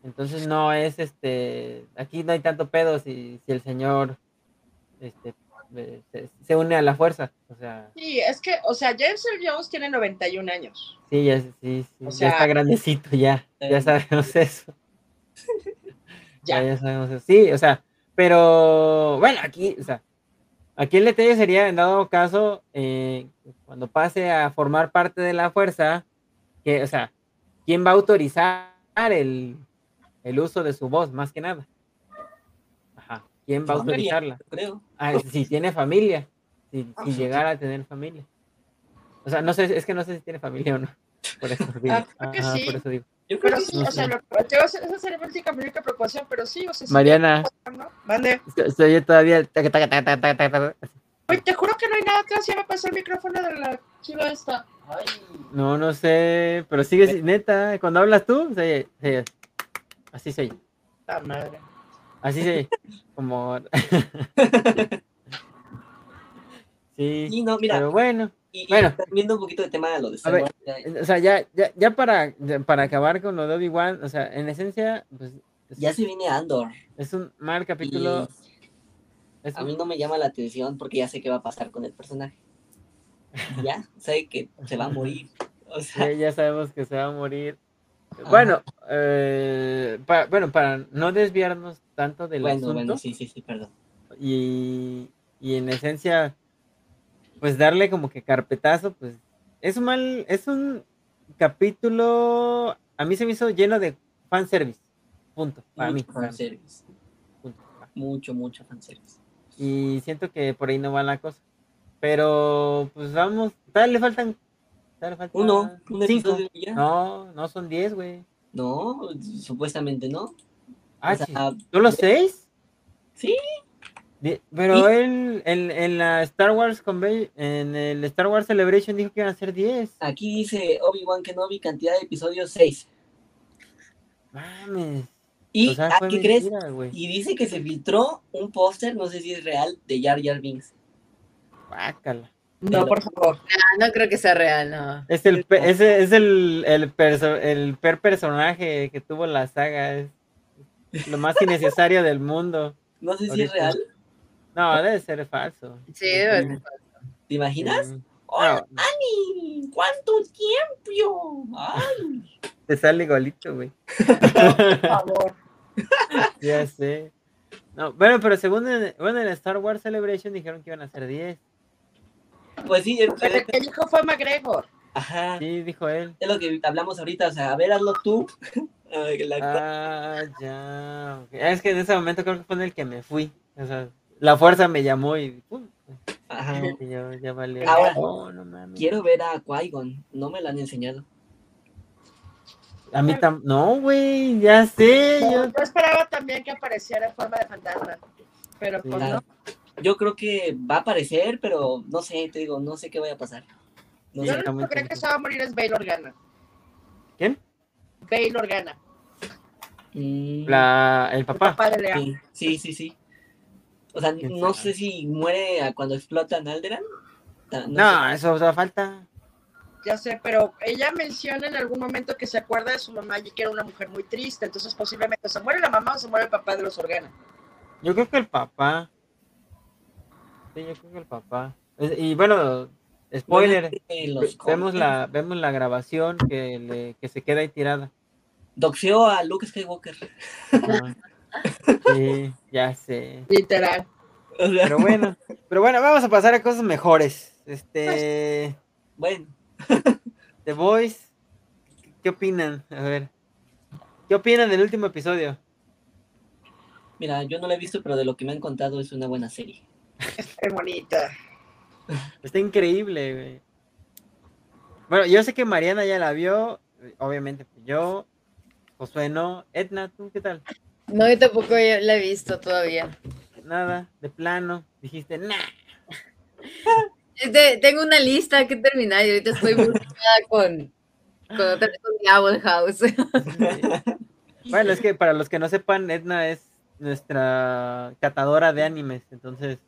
Entonces no es este, aquí no hay tanto pedo si, si el señor este se, se une a la fuerza. O sea, Sí, es que, o sea, James Earl Jones tiene 91 años. sí, ya, sí, sí, O ya está grandecito ya, ya eh, sabemos eso. Ya. Ya, ya sabemos eso. Sí, o sea, pero bueno, aquí, o sea, aquí el detalle sería, en dado caso, eh, cuando pase a formar parte de la fuerza, que, o sea, ¿quién va a autorizar el, el uso de su voz, más que nada? ¿Quién va a autorizarla? creo. Ah, si tiene familia, si, si llegara a tener familia. O sea, no sé, es que no sé si tiene familia o no. Por eso digo. Ah, creo que Ajá, sí. por eso digo. Yo creo Pero que sí, sí. no o sea, sé. lo, yo- esa sería mi única, preocupación, pero sí, o sea, sí, Mariana, ¿no? Mande. estoy yo todavía. taca, taca, taca, taca, taca, taca. Oye, te juro que no hay nada atrás, ya me pasó el micrófono de la chiva esta. Ay, No, no sé, pero sigue, si- neta, cuando hablas tú, se oye- se oye. así se oye, la madre. Así se como... sí, Sí, no, mira, pero bueno, y, y bueno. viendo un poquito de tema de lo de Star Wars, o sea, ya, ya, ya para, para acabar con lo de Obi-Wan, o sea, en esencia, pues, es, ya se viene Andor. es un mal capítulo, Y es a un- mí no me llama la atención porque ya sé qué va a pasar con el personaje. Ya, sé que se va a morir. O sea, ya, ya sabemos que se va a morir. Bueno, eh, pa- bueno, para no desviarnos tanto del bueno, asunto, bueno, sí, sí, sí, perdón. y, y en esencia, pues darle como que carpetazo, pues es un mal, es un capítulo, a mí se me hizo lleno de fanservice, punto, para mí. mucho para mí, fanservice. punto. Mucho, mucho fanservice. Y siento que por ahí no va la cosa. Pero, pues vamos, tal le faltan, Uno, un cinco. episodio y ya. No, no son diez, güey. No, supuestamente no. Ah, O sea, sí. ¿Solo seis? Sí. Pero Y- él en, en la Star Wars Conve- en el Star Wars Celebration dijo que iban a ser 10. Aquí dice Obi-Wan Kenobi, cantidad de episodios 6. Mames. Y, o sea, ¿a fue qué crees? Y dice que se filtró un póster, no sé si es real, de Jar Jar Binks. Guácala. No, por favor. Ah, no creo que sea real, no. Es el, pe- ese es el, el, perso- el per personaje que tuvo la saga. Es lo más innecesario del mundo. No sé si Ahorita. es real. No, debe ser falso. Sí, debe ser. ¿Te imaginas? Sí. ¡Hola, No, Ani! ¿Cuánto tiempo? ¡Ay! te sale igualito, güey. Por favor. Ya sé. No, bueno, pero según en, bueno, en Star Wars Celebration dijeron que iban a ser 10. Pues sí, el que dijo fue McGregor. ajá, Sí, dijo él. es lo que hablamos ahorita. O sea, a ver, hazlo tú. La- Ah, ya. ok. Es que en ese momento creo que fue en el que me fui. O sea, la fuerza me llamó y pum, Ajá. y yo ya valió. Ahora, Oh, no. Quiero ver a Qui-Gon. No me lo han enseñado. A mí tam no, güey, ya sé. Yo, Yo... yo esperaba también que apareciera en forma de fantasma. Pero pues Sí. no. Yo creo que va a aparecer, pero no sé, te digo, no sé qué vaya a pasar. No Yo sé. lo único que creo que se va a morir es Bail Organa. ¿Quién? Bail Organa. Mm, La, el El papá. papá de Lea. sí, sí, sí, sí. O sea, ¿Quién no sé si muere a cuando explotan Alderan. No, No, sé. eso o sea, falta. Ya sé, pero ella menciona en algún momento que se acuerda de su mamá y que era una mujer muy triste. Entonces posiblemente se muere la mamá o se muere el papá de los Organa. Yo creo que el papá. Sí, yo creo que el papá. Y bueno, spoiler. Vemos la, vemos la grabación que, le, que se queda ahí tirada. Doxeó a Luke Skywalker. Ajá. Sí, ya sé. Literal. Pero bueno, pero bueno, vamos a pasar a cosas mejores. Este, bueno, The Voice, ¿qué opinan? A ver, ¿qué opinan del último episodio? mira, yo no la he visto, pero de lo que me han contado es una buena serie. Qué bonita. Está increíble, güey. Bueno, yo sé que Mariana ya la vio, obviamente yo, Josué no, Edna, ¿tú qué tal? No, yo tampoco la he visto todavía. Nada, de plano, dijiste, nah. Este, tengo una lista que terminar y ahorita estoy muy con, con, otra- con House. Bueno, es que para los que no sepan, Edna es nuestra catadora de animes, entonces,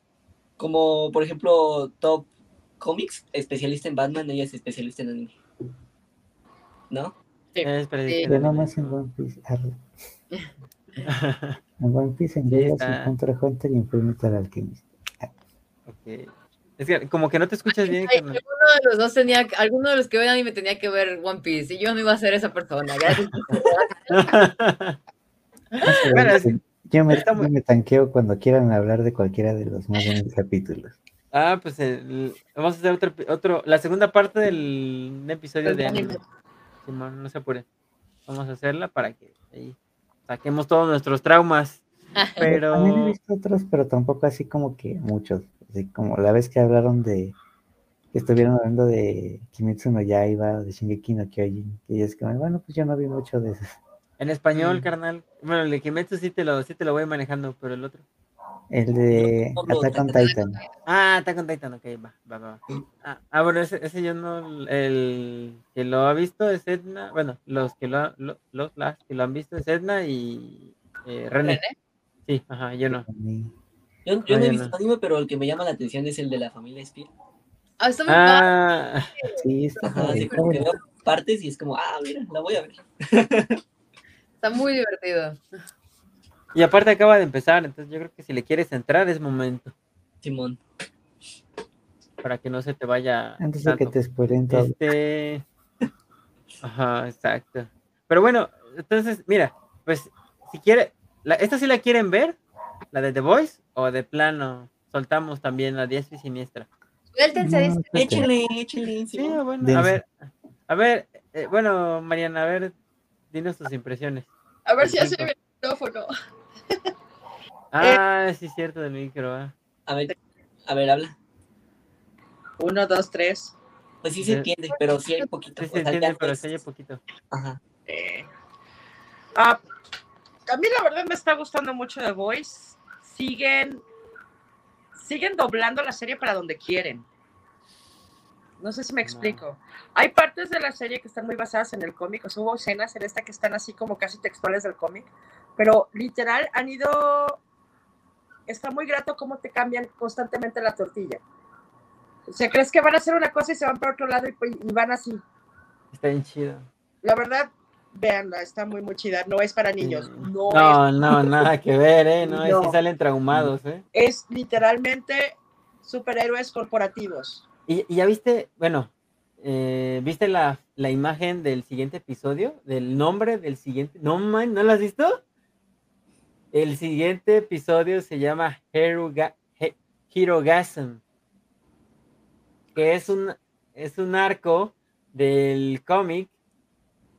Como, por ejemplo, Top Comics, especialista en Batman, ella es especialista en anime. ¿No? es predicción. Yo nomás en One Piece. En One Piece en Sí, Vegas está. Hunter x Hunter y en Fullmetal Alchemist. Ok. Es que como que no te escuchas bien, Ay, carnal. alguno de los dos tenía, alguno de los que ven anime tenía que ver One Piece y yo no iba a ser esa persona. Gracias. Bueno, es- yo, me, yo tanqueo cuando quieran hablar de cualquiera de los más buenos capítulos. ah, pues el- vamos a hacer otro, otro, la segunda parte del episodio de anime. Simón, no se apure. Vamos a hacerla para que ahí saquemos todos nuestros traumas. También he Pero visto otros, pero tampoco así como que muchos. Así como la vez que hablaron de. que estuvieron hablando de Kimetsu no Yaiba, de Shingeki no Kyojin. Y es como, bueno, pues yo no vi mucho de eso. En español, Mm. carnal. Bueno, el de Kimetsu sí te lo, sí te lo voy manejando, pero el otro. El de Attack on Attack on Titan. Ah, está con Titan, ok, va, va, va. Ah, ah, bueno, ese, ese yo no, el que lo ha visto es Edna, bueno, los que lo, lo- los las que lo han visto es Edna y eh, René. Sí, ajá, yo no. Yo, yo no he visto no. anime, pero el que me llama la atención es el de la familia Speed. Ah, está muy padre. Ah, Sí, está, Ajá, está como que veo partes y es como, ah, mira, la voy a ver. Está muy divertido. y aparte acaba de empezar, entonces yo creo que si le quieres entrar es momento Simón. para que no se te vaya. Antes de que te spoilen todo. Este. Ajá, exacto. Pero bueno, entonces, mira, pues si quiere, la, ¿esta sí la quieren ver? ¿La de The Voice? ¿O de plano soltamos también la diestra y siniestra? Suéltense, No, échale. Sí, bueno, a ver, a ver, eh, bueno, Mariana, a ver, dinos tus impresiones. A ver si hace el micrófono. Ah, sí, cierto, del micro. ah. A ver, a ver, habla. Uno, dos, tres. Pues sí se Sí. entiende, pero sí hay poquito. Sí, se entiende, pero es- se oye poquito. Ajá. Eh, Ah, a mí la verdad me está gustando mucho The Voice. Siguen, siguen doblando la serie para donde quieren. No sé si me explico. Hay partes de la serie que están muy basadas en el cómic, o sea, hubo escenas en esta que están así como casi textuales del cómic, pero literal han ido... Está muy grato cómo te cambian constantemente la tortilla. O sea, crees que van a hacer una cosa y se van para otro lado y, y van así. Está bien chido. La verdad, véanla, está muy, muy chida. No es para niños. No, No, es, no, nada que ver, ¿eh? No, No. sí salen traumados, ¿eh? es literalmente superhéroes corporativos. ¿Y, ya viste, bueno, eh, viste la, la imagen del siguiente episodio? Del nombre del siguiente. No, man, ¿no lo has visto? El siguiente episodio se llama Heroga- He- que es un, es un arco del cómic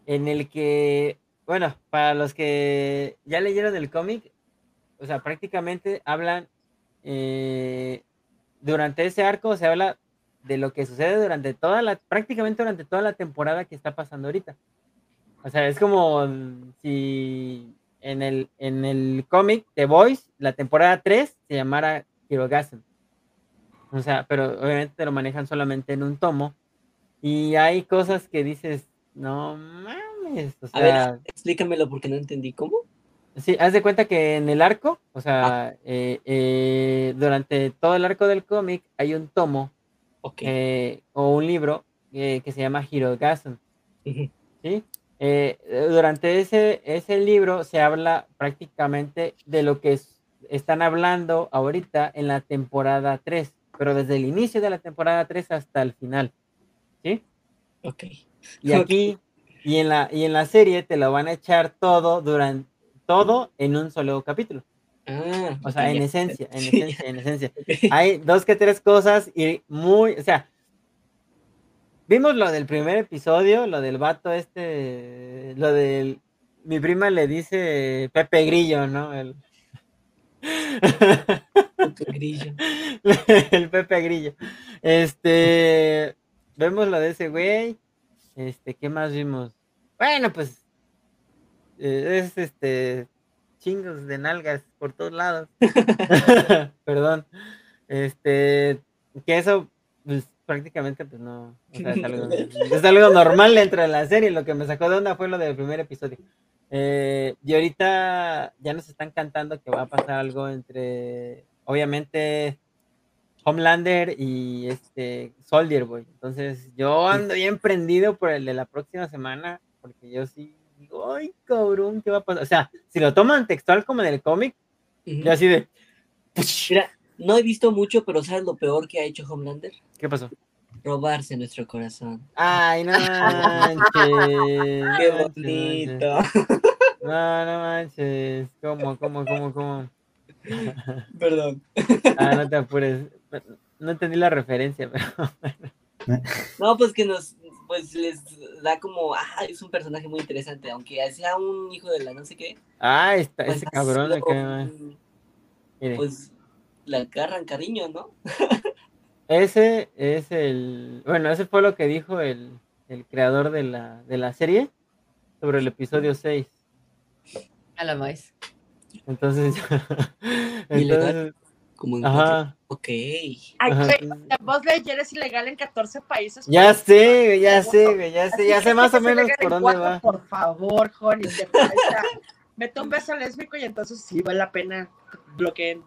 en el que, bueno, para los que ya leyeron el cómic, o sea, prácticamente hablan, eh, durante ese arco se habla de lo que sucede durante toda la, prácticamente durante toda la temporada que está pasando ahorita. O sea, es como si en el, en el cómic The Voice, la temporada 3 se llamara Hirogasm. O sea, pero obviamente te lo manejan solamente en un tomo. Y hay cosas que dices, no mames. O A ver, sea, explícamelo porque no entendí. ¿Cómo? Sí, haz de cuenta que en el arco, o sea, eh, eh, durante todo el arco del cómic hay un tomo Ok. eh, o un libro eh, que se llama Hirogasm. Eh, eh, durante ese, ese libro se habla prácticamente de lo que es- están hablando ahorita en la temporada 3, pero desde el inicio de la temporada 3 hasta el final, ¿sí? Ok. Y aquí, y en la, y en la serie te lo van a echar todo durante todo en un solo capítulo. Ah, O sea, en esencia, en Sí, esencia, en esencia. Hay dos que tres cosas y muy, o sea, vimos lo del primer episodio, lo del vato este, lo del, mi prima le dice Pepe Grillo, ¿no? El, Puto grillo. el Pepe Grillo. Este, vemos lo de ese güey. Este, ¿qué más vimos? Bueno, pues eh, es este chingos de nalgas por todos lados. Perdón. Este, que eso pues, prácticamente pues no, o sea, es, algo, es algo normal dentro de la serie. Lo que me sacó de onda fue lo del primer episodio. Eh, y ahorita ya nos están cantando que va a pasar algo entre, obviamente, Homelander y este Soldier Boy. Entonces, yo ando bien prendido por el de la próxima semana, porque yo sí digo, ay, cabrón, ¿qué va a pasar? O sea, si lo toman textual como en el cómic, yo así de, Mira, no he visto mucho, pero ¿sabes lo peor que ha hecho Homelander? ¿qué pasó? Robarse nuestro corazón. Ay, no manches. Qué bonito. No, no manches. ¿Cómo, cómo, cómo, cómo? Perdón. Ah, no te apures. No entendí la referencia, pero No, pues que nos, pues les da como, ah, es un personaje muy interesante, aunque sea un hijo de la no sé qué. Ah, está, Pues ese cabrón Mire, Pues le agarran cariño, ¿no? ese es el. Bueno, ese fue lo que dijo el, el creador de la, de la serie sobre el episodio 6. A la más. Entonces. Entonces Como en ajá. Ok. Ay, voz Lightyear es ilegal en 14 países. Ya sé, ya sé, güey, ya sé, ya sé más o menos por dónde cuatro, va. Por favor, Honey, te. Mete un beso lésbico y entonces sí vale la pena que bloqueen.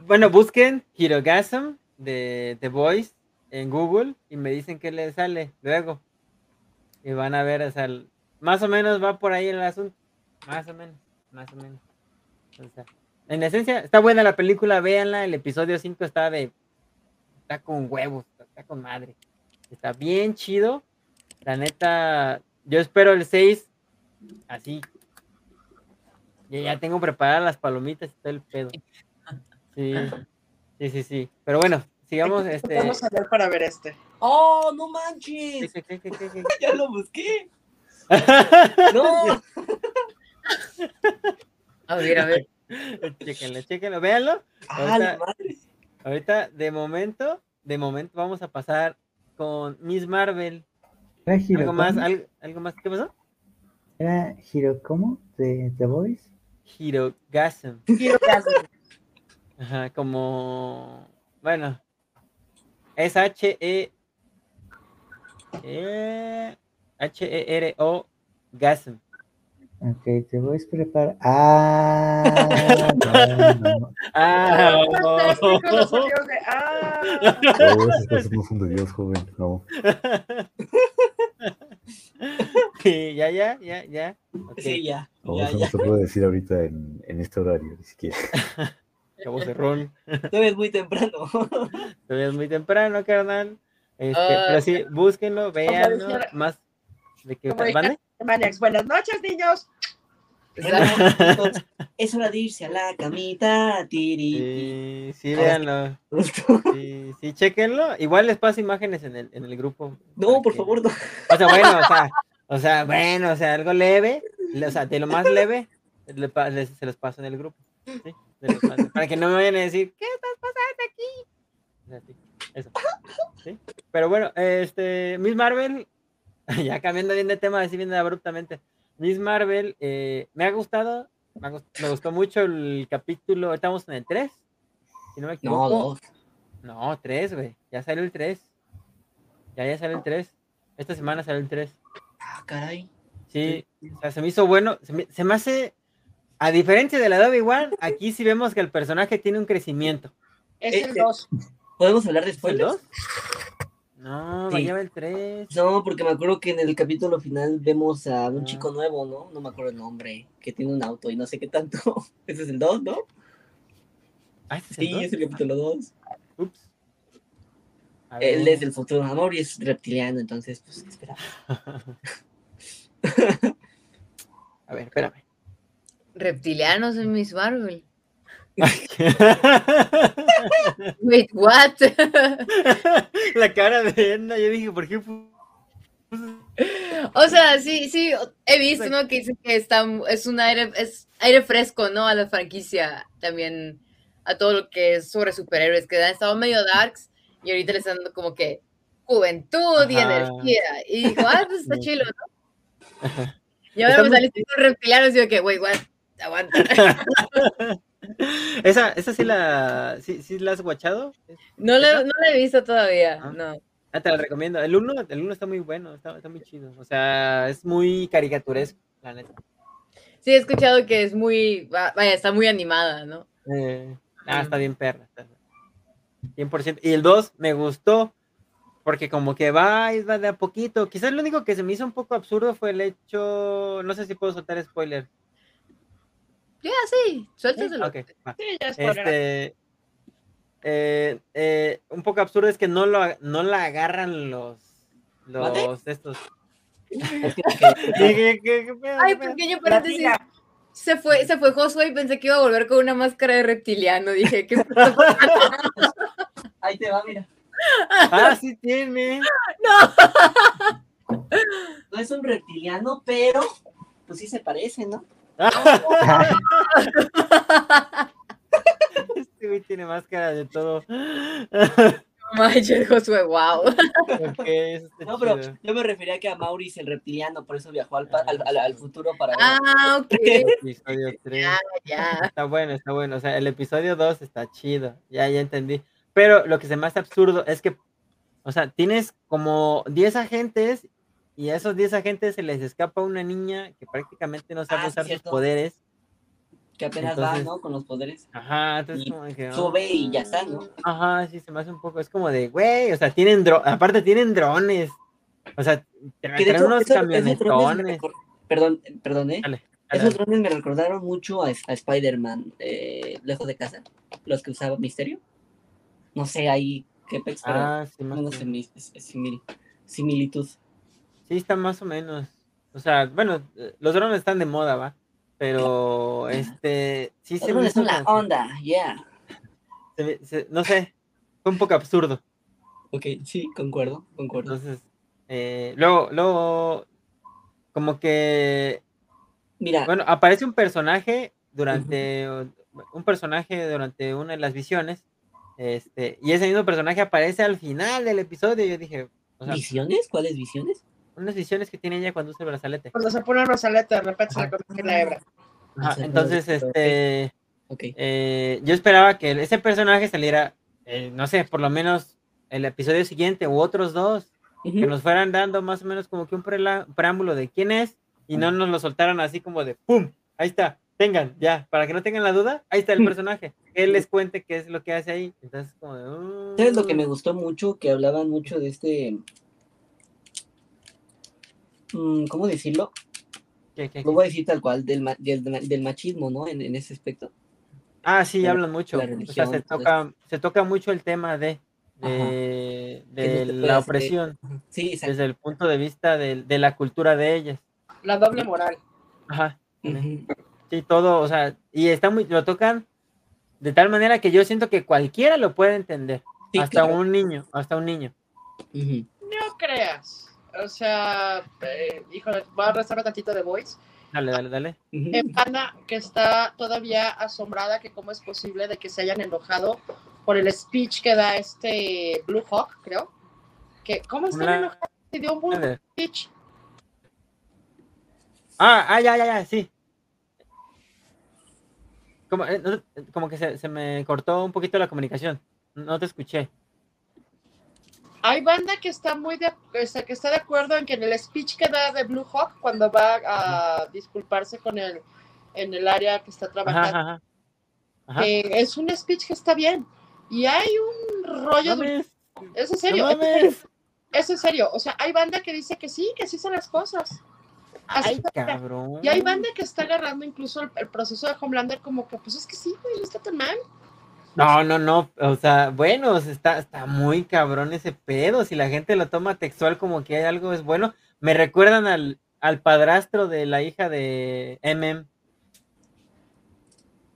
Bueno, busquen Hirogasm de The Voice en Google y me dicen qué les sale luego. Y van a ver, o sea, más o menos va por ahí el asunto. Más o menos, más o menos. O sea, en esencia, está buena la película, véanla. El episodio 5 está de. Está con huevos, está con madre. Está bien chido. La neta, yo espero el 6 así. Ya, ya tengo preparadas las palomitas y todo el pedo. Sí, sí, sí, sí. Pero bueno, sigamos. Este... Vamos a ver para ver este. ¡Oh, no ¿Qué, manches! qué, qué, qué, qué, qué? Ya lo busqué. ¡No! A ver, a ver. Chéquenlo, chéquenlo, véanlo. ¡Ah, Ahorita- madre! Ahorita, de momento, de momento vamos a pasar con Miss Marvel. Era Algo más, algo, algo más. ¿Qué pasó? Era Hiro, ¿cómo? ¿De The Voice? Hirogasm. Hirogasm. Ajá, como. Bueno. Es H-E. eh, H-E-R-O Gasm. Ok, The Voice prepara. Ah, no, no. Ah, ¡Ah! Oh, esas cosas no son de Dios, joven. No. Sí, ya, ya, ya, ya. Ok, Sí, ya. No, ya, eso ya. no se puede decir ahorita en, en este horario, ni siquiera. Cabo Cerrón. Todavía es muy temprano. Todavía es muy temprano, carnal. Este, Ah, pero sí, búsquenlo, véanlo. Más de que ¿Mande? Maniacs, buenas noches, niños. Es hora de irse a la camita. Tiri. Sí, sí, véanlo. Sí, sí, chéquenlo. Igual les paso imágenes en el, en el grupo. No, por que- favor, no. O sea, bueno, o sea, o sea, bueno, o sea, algo leve, le- o sea, de lo más leve, le les- se los paso en el grupo. para que no me vayan a decir, ¿qué estás pasando aquí? O sea, sí, eso. ¿sí? Pero bueno, este, Miss Marvel, ya cambiando bien de tema, así bien abruptamente. Miss Marvel, eh, me ha gustado, me, ha gust- me gustó mucho el capítulo, estamos en el 3, si no me No, equivoco. dos. No, 3, güey, ya salió el 3. Ya, ya salió el 3. Esta semana salió el 3. Ah, caray. Sí, o sea, se me hizo bueno. Se me, se me hace, a diferencia de la de Obi-Wan, aquí sí vemos que el personaje tiene un crecimiento. Es el Este- 2. ¿Podemos hablar de ¿Es el spoilers? 2? No, Sí. el 3. No, porque me acuerdo que en el capítulo final vemos a un Ah. chico nuevo, ¿no? No me acuerdo el nombre, que tiene un auto y no sé qué tanto. Ese es el 2, ¿no? Ah, ¿este es el Sí, es el capítulo 2. Ups. Él es del futuro amor y es reptiliano, entonces, pues, espera. A ver, espérame. Reptilianos en Miss Marvel. Wait, what? la cara de Edna, yo dije, ¿por qué? o sea, sí, sí, he visto, ¿no? Que dicen que está, es un aire, es aire fresco, ¿no? A la franquicia, también a todo lo que es sobre superhéroes, que han estado medio darks y ahorita le están dando como que juventud y Ajá. energía. Y dijo, ah, pues está chilo, ¿no? Y ahora me muy saliste reptilianos y yo que, wait, what? Aguanta. esa, esa sí la, sí, sí la has guachado. No la, no la he visto todavía, Ah. no. Ah, te la recomiendo. El 1 el uno está muy bueno, está, está muy chido. O sea, es muy caricaturesco, la neta. Sí, he escuchado que es muy, va- vaya, está muy animada, ¿no? Eh, ah, está bien perra. está- 100%. Y el 2 me gustó porque como que va y va de a poquito. Quizás lo único que se me hizo un poco absurdo fue el hecho, no sé si puedo soltar spoiler. Ya, sí, suéltaselo. Ok, va. Sí, ya es Este, eh, eh, un poco absurdo es que no lo no la agarran los los estos. Es que- que- Dije, ¿qué- qué pedo, Ay, pequeño paréntesis. Se fue, se fue Josué y pensé que iba a volver con una máscara de reptiliano. Dije, ¿qué? Ahí te va, mira. Ah, sí tiene. No es un reptiliano, pero pues sí se parece, ¿no? Este güey tiene máscara de todo. Manches, Josué, wow. No, pero yo me refería que a Maurice el reptiliano, por eso viajó al, pa- al, al- al futuro para ver. Ah, ok. Episodio 3. Ya, ya. Está bueno, está bueno. O sea, el episodio 2 está chido. Ya, ya entendí. Pero lo que se me hace absurdo es que, o sea, tienes como 10 agentes y a esos 10 agentes se les escapa una niña que prácticamente no sabe Ah, usar sus poderes. que apenas entonces- va, ¿no? Con los poderes. Ajá, entonces Y como que... Sube y ya está, ¿no? Ajá, sí, se me hace un poco, es como de, güey, o sea, tienen dro aparte tienen drones. O sea, traen unos camionetones. Perdón, perdón, ¿eh? Dale, dale, Esos drones me recordaron mucho a, a Spider-Man, eh, lejos de casa, los que usaba Misterio. No sé ahí qué pex, pero Ah, sí, más no sé, simil- similitud. Sí, está más o menos. O sea, bueno, los drones están de moda, ¿va? Pero, este, sí se me la como- onda, yeah. se me- se- no sé, fue un poco absurdo. Ok, sí, concuerdo, concuerdo. Entonces, eh, luego, luego, como que, Mira, bueno, aparece un personaje durante, un personaje durante una de las visiones, este, y ese mismo personaje aparece al final del episodio. Yo dije, o sea, ¿visiones? ¿Cuáles visiones? Unas visiones que tiene ella cuando usa el brazalete. Cuando se pone el brazalete, de repente se le convierte en la hebra. Entonces, este, Ok. eh, yo esperaba que ese personaje saliera, eh, no sé, por lo menos el episodio siguiente u otros dos, que nos fueran dando más o menos como que un preámbulo de quién es y no nos lo soltaran así como de ¡pum! Ahí está, tengan, ya, para que no tengan la duda, ahí está el personaje, que él les cuente qué es lo que hace ahí. Entonces, como de, "Mm". ¿Sabes lo que me gustó mucho? Que hablaban mucho de este. Mm, ¿Cómo decirlo? ¿Qué, qué, Lo voy a decir tal cual, del, ma- del, del machismo, ¿no? En, en ese aspecto. Ah, sí, la- hablan mucho. la o sea, se toca, se toca mucho el tema de, de, de la hacer- opresión Sí, exacto. desde el punto de vista de, de la cultura de ellas. La doble moral. Ajá. Sí, todo, o sea, y está muy, lo tocan de tal manera que yo siento que cualquiera lo puede entender. Sí, hasta claro. un niño, hasta un niño. No creas. O sea, eh, híjole, voy a restarme tantito de voice. Dale, dale, dale. Ujú. Eh, Ana, que está todavía asombrada que cómo es posible de que se hayan enojado por el speech que da este Blue Hawk, creo. Que, ¿Cómo están Una- enojados? Si dio un buen speech. Ah, ah, ya, ya, ya, sí. Como, eh, como que se, se me cortó un poquito la comunicación. No te escuché. Hay banda que está muy de, sea, que está de acuerdo en que en el speech que da de Blue Hawk cuando va a disculparse con el en el área que está trabajando, ajá, ajá. Ajá. que es un speech que está bien. Y hay un rollo, No de- es en no serio, es en serio, mames. es en serio. O sea, hay banda que dice que sí, que así son las cosas. Así Ay, cabrón. Y hay banda que está agarrando incluso el, el proceso de Homelander como que, pues es que sí, güey, no está tan mal. No, no, no. O sea, bueno, está, está muy cabrón ese pedo. Si la gente lo toma textual como que hay algo es bueno. Me recuerdan al, al padrastro de la hija de MM.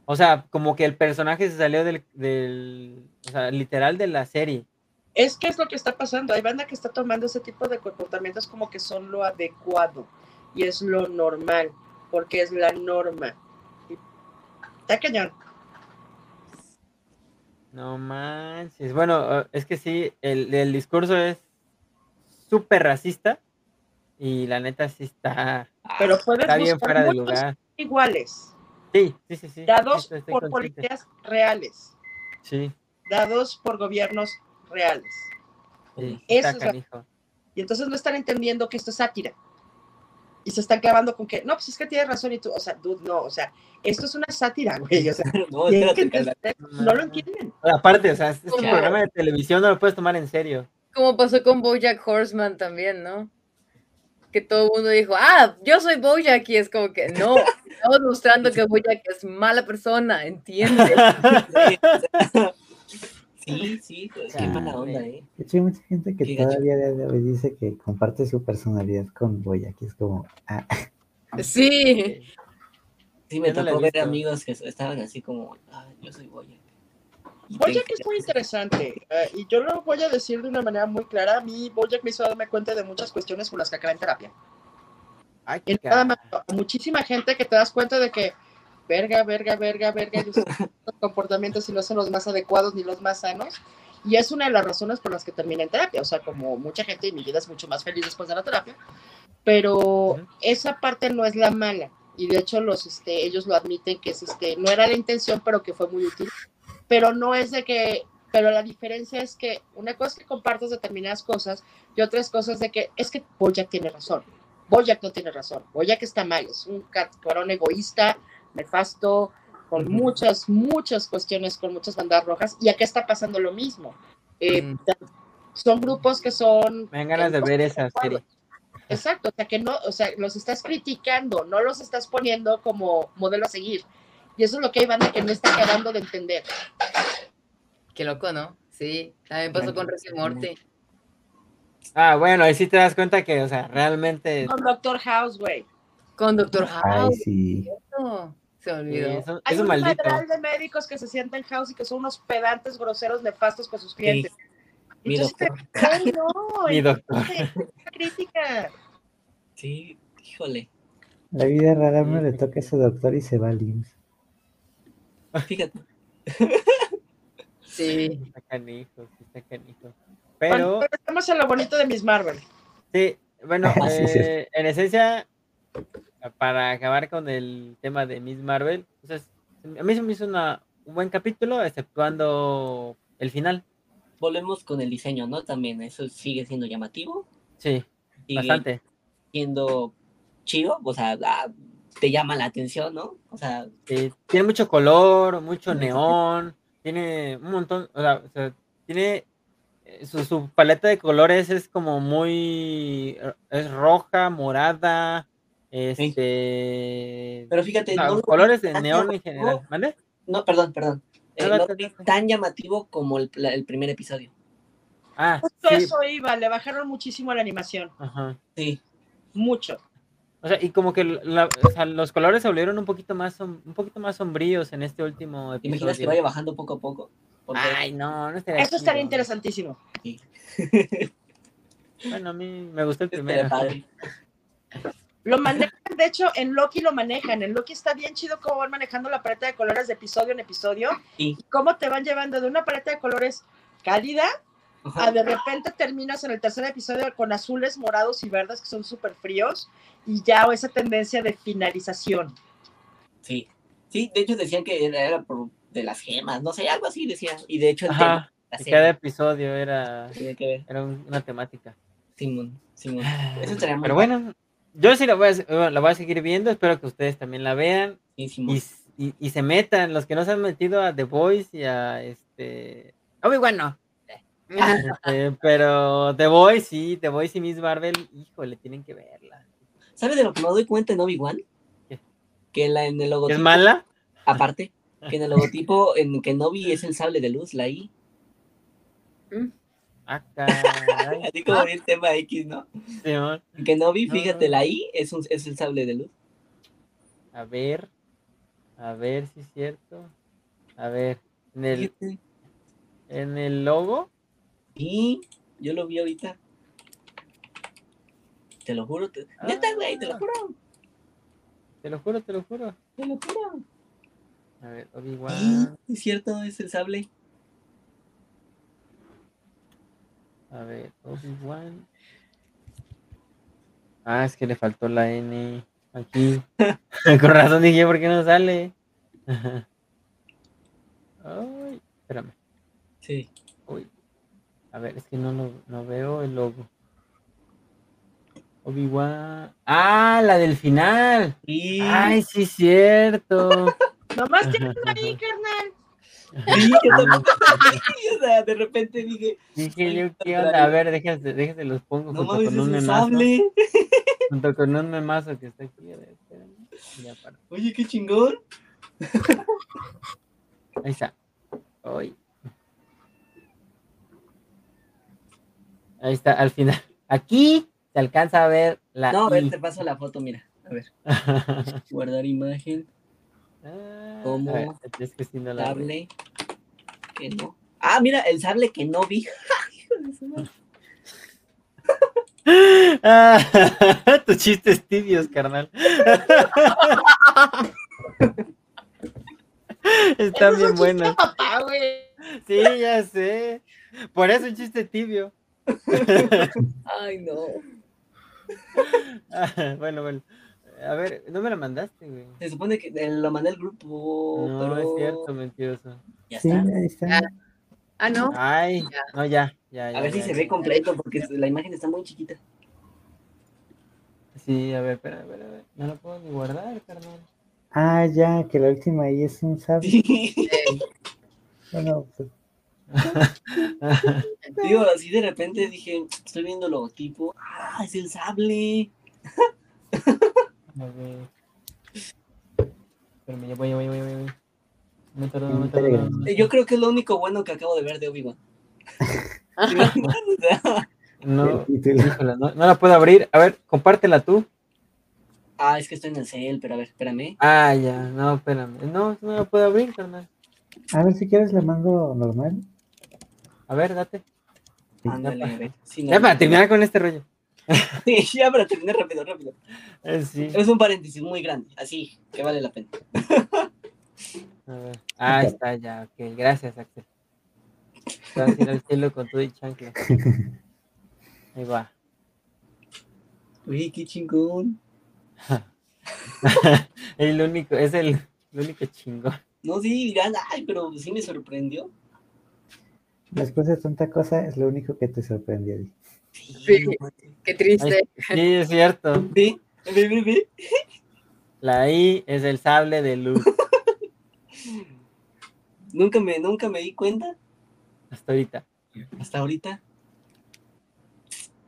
O sea, como que el personaje se salió del, del literal de la serie. Es que es lo que está pasando. Hay banda que está tomando ese tipo de comportamientos como que son lo adecuado y es lo normal, porque es la norma. Está cañón. No manches. Bueno, eh, es que sí, el, el discurso es súper racista. Y la neta sí está, Pero puedes está bien fuera de lugar. iguales, Sí, sí, sí, sí. dados por consciente. policías reales, Sí, dados por gobiernos reales. sí, Eso es la-. Y entonces no están entendiendo que esto es sátira. Y se están clavando con que, no, pues es que tienes razón y tú, o sea, dude, no, o sea, esto es una sátira, güey, o sea, No, que espérate, entender, no lo entienden. Aparte, o sea, es, es un programa de televisión, no lo puedes tomar en serio. Como pasó con Bojack Horseman también, ¿no? Que todo el mundo dijo, ah, yo soy Bojack, y es como que no, estamos mostrando que Bojack es mala persona, entiende. Sí, Sí, pues, qué mala onda. ¿eh? De hecho, hay mucha gente que todavía de hoy dice que comparte su personalidad con Boya, que es como, ah, Sí, Sí, me no tocó ver amigos que estaban así como, ah, yo soy Boya. Boyack es muy interesante eh, y yo lo voy a decir de una manera muy clara. A mí Boyack me hizo darme cuenta de muchas cuestiones por las que acabé en terapia. Ay, Y nada más, muchísima gente que te das cuenta de que verga, verga, verga, verga, y los comportamientos y no son los más adecuados ni los más sanos. Y es una de las razones por las que terminé en terapia. O sea, como mucha gente, y mi vida es mucho más feliz después de la terapia. Pero esa parte no es la mala. Y de hecho, los, este, ellos lo admiten que es, este, no era la intención, pero que fue muy útil. Pero no es de que, pero la diferencia es que una cosa es que compartas determinadas cosas y otras cosas de que es que Boyack tiene razón. Boyack no tiene razón. Boyack está mal. Es un cabrón egoísta, nefasto, con muchas, muchas cuestiones, con muchas bandas rojas. Y acá está pasando lo mismo. Eh, Mm. Son grupos que son Me dan ganas de ver esa serie. Exacto, o sea que no, o sea, los estás criticando, no los estás poniendo como modelo a seguir. Y eso es lo que hay banda que no está acabando de entender. qué loco, ¿no? Sí, también pasó con y Morty. Ah, bueno, ahí sí te das cuenta que, o sea, realmente Con Doctor House, güey. Con Doctor ay, House, sí. ¿no? Se sí, olvidó. un, Hay un maldito. madral de médicos que se sienten en House y que son unos pedantes, groseros, nefastos con sus clientes. Mi Entonces, doctor. ay, no, Mi doctor. crítica. Sí, híjole. La vida rara uno le toca a ese doctor y se va al IMSS. Fíjate. Sí, Está canijo, sí está canijo. Bueno, Pero, regresemos a lo bonito de Miss Marvel. sí, Bueno, sí, sí. eh, en esencia, para acabar con el tema de Miss Marvel, entonces, a mí se me hizo una, un buen capítulo, exceptuando el final. Volvemos con el diseño, ¿no? También eso sigue siendo llamativo, Sí, sigue bastante. siendo chido, o sea, ah, te llama la atención, ¿no? O sea, Sí, tiene mucho color, mucho neón, tiene un montón, o sea, o sea, tiene eh, su, su paleta de colores es como muy, eh, es roja, morada, este, pero fíjate, no lo colores de neón en general, ¿vale? No, perdón, perdón. Eh, No, tan llamativo como el, la- el primer episodio. Ah, Justo sí, eso iba, le bajaron muchísimo la animación. ajá. Sí, Mucho. O sea, y como que la- o sea, los colores se volvieron un poquito más un poquito más sombríos en este último ¿te imaginas que episodio. vaya bajando poco a poco? Porque- Ay, no, no estaría Eso estaría chido. interesantísimo. Sí. Bueno, a mí me gustó el primero. Lo manejan, de hecho, en Loki lo manejan. En Loki está bien chido cómo van manejando la paleta de colores de episodio en episodio. Sí. Y cómo te van llevando de una paleta de colores cálida Ajá. a de repente terminas en el tercer episodio con azules, morados y verdes que son súper fríos. Y ya esa tendencia de finalización. Sí, sí, de hecho decían que era, era por de las gemas, no sé, algo así decían. Y de hecho el tema y cada episodio era, tiene que ver. era un- una temática. Simón, Simón. Eso estaría muy Pero bueno, yo sí la voy, a, bueno, la voy a seguir viendo, espero que ustedes también la vean y, s- y- y se metan, los que no se han metido a The Voice y a este... Obi-Wan no, este, pero The Voice sí, The Voice y Miss Marvel, híjole, tienen que verla. ¿Sabes de lo que me doy cuenta en Obi-Wan? Que la, en el ¿Es logotipo, mala? aparte, que en el logotipo en Kenobi es el sable de luz, la I. Ah, caray. Así como el tema X, ¿no? Kenobi, No, fíjate, no. la I es, un, es el sable de luz. A ver, a ver si es cierto. A ver, en el, Fíjate. en el logo, Sí, yo lo vi ahorita. Te lo juro. Te... Neta, güey, te lo Ah. juro. te lo juro, te lo juro. Te lo juro. A ver, Sí, Obi-Wan. es cierto, es el sable. A ver, Obi-Wan. Ah, es que le faltó la N aquí. Con razón dije, ¿por qué no sale? Ay, espérame. Sí. Uy. A ver, es que no, lo, no veo el logo. Obi-Wan. Ah, la del final. Sí, Ay, sí, cierto. Nomás tienes ahí, carnal. sí, yo también. o sea, de repente dije, Dije yo, ¿qué onda? A ver, déjense, déjense los pongo no junto con un memazo. sable. Junto con un memazo que está aquí. A ver, espérenme. Ya para. Oye, qué chingón. Ahí está. Ay. Ahí está, al final. Aquí se alcanza a ver la. No, a ver, I. te paso la foto, mira. A ver, guardar imagen, Ah, ¿Cómo? a ver, es que sí no la veo. sable, que no. Ah, mira, el sable que no vi. Ah, tus chistes tibios, carnal. Están bien buenos. papá. Sí, ya sé. Por eso un chiste tibio. Ay, no. Ah, bueno, bueno. A ver, no me la mandaste, güey. Se supone que lo mandé al grupo, No, pero es cierto, mentiroso. ya Sí, está. ahí está. Ah, Ah, no. Ay, Ya. no, ya, ya, ya. A ver si ya, se ve completo, porque la imagen está muy chiquita. Sí, a ver, espera, espera, espera. No lo puedo ni guardar, carnal. Ah, ya, que la última ahí es un sable. Sí. Bueno, pues, Digo, así de repente dije, estoy viendo el logotipo. Ah, es el sable. A ver. Espérame, ya voy, ya voy, voy, voy. Eh, Yo creo que es lo único bueno que acabo de ver de Obi-Wan. No, no, no la puedo abrir. A ver, compártela tú. ah, es que estoy en el cel, pero a ver, espérame. Ah, ya, no, espérame. No, no la puedo abrir, carnal. A ver si quieres le mando normal. A ver, date. Ándale, a ver. Sí, no, Ya para terminar con este rollo. Sí, ya para terminar rápido, rápido. Eh, sí. Es un paréntesis muy grande, así que vale la pena. A ver. Ah, ahí está, ya, ok. Gracias, Axel. Vas a ir al cielo con todo y chancla. Ahí va. Uy, qué chingón. el único, es el, el único chingón. No, sí, dirán, ay, pero sí me sorprendió. Después de tanta cosa, es lo único que te sorprendió. Sí. Qué Ay, triste. Sí, es cierto. Ve, ve. La I es el sable de luz. Nunca me, nunca me di cuenta Hasta ahorita. hasta ahorita.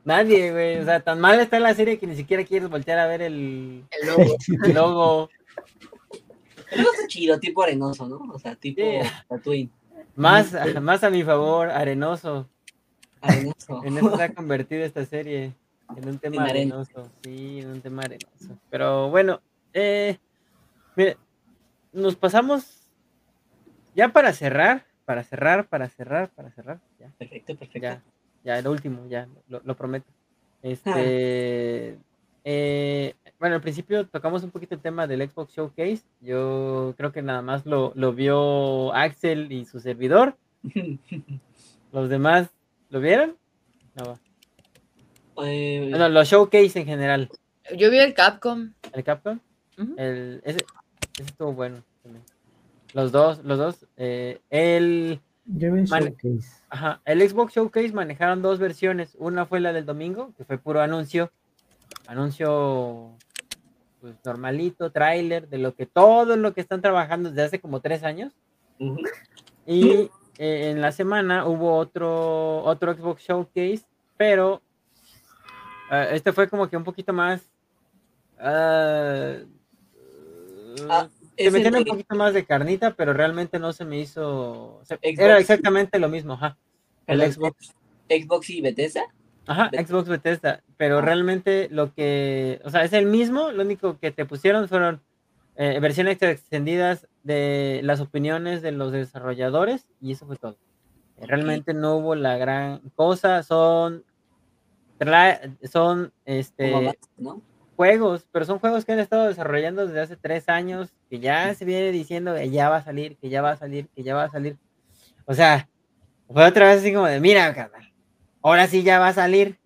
Nadie, güey. O sea, tan mal está la serie que ni siquiera quieres voltear a ver el, El lobo. el logo. Pero está chido, tipo arenoso, ¿no? O sea, tipo Sí. Tatooine. Más, más a mi favor, arenoso. Arenoso. En eso se ha convertido esta serie. En un tema En arenoso. Sí, en un tema arenoso. Pero bueno, eh, mire, nos pasamos ya para cerrar, para cerrar, para cerrar, para cerrar. Ya, Perfecto, perfecto. ya, ya, el último, ya, lo, lo prometo. Este, eh, bueno, al principio tocamos un poquito el tema del Xbox Showcase. Yo creo que nada más lo, lo vio Axel y su servidor. Los demás, ¿lo vieron? No. Eh, Bueno, los showcase en general. Yo vi el Capcom. El Capcom, el, ese, ese estuvo bueno también. Los dos, los dos. eh, el, Yo vi el showcase. ajá, el Xbox Showcase manejaron dos versiones. Una fue la del domingo, que fue puro anuncio. Anuncio pues normalito, tráiler de lo que todo lo que están trabajando desde hace como tres años. Y eh, en la semana hubo otro, otro Xbox Showcase, pero ah, este fue como que un poquito más. Ah, se metieron un entre poquito más de carnita, pero realmente no se me hizo. Era exactamente lo mismo, ajá. El el Xbox. Xbox y Bethesda. Ajá, Bet- Xbox Bethesda. Pero Ah. realmente lo que. O sea, es el mismo, lo único que te pusieron fueron eh, versiones extendidas de las opiniones de los desarrolladores y eso fue todo. Eh, Realmente no hubo la gran cosa, son. Son este Como más, ¿no? juegos, pero son juegos que han estado desarrollando desde hace tres años, que ya se viene diciendo que ya va a salir, que ya va a salir, que ya va a salir. O sea, fue otra vez así como de, mira, carnal, ahora sí ya va a salir.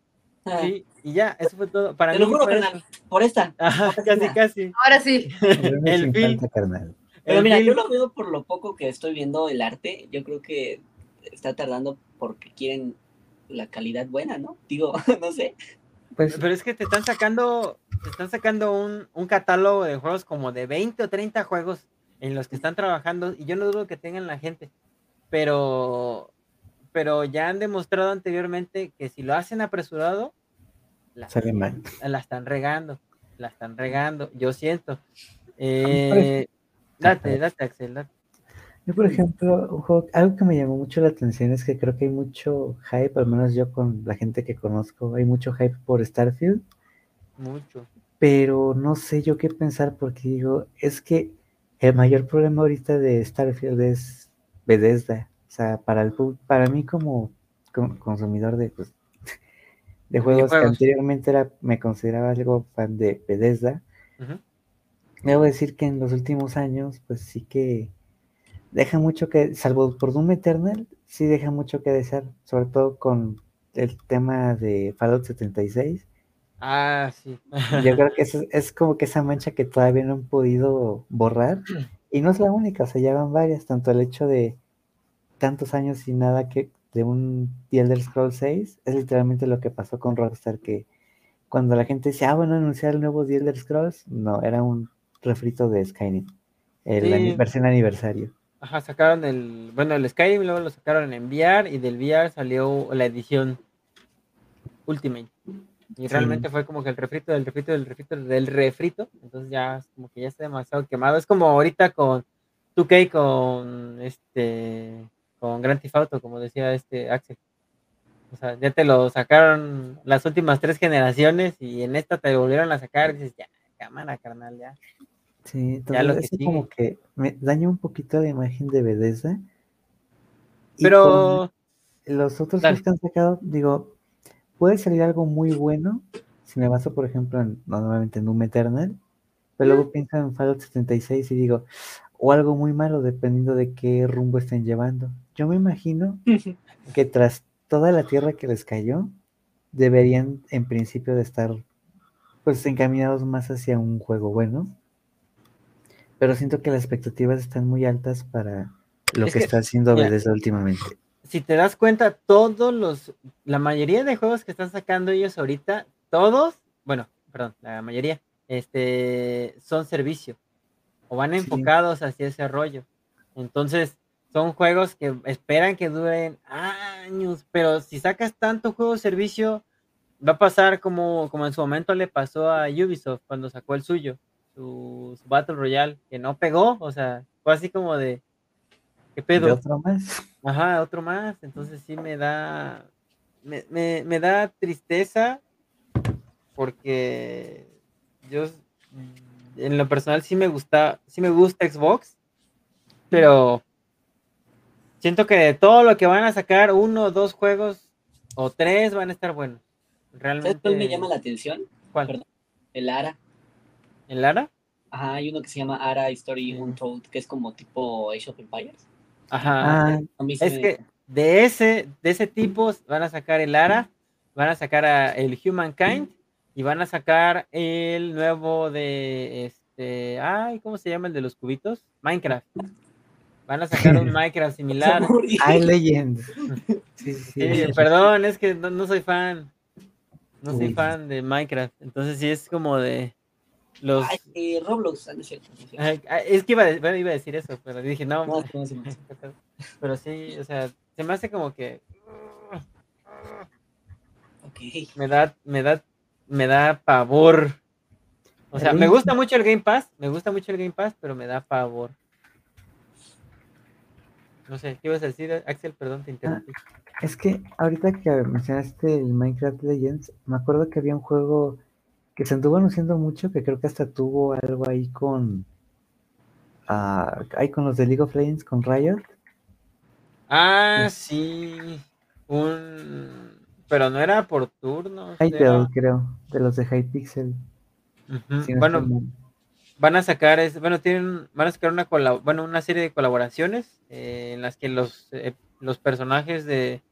Ah, Sí, y ya, eso fue todo. Para Te mí lo juro, carnal, eso. por esta. Ajá, casi, casi. Ahora sí. El film. carnal. Pero El mira, yo lo veo por lo poco que estoy viendo el arte. Yo creo que está tardando porque quieren la calidad buena, ¿no? Digo, no sé. Pues Pero es que te están sacando, te están sacando un, un catálogo de juegos como de 20 o 30 juegos en los que están trabajando y yo no dudo que tengan la gente, pero, pero ya han demostrado anteriormente que si lo hacen apresurado, la, sale mal. la están regando, la están regando, yo siento. Eh, date, date, Axel, date. Yo, por ejemplo, un juego- algo que me llamó mucho la atención es que creo que hay mucho hype, al menos yo con la gente que conozco, hay mucho hype por Starfield, mucho. pero no sé yo qué pensar porque digo, es que el mayor problema ahorita de Starfield es Bethesda. O sea, para el para mí como, con- consumidor de, pues, de juegos que anteriormente era, me consideraba algo fan de Bethesda, Ujú. Debo decir que en los últimos años, pues sí que deja mucho que, salvo por Doom Eternal, sí deja mucho que desear, sobre todo con el tema de Fallout 76. Ah, sí. Yo creo que eso es como que esa mancha que todavía no han podido borrar. Y no es la única, o sea, ya van varias, tanto el hecho de tantos años sin nada que de un The Elder Scrolls 6, es literalmente lo que pasó con Rockstar, que cuando la gente decía, ah, bueno, anunciar el nuevo The Elder Scrolls, no, era un refrito de Skyrim, el Sí. ani- versión aniversario. Ajá, sacaron el, bueno, el Skyrim, luego lo sacaron en VR y del VR salió la edición Ultimate. Y Sí. realmente fue como que el refrito del refrito del refrito del refrito. Entonces ya es como que ya está demasiado quemado. Es como ahorita con 2K con este con Grand Theft Auto, como decía este Axel. O sea, ya te lo sacaron las últimas tres generaciones y en esta te volvieron a sacar y dices, ya, cámara, carnal, ya. Sí, Ya lo entonces que eso como que me daña un poquito la imagen de Bethesda. Pero los otros que han sacado, digo, puede salir algo muy bueno, si me baso, por ejemplo, en, normalmente en Doom Eternal, pero luego pienso en Fallout 76 y digo, o algo muy malo, dependiendo de qué rumbo estén llevando. Yo me imagino que tras toda la tierra que les cayó, deberían en principio de estar pues encaminados más hacia un juego bueno. Pero siento que las expectativas están muy altas para lo Es que, que, está haciendo Bethesda últimamente. Si te das cuenta, todos los, la mayoría de juegos que están sacando ellos ahorita, todos, bueno, perdón, la mayoría, este, son servicio o van Sí. enfocados hacia ese rollo. Entonces, son juegos que esperan que duren años, pero si sacas tanto juego servicio, va a pasar como, como en su momento le pasó a Ubisoft cuando sacó el suyo, su, su Battle Royale, que no pegó, o sea, fue así como de, ¿qué ¿De pedo? otro más? Ajá, otro más. Entonces sí me da. Me, me- me da tristeza porque yo en lo personal sí me gusta, sí me gusta Xbox, pero siento que de todo lo que van a sacar, uno o dos juegos o tres van a estar buenos. ¿Sabes Realmente. cuál me llama la atención? ¿Cuál? Perdón. El ARA. ¿El Lara? Ajá, hay uno que se llama ARA History Sí. Untold, que es como tipo Age of Empires. Ajá. Ah, A mí sí Es me- que de ese, de ese tipo van a sacar el Lara, van a sacar a el Humankind y van a sacar el nuevo de este, ay, ¿cómo se llama el de los cubitos? Minecraft. Van a sacar un Minecraft similar. I Legends. Sí, sí, perdón, es que no, no soy fan. No soy Uy. fan de Minecraft. Entonces sí es como de los Ay, eh, Roblox, ah, no es cierto. no es cierto. Ay, ay, es que iba a, de- bueno, iba a decir eso, pero dije, no, No, es que no se me hace. pero sí, o sea, se me hace como que Ok. me da, me da, me da pavor. O sea, me gusta mucho el Game Pass, me gusta mucho el Game Pass, pero me da pavor. No sé, ¿qué ibas a decir, Axel? Perdón, te interrumpí. Es que ahorita que mencionaste el Minecraft Legends, me acuerdo que había un juego que se anduvo anunciando mucho, que creo que hasta tuvo algo ahí con. ah, ahí con los de League of Legends, con Riot. Ah, sí, un, pero no era por turnos. Hytale, era- creo, de los de Hypixel. Si no Bueno. Van a sacar, es, bueno, tienen, van a sacar una, bueno, una serie de colaboraciones eh, en las que los, eh, los personajes de,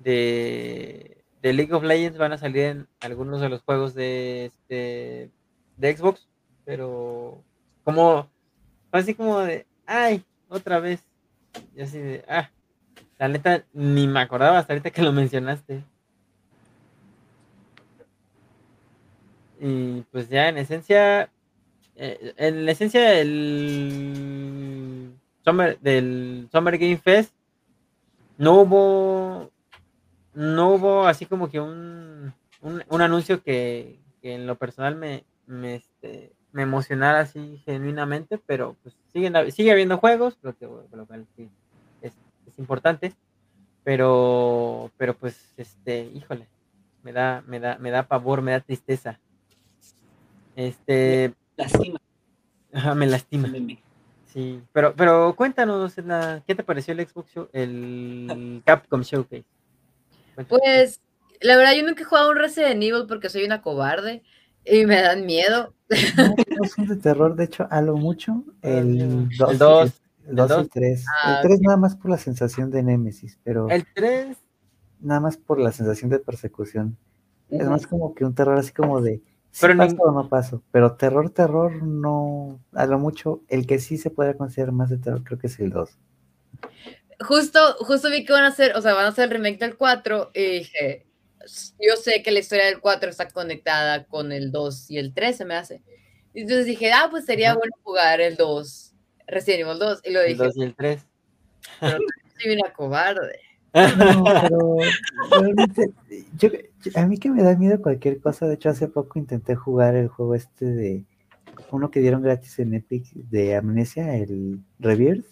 de, de League of Legends van a salir en algunos de los juegos de, este, de Xbox, pero como, así como de, ay, otra vez, y así de, ah, la neta, ni me acordaba hasta ahorita que lo mencionaste. Y pues ya en esencia, eh, en la esencia del Summer, del Summer Game Fest, no hubo, no hubo así como que un, un, un anuncio que, que en lo personal me, me, este, me emocionara así genuinamente, pero pues siguen, sigue habiendo juegos, lo, que, lo cual es, es importante, pero, pero pues, este, híjole, me da, me da, me da pavor, me da tristeza. Este, Lastima. ajá, me lastima. meme. Sí, pero, pero cuéntanos, Edna, ¿qué te pareció el Xbox Show, el Capcom Showcase? Cuéntanos. Pues, la verdad, yo nunca he jugado un Resident Evil porque soy una cobarde y me dan miedo. No, no son de terror, de hecho, a lo mucho. El 2 El dos, el el 2 y dos. el 3. Ah, el 3 nada más por la sensación de Némesis, pero El 3, nada más por la sensación de persecución. Es más como que un terror así como de ¿sí Pero paso nin- o no paso? Pero terror, terror, no. A lo mucho, el que sí se puede considerar más de terror creo que es el 2. Justo, justo vi que van a hacer, o sea, van a hacer el remake del 4 y dije, yo sé que la historia del 4 está conectada con el 2 y el 3, se me hace. Y Entonces dije, ah, pues sería Ajá. bueno jugar el 2, Resident Evil 2. Y lo el dije, 2 y el 3. soy una cobarde. No, pero realmente, yo, yo- a mí que me da miedo cualquier cosa. De hecho, hace poco intenté jugar el juego este de uno que dieron gratis en Epic de Amnesia, el Rebirth.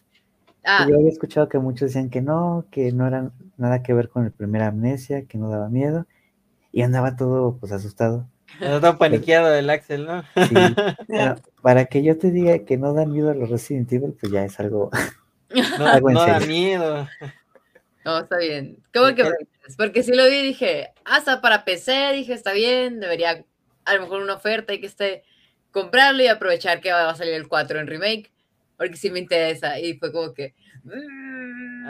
Ah, Y yo había escuchado que muchos decían que no, que no era nada que ver con el primer Amnesia, que no daba miedo. Y andaba todo pues asustado. Está paniqueado el Axel, ¿no? Sí. Bueno, para que yo te diga que no da miedo a los Resident Evil, pues ya es algo. No, Algo en no da miedo. No, está bien. ¿Cómo que. Porque si lo vi, dije, hasta para PC, dije, está bien, debería, a lo mejor una oferta y que esté, comprarlo y aprovechar que va a salir el 4 en remake, porque sí me interesa. Y fue como que... mm,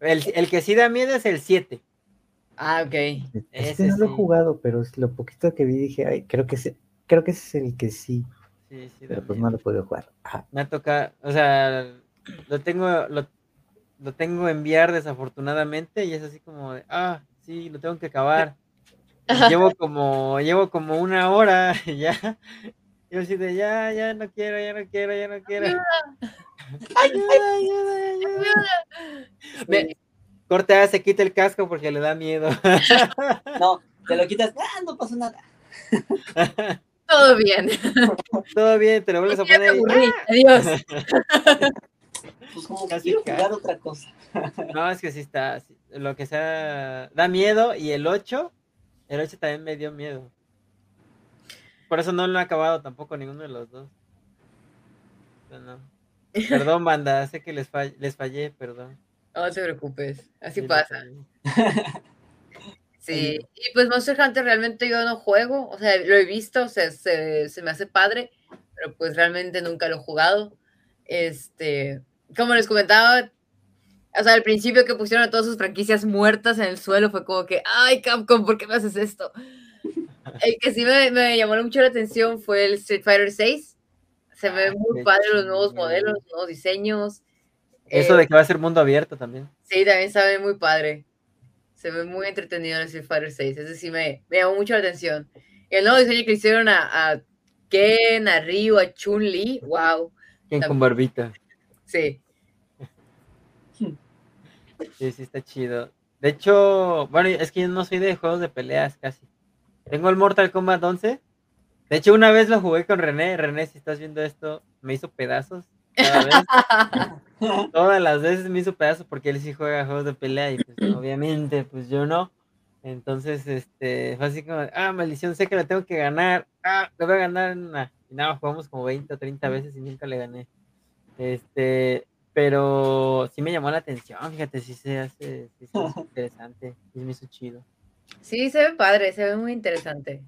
El, el que sí da miedo es el 7. Ah, ok. Este Ese no lo he sí. jugado, pero es lo poquito que vi dije, ay, creo que ese, creo que ese es el que sí, Sí, sí, pero pues miedo. no lo puedo jugar. Ajá. Me ha tocado, o sea, lo tengo, lo, lo tengo a enviar desafortunadamente y es así como de, ah, sí, lo tengo que acabar. Y llevo como, llevo como una hora y ya. Yo así de, ya, ya no quiero, ya no quiero, ya no quiero. Ayuda, ayuda, ayuda. Me- Corte A se quita el casco porque le da miedo. No, te lo quitas. Ah, no pasó nada. Todo bien. Todo bien, te lo vuelves a poner. aburrí. Adiós. Pues como que Casi quiero jugar otra cosa. No, es que sí está, sí, lo que sea, da miedo y el 8, el 8 también me dio miedo. Por eso no lo he acabado tampoco ninguno de los dos. No, no. Perdón, banda, sé que les, fall- les fallé, perdón. No te preocupes. Así Sí, pasa. Sí. Y pues Monster Hunter realmente yo no juego. O sea, lo he visto, o sea, se, se me hace padre, pero pues realmente nunca lo he jugado. Este, como les comentaba, o sea, al principio que pusieron a todas sus franquicias muertas en el suelo fue como que, ay, Capcom, ¿por qué me haces esto? El que sí me, me llamó mucho la atención fue el Street Fighter 6. Se Ah, ven muy qué padres los nuevos modelos, los nuevos diseños. Eso Eh, de que va a ser mundo abierto también. Sí, también se ve muy padre. Se ve muy entretenido en el Street Fighter 6. Ese sí me, me llamó mucho la atención. Y el nuevo diseño que hicieron a, a Ken, a Ryu, a Chun-Li, wow. ¿Quién con barbita? Sí. Sí, sí, está chido. De hecho, bueno, es que yo no soy de juegos de peleas casi. Tengo el Mortal Kombat 11. De hecho, una vez lo jugué con René. René, si estás viendo esto, me hizo pedazos. Cada vez. Todas las veces me hizo pedazos porque él sí juega juegos de pelea y pues obviamente pues yo no. Entonces, este, fue así como, ah, maldición, sé que la tengo que ganar. Ah, le voy a ganar en una. Y nada, jugamos como 20 o 30 veces y nunca le gané. Este, pero sí me llamó la atención, fíjate, sí se hace, sí se hace interesante, sí me hizo chido. Sí, se ve padre, se ve muy interesante.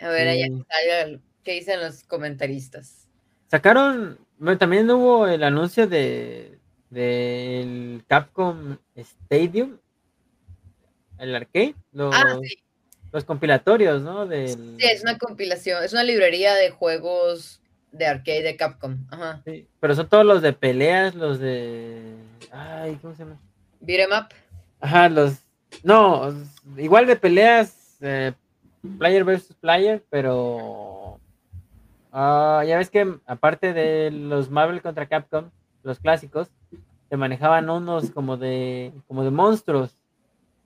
A ver, allá Sí. que qué dicen los comentaristas. Sacaron, bueno, también hubo el anuncio de del Capcom Stadium, el arcade, los, Ah, sí. Los compilatorios, ¿no? Del, Sí, es una compilación, es una librería de juegos de arcade de Capcom. Ajá. sí, pero son todos los de peleas, los de, ay, ¿cómo se llama? Beat 'em up. Ajá, los, no, igual de peleas, eh, player versus player, pero ah, ya ves que aparte de los Marvel contra Capcom, los clásicos, te manejaban unos como de, como de monstruos,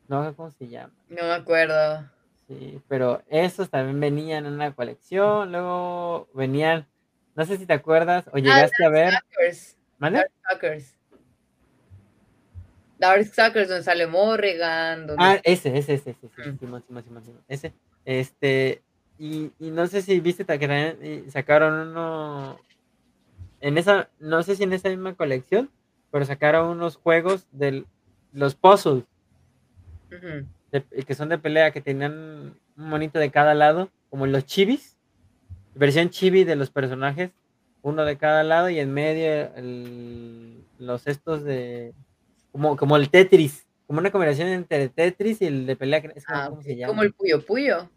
no sé cómo se llama. No me acuerdo. Sí, pero esos también venían en una colección, luego venían, no sé si te acuerdas o llegaste a ver. ¿mande? Darkstalkers. Darkstalkers donde sale Morrigan. donde- Ah, ese, ese, ese, ese, ese, Mm. Simón, Simón, Simón, Simón, ese, este, y, y no sé si viste que y sacaron uno, en esa, no sé si en esa misma colección, pero sacaron unos juegos de los puzzles. De- que son de pelea, que tenían un monito de cada lado, como los chibis, versión chibi de los personajes, uno de cada lado y en medio el- los estos de, como, como el Tetris, como una combinación entre Tetris y el de pelea, es Ah, ¿cómo ok, se llama? Como el Puyo Puyo.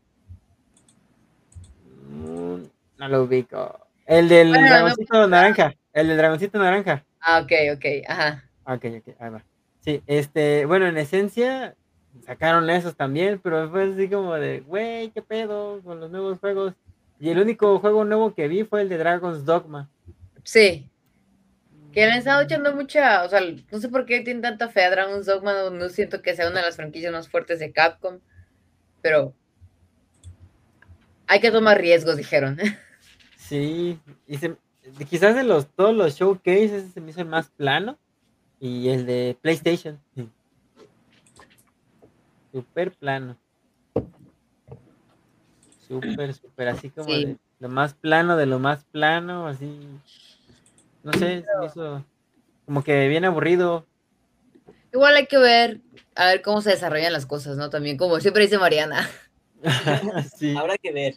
Mm, No lo ubico. El del Bueno, no dragoncito naranja, el del dragoncito naranja. Ah, ok, ok. Ajá. Ok, ok, ahí va. Sí, este, bueno, en esencia sacaron esos también, pero fue así como de, güey, qué pedo con los nuevos juegos. Y el único juego nuevo que vi fue el de Dragon's Dogma. Sí. Que le han estado echando mucha. O sea, no sé por qué tienen tanta fe a Dragon's Dogma. No, no siento que sea una de las franquicias más fuertes de Capcom. Pero. Hay que tomar riesgos, dijeron. Sí, y se- quizás de los todos los showcases se me hizo el más plano y el de PlayStation. Super plano. Super, super, así como Sí. de lo más plano de lo más plano, así. No sé, se me hizo como que bien aburrido. Igual hay que ver. A ver cómo se desarrollan las cosas, ¿no? También, como siempre dice Mariana. sí, Habrá que ver.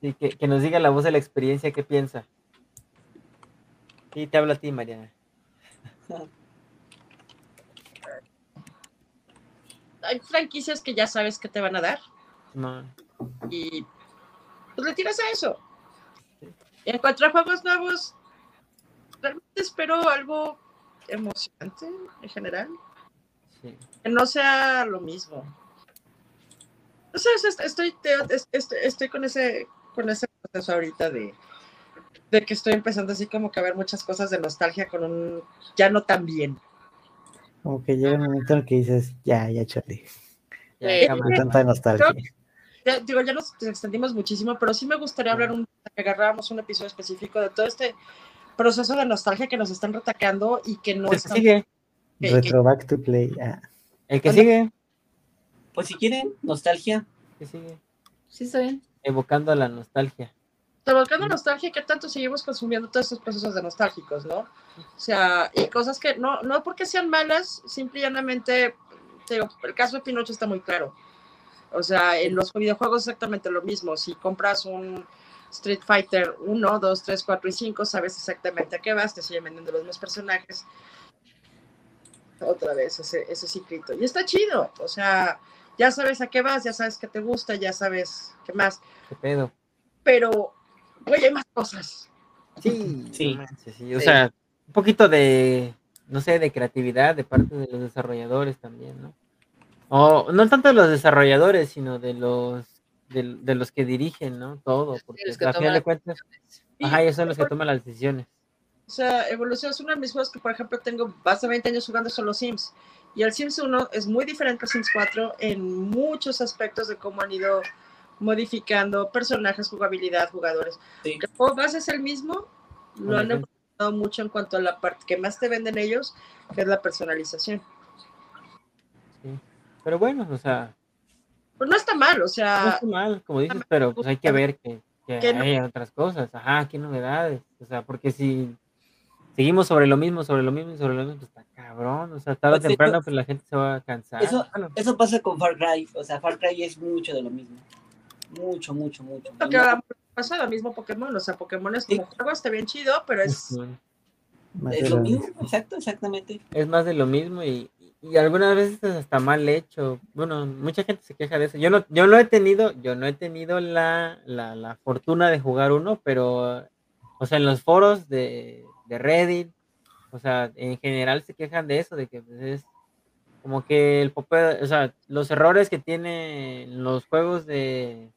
Sí, que, que nos diga la voz de la experiencia qué piensa. Sí, te hablo a ti, Mariana. hay franquicias que ya sabes que te van a dar No. y pues le tiras a eso. Y en cuanto a juegos nuevos, realmente espero algo emocionante en general, Sí. que no sea lo mismo. O sea, es- estoy, estoy, estoy con ese con ese proceso ahorita de, de que estoy empezando así como que a ver muchas cosas de nostalgia con un ya no tan bien. Como que llega un momento en el que dices, ya, ya, chale. Ya, Eh. Tanta nostalgia. Ya, digo, ya nos extendimos muchísimo, pero sí me gustaría hablar un que agarráramos un episodio específico de todo este proceso de nostalgia que nos están retacando y que no que están sigue. que- que- Retro back to play. ah. El que Anda. sigue. Pues si quieren, nostalgia. Que sigue. Sí, está bien. Evocando la nostalgia. Evocando nostalgia, ¿qué tanto seguimos consumiendo todos estos procesos de nostálgicos, no? O sea, y cosas que no, no porque sean malas, simple y llanamente, te digo, el caso de Pinocho está muy claro. O sea, en los videojuegos es exactamente lo mismo. Si compras un Street Fighter 1, 2, 3, 4 y 5, sabes exactamente a qué vas, te siguen vendiendo los mismos personajes. Otra vez ese, ese ciclito. Y está chido. O sea, ya sabes a qué vas, ya sabes qué te gusta, ya sabes qué más. ¿Qué pedo? Pero, oye, hay más cosas. Sí, Sí. no manches, sí. O Sí. sea, un poquito de, no sé, de creatividad de parte de los desarrolladores también, ¿no? O no tanto de los desarrolladores, sino de los de, de los que dirigen, ¿no? Todo, porque a final de cuentas, ajá, ellos son los que toman las decisiones. O sea, Evolución es uno de mis juegos que, por ejemplo, tengo más de 20 años jugando son los Sims. Y el Sims 1 es muy diferente al Sims 4 en muchos aspectos de cómo han ido modificando personajes, jugabilidad, jugadores. Sí. El juego base es el mismo, lo han evolucionado mucho en cuanto a la parte que más te venden ellos, que es la personalización. Sí. Pero bueno, o sea, Pero no está mal, o no sea, está mal, como dices, pero pues hay que ver que, que Que no- hay otras cosas. Ajá, qué novedades. O sea, porque si seguimos sobre lo mismo, sobre lo mismo y sobre lo mismo, pues está cabrón. O sea, tarde o Pues, temprano, pues la gente se va a cansar. Eso- Bueno, Eso pasa con Far Cry. O sea, Far Cry es mucho de lo mismo. Mucho, mucho, mucho. lo que pasa lo mismo Pokémon, o sea, Pokémon es como juego, está bien chido, pero es... Más de Es lo mismo, mismo. exacto, exactamente. es más de lo mismo y, y algunas veces es hasta mal hecho. Bueno, mucha gente se queja de eso. Yo no, yo no he tenido, yo no he tenido la, la, la fortuna de jugar uno, pero, o sea, en los foros de, de Reddit, o sea, en general se quejan de eso, de que pues, es como que el pope- o sea, los errores que tienen los juegos de,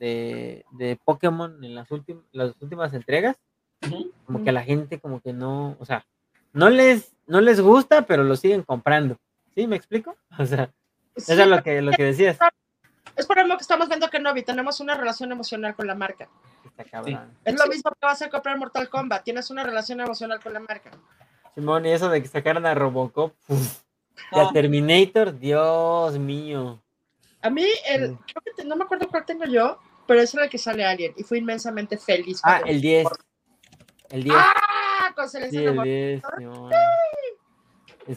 de, de Pokémon en las últimas, las últimas entregas, como que a la gente como que no, o sea, no les, no les gusta, pero lo siguen comprando. ¿Sí? ¿Me explico? O sea, Sí, eso es lo que, lo que decías. Es por ejemplo que estamos viendo que Novi tenemos una relación emocional con la marca. Está cabrón. Es lo mismo que vas a comprar Mortal Kombat, tienes una relación emocional con la marca. Simón, y eso de que sacaran a Robocop, uf, y a Ah. Terminator, Dios mío. A mí, el, Sí. creo que te- no me acuerdo cuál tengo yo, pero es el que sale Alien y fui inmensamente feliz. Ah, el 10. El 10. ¡Ah! Con Celeste Sí, el Amor. 10. Simón.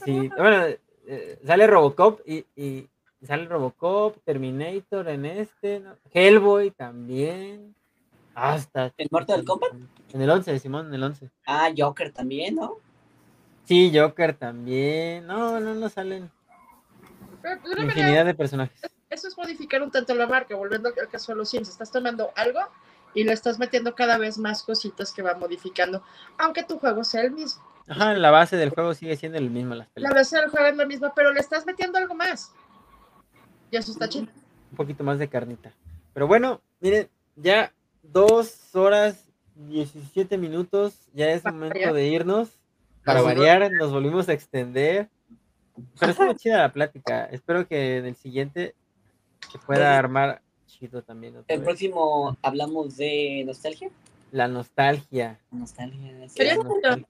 Sí, bueno, eh, sale Robocop y, y sale Robocop, Terminator en este, ¿no? Hellboy también. Hasta. ¿El Mortal Kombat? En el 11, Simón, en el 11. Ah, Joker también, ¿no? Sí, Joker también. No, no, no salen. Pero, Infinidad de personajes. Eso es modificar un tanto la marca, volviendo al caso de los Sims. Estás tomando algo y le estás metiendo cada vez más cositas que va modificando, aunque tu juego sea el mismo. Ajá, la base del juego sigue siendo el mismo, las La base del juego es la misma, pero le estás metiendo algo más. Y eso está chido. Un poquito más de carnita. Pero bueno, miren, ya dos horas 17 minutos. Ya es Para momento variar. de irnos. Para variar, nos volvimos a extender. Pero estuvo chida la plática. Espero que en el siguiente se pueda Pues, armar chido también. El vez. próximo hablamos de nostalgia. La nostalgia. Nostalgia. sí. Sería la chido. nostalgia.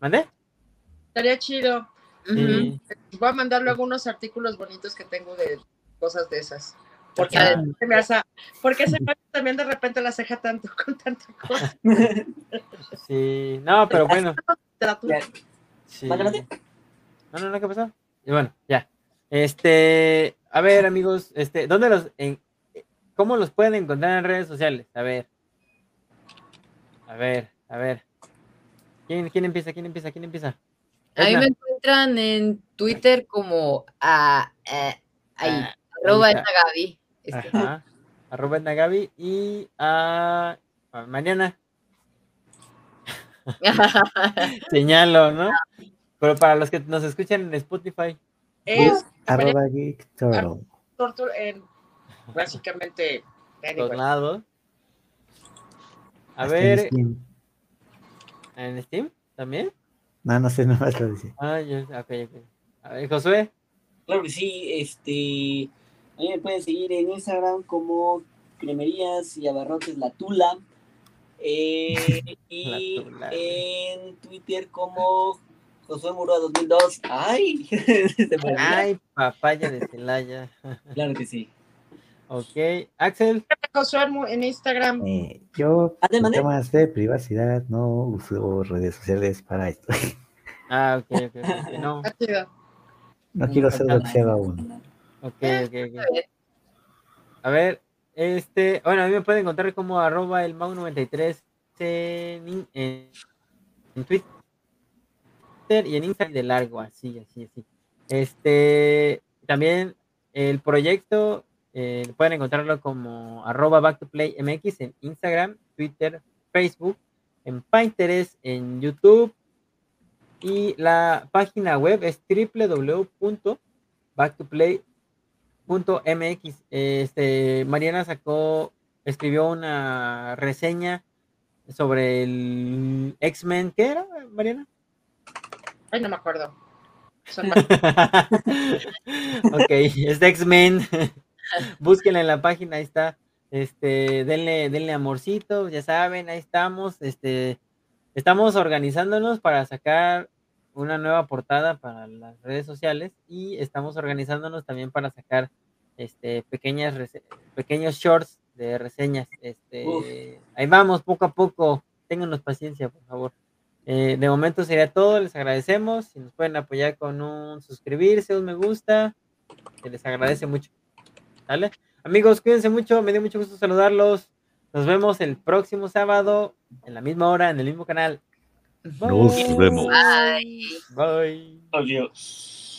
¿Mande? Estaría chido. Voy a mandar luego unos artículos bonitos que tengo de cosas de esas. Porque Ah. se me hace, porque se me hace también de repente la ceja tanto con tanta cosa. Sí. No, pero bueno. Sí. No, no, no, ¿qué pasó? Y bueno, ya. Este, a ver, amigos, este, ¿dónde los, en, cómo los pueden encontrar en redes sociales? A ver. A ver, a ver. ¿Quién, quién empieza? ¿Quién empieza? ¿Quién empieza? A mí Edna. me encuentran en Twitter como a, eh, Ahí, Ah, arroba ahí esta está. Gaby. Este, Ajá. Arroba Edna Gaby y a, a Mariana. Señalo, ¿no? Pero para los que nos escuchan en Spotify, Es Arroba Geek Turtle. Torture en básicamente. anyway. lados. A Hasta en ver, Steam. ¿en Steam también? No, no sé, nomás lo dice. Ah, yo, ok, ok. A ver, Josué. Claro que sí, este. A mí me pueden seguir en Instagram como Cremerías y Abarrotes La Tula. eh, y La Tula. en Twitter como Josué Murúa 2002. ¡Ay! Ay, papaya de Celaya. Claro que sí. Ok, Axel. Josué en Instagram. Eh, yo, ¿Ah, manera? temas de privacidad, no uso redes sociales para esto. Ah, ok, ok, ok. No. No quiero ser doxeado aún. ok, ok, ok. A ver, este, bueno, a mí me pueden encontrar como arroba el mau93 en, en, en Twitter y en Instagram de largo, así, así, así. Este, también el proyecto eh, pueden encontrarlo como arroba back to play mx en Instagram, Twitter, Facebook, en Pinterest, en YouTube y la página web es www.backtopplay.mx. Este, Mariana sacó, escribió una reseña sobre el X-Men. ¿Qué era, Mariana? Ay, no me acuerdo. Son más- ok, es de X-Men. Búsquenla en la página, ahí está. Este, denle, denle amorcito, ya saben, ahí estamos. Este, estamos organizándonos para sacar una nueva portada para las redes sociales y estamos organizándonos también para sacar este pequeñas pequeños shorts de reseñas. Este, Uf. ahí vamos poco a poco. Ténganos paciencia, por favor. Eh, de momento sería todo, les agradecemos. Si nos pueden apoyar con un suscribirse, un me gusta, se les agradece mucho. ¿Sale? Amigos, cuídense mucho, me dio mucho gusto saludarlos. Nos vemos el próximo sábado, en la misma hora, en el mismo canal. Nos vemos. Bye. Bye. Adiós.